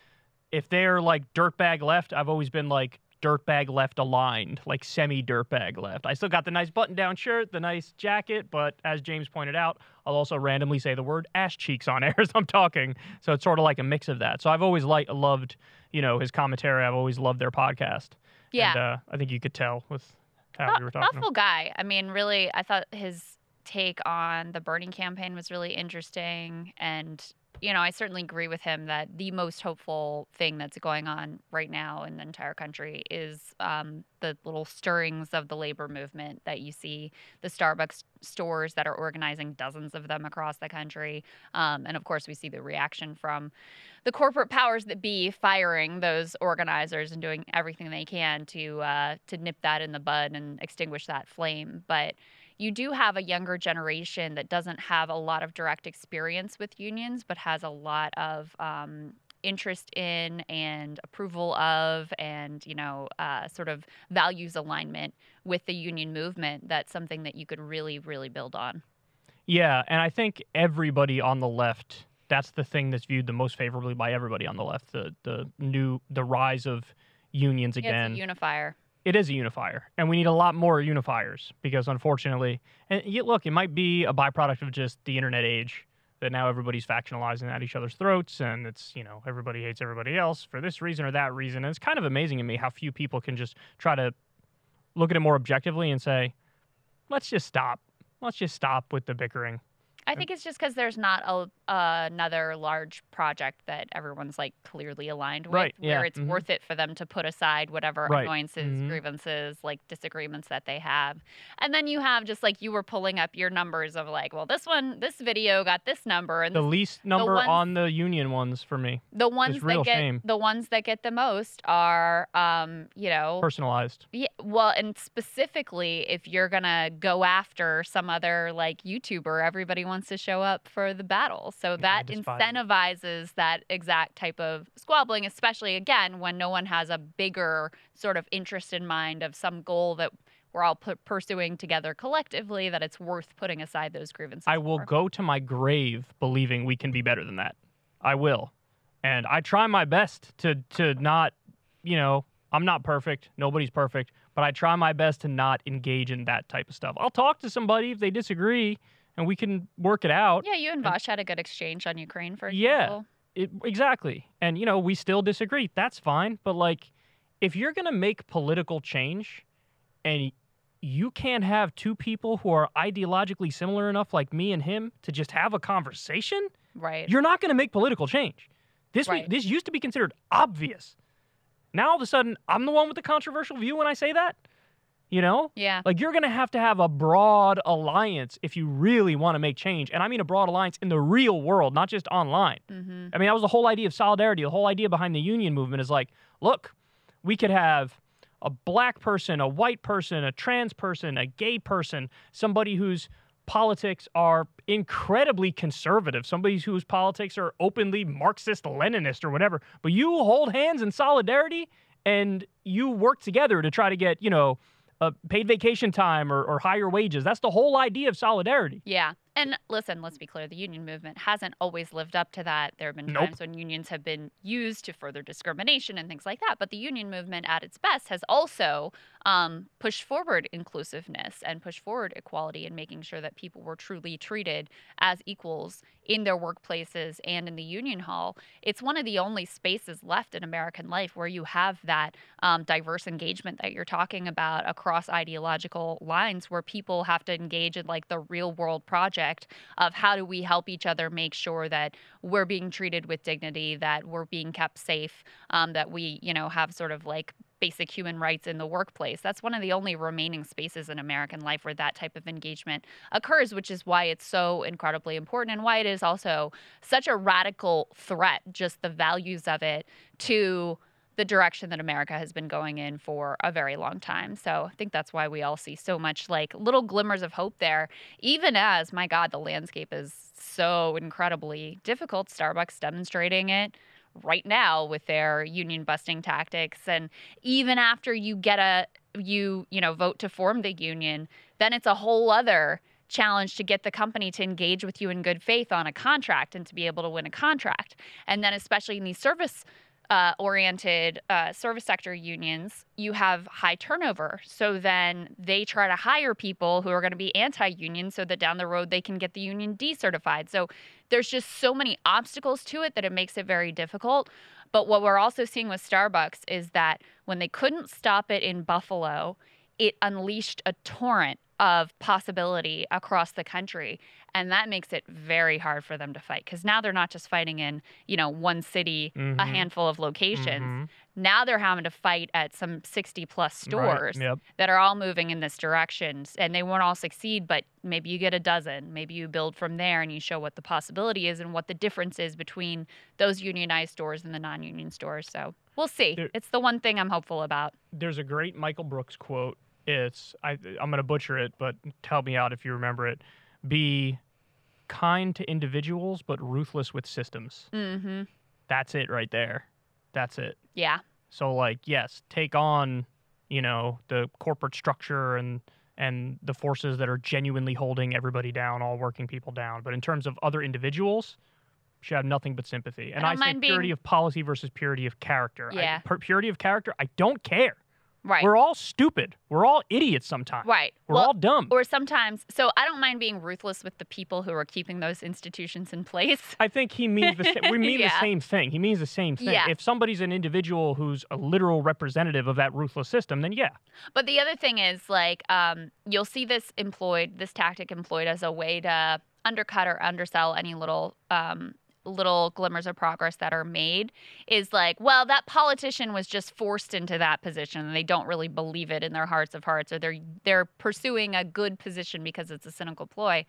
if they're like dirtbag left, I've always been like dirtbag left aligned, like semi dirtbag left. I still got the nice button down shirt, the nice jacket, but as James pointed out, I'll also randomly say the word ass cheeks on [LAUGHS] air as I'm talking. So it's sort of like a mix of that. So I've always liked, loved, you know, his commentary. I've always loved their podcast. Yeah. And uh, I think you could tell with how Thou- we were talking. thoughtful guy. I mean, really, I thought his take on the Bernie campaign was really interesting. And, you know, I certainly agree with him that the most hopeful thing that's going on right now in the entire country is um, the little stirrings of the labor movement that you see the Starbucks stores that are organizing dozens of them across the country. Um, and of course, we see the reaction from the corporate powers that be firing those organizers and doing everything they can to uh, to nip that in the bud and extinguish that flame. But you do have a younger generation that doesn't have a lot of direct experience with unions, but has a lot of um, interest in and approval of, and you know, uh, sort of values alignment with the union movement. That's something that you could really, really build on. Yeah, and I think everybody on the left, that's the thing that's viewed the most favorably by everybody on the left. The the new the rise of unions Yeah, again. it's a unifier. It is a unifier, and we need a lot more unifiers because unfortunately, and you, look, it might be a byproduct of just the internet age that now everybody's factionalizing at each other's throats, and it's you know everybody hates everybody else for this reason or that reason. And it's kind of amazing to me how few people can just try to look at it more objectively and say, let's just stop. Let's just stop with the bickering. I think it's just because there's not a uh, another large project that everyone's like clearly aligned with, Right, where yeah, it's mhm. worth it for them to put aside whatever Right, annoyances, mhm. grievances, like disagreements that they have. And then you have just like you were pulling up your numbers of like, well, this one, this video got this number, and The this, least number ones- on the union ones for me, the ones that get shame. the ones that get the most are, um, you know, personalized. yeah, well, and specifically, if you're gonna go after some other like YouTuber, everybody wants to show up for the battle. So that incentivizes that exact type of squabbling, especially again when no one has a bigger sort of interest in mind of some goal that we're all pu- pursuing together collectively. That it's worth putting aside those grievances. I will for. go to my grave believing we can be better than that. I will. And I try my best to to not, you know, I'm not perfect. Nobody's perfect, but I try my best to not engage in that type of stuff. I'll talk to somebody if they disagree and we can work it out. Yeah, you and Vaush had a good exchange on Ukraine, for Yeah. example. It, exactly. And, you know, we still disagree. That's fine. But, like, if you're going to make political change and you can't have two people who are ideologically similar enough, like me and him, to just have a conversation, Right. you're not going to make political change. This we- Right. this used to be considered obvious. Now all of a sudden, I'm the one with the controversial view when I say that. You know, yeah. like you're going to have to have a broad alliance if you really want to make change, and I mean a broad alliance in the real world, not just online. Mm-hmm. I mean that was the whole idea of solidarity. The whole idea behind the union movement is like, look, we could have a black person, a white person, a trans person, a gay person, somebody whose politics are incredibly conservative, somebody whose politics are openly Marxist, Leninist, or whatever. But you hold hands in solidarity and you work together to try to get, you know, uh, paid vacation time or, or higher wages. That's the whole idea of solidarity. Yeah. And listen, let's be clear the union movement hasn't always lived up to that. There have been Nope. times when unions have been used to further discrimination and things like that. But the union movement, at its best, has also um, pushed forward inclusiveness and pushed forward equality and making sure that people were truly treated as equals in their workplaces and in the union hall. It's one of the only spaces left in American life where you have that um, diverse engagement that you're talking about across ideological lines, where people have to engage in like the real world project of how do we help each other make sure that we're being treated with dignity, that we're being kept safe, um, that we, you know, have sort of like basic human rights in the workplace. That's one of the only remaining spaces in American life where that type of engagement occurs, which is why it's so incredibly important and why it is also such a radical threat, just the values of it to the direction that America has been going in for a very long time. So I think that's why we all see so much like little glimmers of hope there, even as, my God, the landscape is so incredibly difficult. Starbucks demonstrating it right now with their union busting tactics. And even after you get a, you, you know, vote to form the union, then it's a whole other challenge to get the company to engage with you in good faith on a contract and to be able to win a contract. And then, especially in these service uh, oriented uh, service sector unions, you have high turnover. So then they try to hire people who are going to be anti union so that down the road they can get the union decertified. So there's just so many obstacles to it that it makes it very difficult. But what we're also seeing with Starbucks is that when they couldn't stop it in Buffalo, it unleashed a torrent of possibility across the country and that makes it very hard for them to fight because now they're not just fighting in you know one city a Mhm. handful of locations Mhm. now they're having to fight at some 60 plus Right. stores Yep. that are all moving in this direction and they won't all succeed but maybe you get a dozen maybe you build from there and you show what the possibility is and what the difference is between those unionized stores and the non-union stores so we'll see There- it's the one thing i'm hopeful about there's a great Michael Brooks quote. It's I I'm gonna butcher it, but tell me out if you remember it. Be kind to individuals, but ruthless with systems. mm-hmm That's it right there. That's it. yeah So like, yes, take on, you know, the corporate structure and and the forces that are genuinely holding everybody down, all working people down. But in terms of other individuals, should have nothing but sympathy. And I, don't say mind being- purity of policy versus purity of character. I- Yeah. pu- purity of character, I don't care. Right We're all stupid. We're all idiots sometimes. right We're Well, all dumb. or sometimes so i don't mind being ruthless with the people who are keeping those institutions in place I think he means the same. We [LAUGHS] mean the same thing. He means the same thing. Yeah. If somebody's an individual who's a literal representative of that ruthless system, then yeah, But the other thing is, like, um, you'll see this employed, this tactic employed as a way to undercut or undersell any little, um, little glimmers of progress that are made. Is like, well, that politician was just forced into that position, and they don't really believe it in their hearts of hearts, or they're they're pursuing a good position because it's a cynical ploy.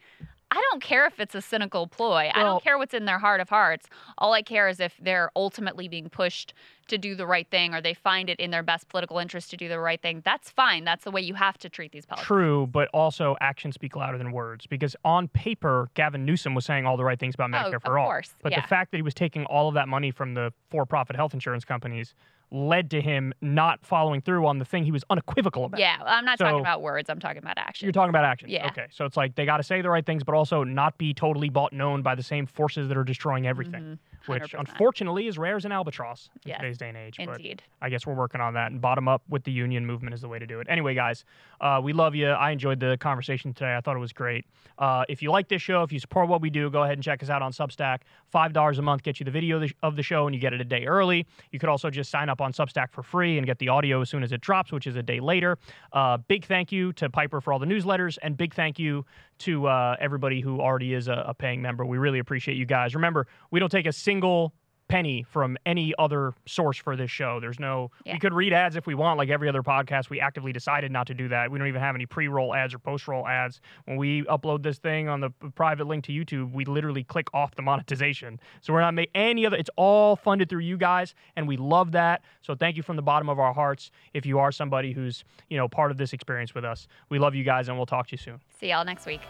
I don't care if it's a cynical ploy. I don't care what's in their heart of hearts. All I care is if they're ultimately being pushed to do the right thing or they find it in their best political interest to do the right thing. That's fine. That's the way you have to treat these politicians. true, but also actions speak louder than words. Because on paper, Gavin Newsom was saying all the right things about oh, Medicare Oh, of for all. course, But yeah. the fact that he was taking all of that money from the for-profit health insurance companies led to him not following through on the thing he was unequivocal about. Yeah, I'm not So- talking about words. I'm talking about action. You're talking about action. Yeah. Okay. So it's like they got to say the right things, but also not be totally bought and owned by the same forces that are destroying everything. Mhm. Which 100%. unfortunately is rare as an albatross in today's day and age. But Indeed. I guess we're working on that. And bottom up with the union movement is the way to do it. Anyway, guys, uh, we love you. I enjoyed the conversation today. I thought it was great. Uh, if you like this show, if you support what we do, go ahead and check us out on Substack. Five dollars a month gets you the video of the- of the show, and you get it a day early. You could also just sign up on Substack for free and get the audio as soon as it drops, which is a day later. Uh, big thank you to Piper for all the newsletters, and big thank you to uh, everybody who already is a, a paying member. We really appreciate you guys. Remember, we don't take a single penny from any other source for this show. There's no Yeah. we could read ads if we want like every other podcast. We actively decided not to do that. We don't even have any pre-roll ads or post-roll ads. When we upload this thing on the private link to YouTube, we literally click off the monetization. So we're not making any other it's all funded through you guys and we love that. So thank you from the bottom of our hearts if you are somebody who's, you know, part of this experience with us. We love you guys and we'll talk to you soon. See y'all next week.